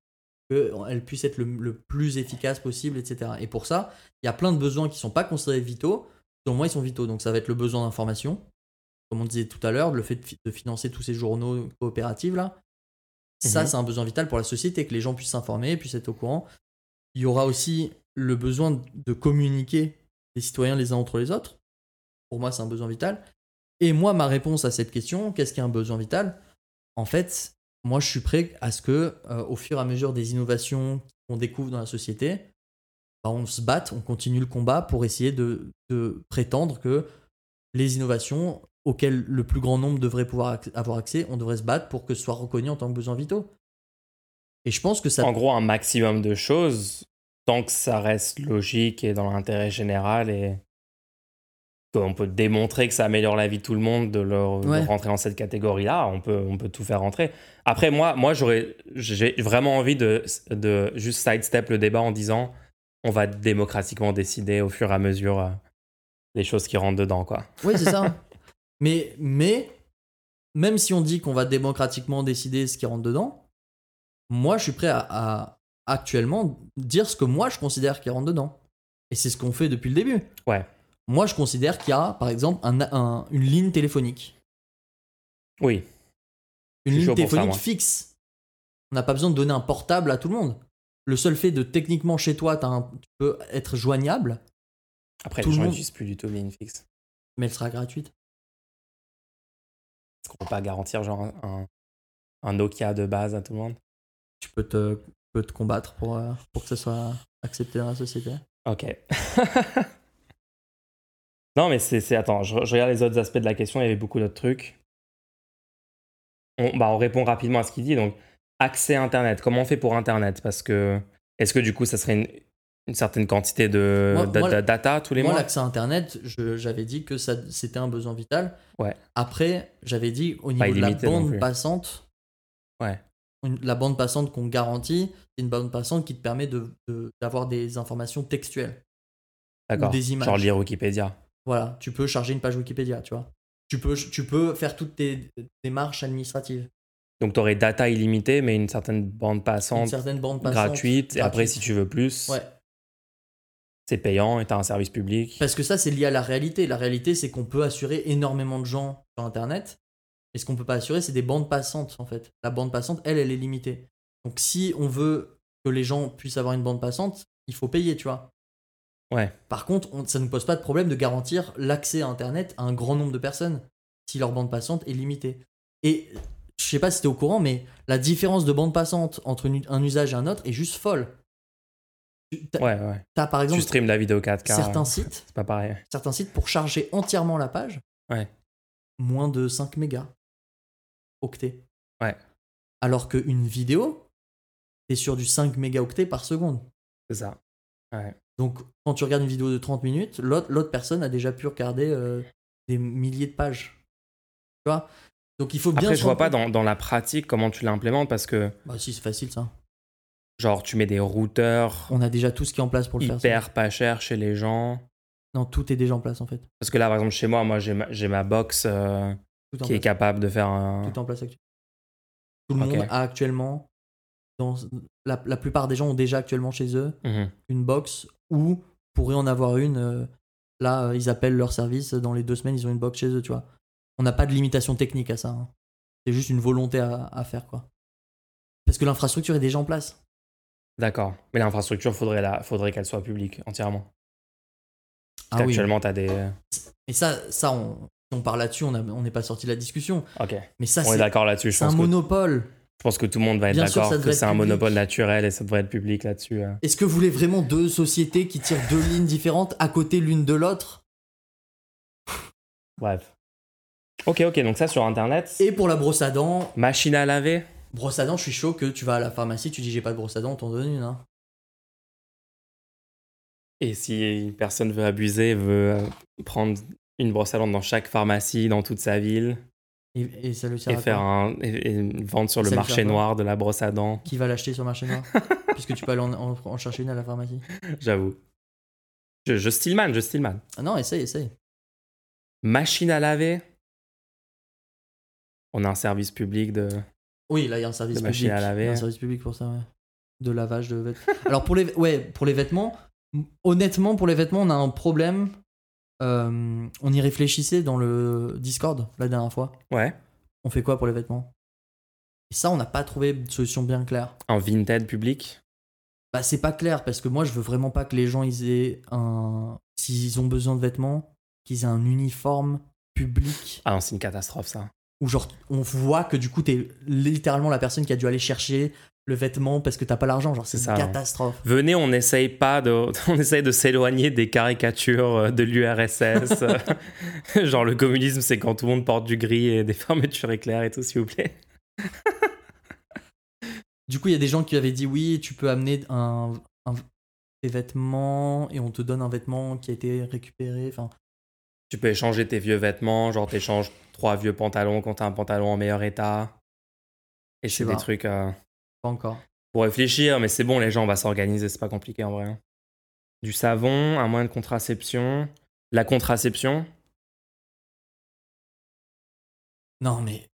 qu'elle puisse être le, le plus efficace possible, etc. Et pour ça, il y a plein de besoins qui sont pas considérés vitaux. Selon moi, ils sont vitaux. Donc, ça va être le besoin d'information, comme on disait tout à l'heure, le fait de financer tous ces journaux coopératifs là. Ça, Mhm. c'est un besoin vital pour la société, que les gens puissent s'informer, puissent être au courant. Il y aura aussi le besoin de communiquer les citoyens les uns entre les autres. Pour moi, c'est un besoin vital. Et moi, ma réponse à cette question, qu'est-ce qui est un besoin vital? En fait, moi, je suis prêt à ce que, euh, au fur et à mesure des innovations qu'on découvre dans la société, bah, on se batte, on continue le combat pour essayer de, prétendre que les innovations auxquelles le plus grand nombre devrait pouvoir avoir accès, on devrait se battre pour que ce soit reconnu en tant que besoin vitaux. Et je pense que ça. En gros, un maximum de choses, tant que ça reste logique et dans l'intérêt général et qu'on peut démontrer que ça améliore la vie de tout le monde de, leur, de rentrer dans cette catégorie-là, on peut, on peut tout faire rentrer. Après, moi, moi j'aurais, j'ai vraiment envie de, de juste sidestep le débat en disant on va démocratiquement décider au fur et à mesure euh, les choses qui rentrent dedans, quoi. Oui, c'est ça. mais, mais, même si on dit qu'on va démocratiquement décider ce qui rentre dedans, moi, je suis prêt à, à actuellement dire ce que moi, je considère qui rentre dedans. Et c'est ce qu'on fait depuis le début. Ouais. Moi, je considère qu'il y a, par exemple, un- un- une ligne téléphonique. Oui, Une ligne ça, téléphonique fixe. On n'a pas besoin de donner un portable à tout le monde. Le seul fait de techniquement chez toi, t'as un- tu peux être joignable, après, Tout les le gens n'utilisent plus du tout ligne fixe. mais elle sera gratuite. Est-ce qu'on peut pas garantir genre un, un- Nokia de base à tout le monde? Tu peux te, peux te combattre pour, euh, pour que ça soit accepté dans la société. Ok. non, mais c'est. Attends, je, je regarde les autres aspects de la question, il y avait beaucoup d'autres trucs. On, bah, on répond rapidement à ce qu'il dit. Donc, accès à Internet, comment on fait pour Internet? Parce que. Est-ce que du coup, ça serait une, une certaine quantité de Moi- da- moi, da- data tous les Moi, mois? l'accès à Internet, j'avais dit que c'était un besoin vital. Ouais. Après, j'avais dit au niveau de la bande passante, Ouais. Une- la bande passante qu'on garantit, c'est une bande passante qui te permet de- de- d'avoir des informations textuelles. D'accord. des images. Genre lire Wikipédia. Voilà, tu peux charger une page Wikipédia, tu vois. Tu peux, tu peux faire toutes tes démarches administratives. Donc, tu aurais data illimitée, mais une certaine bande Une passante certaine bande passante gratuite. Et après, gratuite. si tu veux plus, Ouais, c'est payant et tu as un service public. parce que ça, c'est lié à la réalité. La réalité, c'est qu'on peut assurer énormément de gens sur Internet. Et ce qu'on peut pas assurer, c'est des bandes passantes, en fait. La bande passante, elle, elle est limitée. Donc, si on veut que les gens puissent avoir une bande passante, il faut payer, tu vois. Ouais. Par contre, on- ça ne pose pas de problème de garantir l'accès à Internet à un grand nombre de personnes si leur bande passante est limitée. Et je sais pas si tu es au courant, mais la différence de bande passante entre une- un usage et un autre est juste folle. Ouais, ouais. par exemple Tu stream la vidéo 4K. certains sites, C'est pas pareil. certains sites pour charger entièrement la page, Ouais. moins de 5 mégas octets. Ouais. Alors qu'une vidéo, t'es sur du 5 mégaoctets par seconde. C'est ça. Donc, quand tu regardes une vidéo de 30 minutes, l'autre personne a déjà pu regarder euh, des milliers de pages. Tu vois? Donc, il faut bien. Après, je vois pas dans, dans la pratique comment tu l'implémentes parce que, Bah, si, c'est facile ça. genre, tu mets des routeurs On a déjà tout ce qui est en place pour le faire. ça. hyper pas chers chez les gens. Non, tout est déjà en place en fait. Parce que là, par exemple, chez moi, moi, j'ai ma, j'ai ma box euh, Tout en qui est capable de faire un. Tout en place actuellement. Tout le monde a actuellement. Dans, la, la plupart des gens ont déjà actuellement chez eux Mhm. une box ou pourraient en avoir une. euh, là, euh, ils appellent leur service. Dans les deux semaines, ils ont une box chez eux, tu vois. On n'a pas de limitation technique à ça. hein. C'est juste une volonté à, à faire, quoi. Parce que l'infrastructure est déjà en place. D'accord. Mais l'infrastructure, faudrait, la, faudrait qu'elle soit publique entièrement. Ah Parce oui. qu'actuellement, t'as des. Et ça, ça on, on parle là-dessus, on n'est pas sorti de la discussion. Ok. Mais ça, On est c'est d'accord là-dessus. C'est un que monopole. je pense que tout le monde va être d'accord que c'est un public. monopole naturel et ça devrait être public là-dessus. euh. Est-ce que vous voulez vraiment deux sociétés qui tirent deux lignes différentes à côté l'une de l'autre? Bref. Ok, ok, donc ça sur Internet. Et pour la brosse à dents, Machine à laver brosse à dents, je suis chaud que tu vas à la pharmacie, tu dis j'ai pas de brosse à dents, on t'en donne une. Hein. Et si une personne veut abuser, veut euh, prendre une brosse à dents dans chaque pharmacie, dans toute sa ville, Et, et ça le sert et à faire quoi un et, et vendre sur le Ça marché noir de la brosse à dents, Qui va l'acheter sur le marché noir Puisque tu peux aller en, en- en chercher une à la pharmacie. j'avoue. Je, je stillman, je stillman. Ah non, essaye, essaye. Machine à laver On a un service public de. Oui, là il y a un service De public. machine à laver. Il y a un service public pour ça, ouais. De lavage de vêtements. Alors pour les, ouais, pour les vêtements, honnêtement, pour les vêtements, on a un problème. Euh, on y réfléchissait dans le Discord la dernière fois. Ouais. On fait quoi pour les vêtements? Et ça, on n'a pas trouvé de solution bien claire. Un Vinted public? Bah, c'est pas clair parce que moi, je veux vraiment pas que les gens ils aient un. S'ils ont besoin de vêtements, qu'ils aient un uniforme public Ah non, c'est une catastrophe ça. où genre on voit que du coup t'es littéralement la personne qui a dû aller chercher le vêtement parce que t'as pas l'argent genre c'est une ça, catastrophe Venez, on essaye pas de, on essaye de s'éloigner des caricatures euh, de l'URSS. Genre le communisme, c'est quand tout le monde porte du gris et des fermetures éclairs et tout, s'il vous plaît. du coup il y a des gens qui avaient dit oui tu peux amener un, un- des vêtements et on te donne un vêtement qui a été récupéré enfin Tu peux échanger tes vieux vêtements, genre t'échanges trois vieux pantalons quand t'as un pantalon en meilleur état. Et Je c'est sais des trucs euh, pas encore pour réfléchir, mais c'est bon, les gens, on va s'organiser, c'est pas compliqué en vrai. hein. Du savon, un moyen de contraception. La contraception, non mais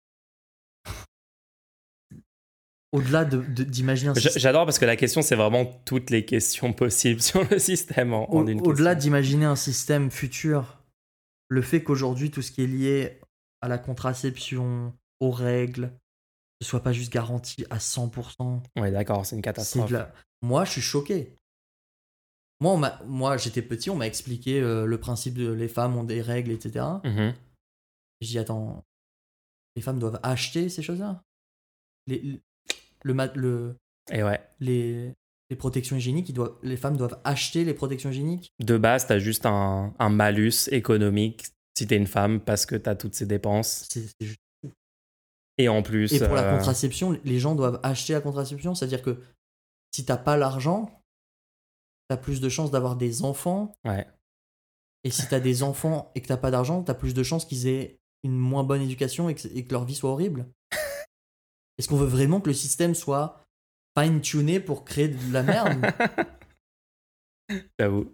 au-delà de- de- d'imaginer un système- j'adore parce que la question, c'est vraiment toutes les questions possibles sur le système en, en une au-delà d'imaginer un système futur le fait qu'aujourd'hui tout ce qui est lié à la contraception aux règles ne soit pas juste garanti à 100% Ouais, d'accord, c'est une catastrophe. la- Moi, je suis choqué. Moi, on moi j'étais petit, on m'a expliqué euh, le principe de les femmes ont des règles, etc. Mhm. Je dis, attends, les femmes doivent acheter ces choses-là? Les, le, le, ma- le- Et ouais. les, les protections hygiéniques, ils doivent, les femmes doivent acheter les protections hygiéniques? De base, t'as juste un, un malus économique si t'es une femme parce que t'as toutes ces dépenses. C'est- Et en plus. Et pour la euh, contraception, les gens doivent acheter la contraception, c'est-à-dire que si t'as pas l'argent, t'as plus de chances d'avoir des enfants. Ouais. Et si t'as des enfants et que t'as pas d'argent, t'as plus de chances qu'ils aient une moins bonne éducation et que, et que leur vie soit horrible. Est-ce qu'on veut vraiment que le système soit fine-tuné pour créer de la merde? J'avoue.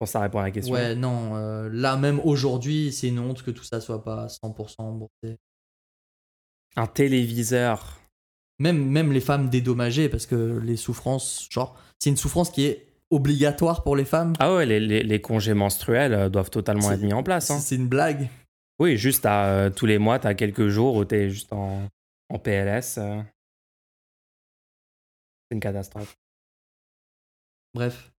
Bon, ça répond à la question. Ouais, non. euh, là, même aujourd'hui, c'est une honte que tout ça soit pas 100% remboursé. Un téléviseur. Même, même les femmes dédommagées, parce que les souffrances, genre, c'est une souffrance qui est obligatoire pour les femmes. Ah ouais, les, les- les congés menstruels euh, doivent totalement C'est- être mis en place. hein. C'est une blague. Oui, juste à, euh, tous les mois, t'as quelques jours où t'es juste en, en PLS. euh. C'est une catastrophe. Bref.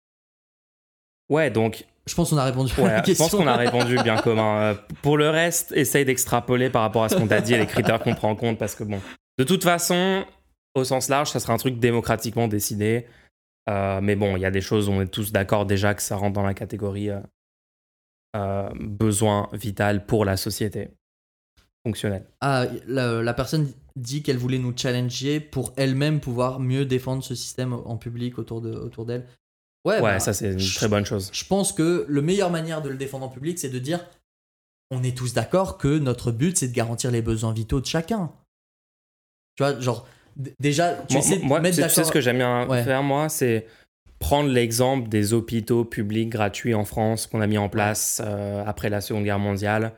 Ouais, donc Je pense qu'on a répondu à la Ouais, je pense qu'on a répondu bien commun. Euh, pour le reste, essaye d'extrapoler par rapport à ce qu'on t'a dit et les critères qu'on prend en compte parce que bon, de toute façon, au sens large, ça sera un truc démocratiquement décidé. Euh, mais bon, il y a des choses où on est tous d'accord déjà que ça rentre dans la catégorie euh, besoin vital pour la société fonctionnelle. Ah, la, la personne dit qu'elle voulait nous challenger pour elle-même pouvoir mieux défendre ce système en public autour de autour d'elle. Ouais, Ouais, bah, ça c'est une je- très bonne chose. Je pense que la meilleure manière de le défendre en public, c'est de dire on est tous d'accord que notre but, c'est de garantir les besoins vitaux de chacun. Tu vois, genre, déjà, tu Moi, essaies de moi, mettre sais- tu sais d'accord. ce que j'aime bien Ouais. faire, moi, c'est prendre l'exemple des hôpitaux publics gratuits en France qu'on a mis en place euh, après la Seconde Guerre mondiale.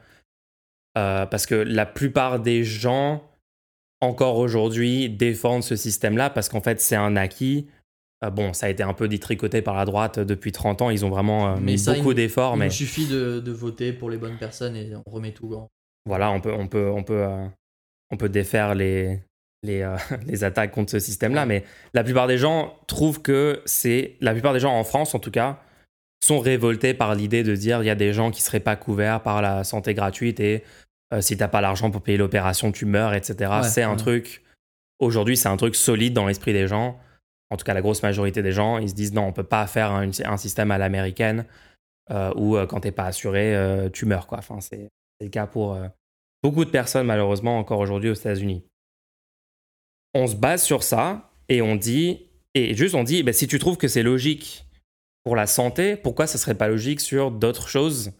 Euh, parce que la plupart des gens, encore aujourd'hui, défendent ce système-là parce qu'en fait, c'est un acquis. Euh, bon, ça a été un peu détricoté par la droite depuis 30 ans. Ils ont vraiment euh, Mais mis ça, beaucoup d'efforts. Il Mais suffit de, de voter pour les bonnes personnes et on remet tout en. voilà, on peut, on peut, on peut, euh, on peut défaire les, les, euh, les attaques contre ce système-là. Mais la plupart des gens trouvent que c'est. La plupart des gens en France, en tout cas, sont révoltés par l'idée de dire il y a des gens qui seraient pas couverts par la santé gratuite et euh, si t'as pas l'argent pour payer l'opération, tu meurs, etc. Ouais, c'est un truc. Aujourd'hui, c'est un truc solide dans l'esprit des gens. En tout cas, la grosse majorité des gens, ils se disent non, on peut pas faire un, système à l'américaine euh, où euh, quand t'es pas assuré, euh, tu meurs. Quoi. Enfin, c'est le cas pour beaucoup de personnes, malheureusement, encore aujourd'hui aux États-Unis. On se base sur ça et on dit, et juste on dit, bah, si tu trouves que c'est logique pour la santé, pourquoi ça serait pas logique sur d'autres choses?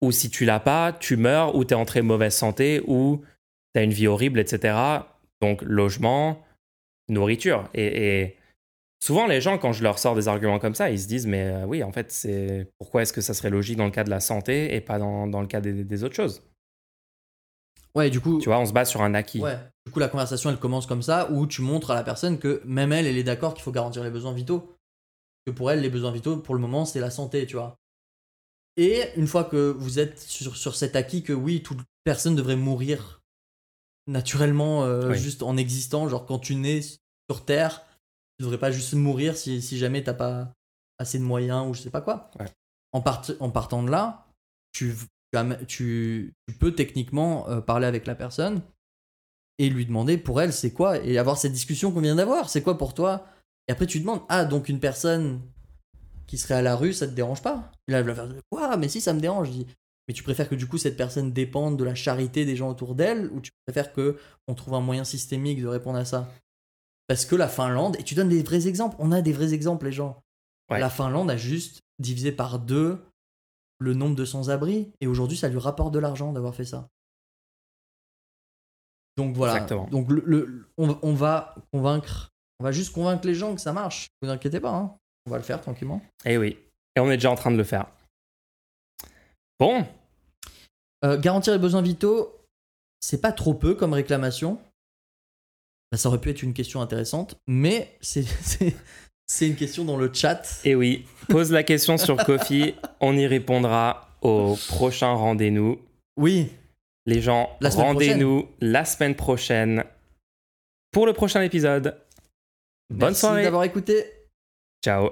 Ou si tu l'as pas, tu meurs, ou tu es en très mauvaise santé, ou tu as une vie horrible, etc. Donc logement, nourriture. Et, et souvent les gens, quand je leur sors des arguments comme ça, ils se disent, mais euh, oui, en fait, c'est pourquoi est-ce que ça serait logique dans le cas de la santé et pas dans, dans le cas des, des autres choses? Ouais, du coup, Tu vois, on se base sur un acquis. ouais. du coup, la conversation, elle commence comme ça, où tu montres à la personne que même elle, elle est d'accord qu'il faut garantir les besoins vitaux. Que pour elle, les besoins vitaux, pour le moment, c'est la santé, tu vois. Et une fois que vous êtes sur, sur cet acquis que oui, toute personne devrait mourir naturellement, euh, Oui. juste en existant, genre quand tu nais sur Terre, tu devrais pas juste mourir si, si jamais t'as pas assez de moyens ou je sais pas quoi. Ouais. En, part- en partant de là, tu, tu, tu- tu peux techniquement euh, parler avec la personne et lui demander pour elle c'est quoi et avoir cette discussion qu'on vient d'avoir. C'est quoi pour toi? Et après tu demandes ah donc une personne qui serait à la rue ça te dérange pas? Et là elle va faire quoi? Mais si ça me dérange. Je dis mais tu préfères que du coup cette personne dépende de la charité des gens autour d'elle ou tu préfères que on trouve un moyen systémique de répondre à ça? Parce que la Finlande et tu donnes des vrais exemples. On a des vrais exemples les gens. Ouais. La Finlande a juste divisé par deux le nombre de sans-abri et aujourd'hui ça lui rapporte de l'argent d'avoir fait ça. Donc voilà. Exactement. Donc le, le- on, on va convaincre, on va juste convaincre les gens que ça marche. Vous inquiétez pas, hein. on va le faire tranquillement. Et Eh oui. Et on est déjà en train de le faire. Bon, Euh, garantir les besoins vitaux, c'est pas trop peu comme réclamation. Bah, ça aurait pu être une question intéressante, mais c'est c'est- c'est une question dans le chat. et Eh oui, pose la question sur Kofi, on y répondra au prochain rendez-nous. Oui, Les gens, La semaine rendez-nous la semaine prochaine pour le prochain épisode. Bonne merci soirée. d'avoir écouté. Ciao.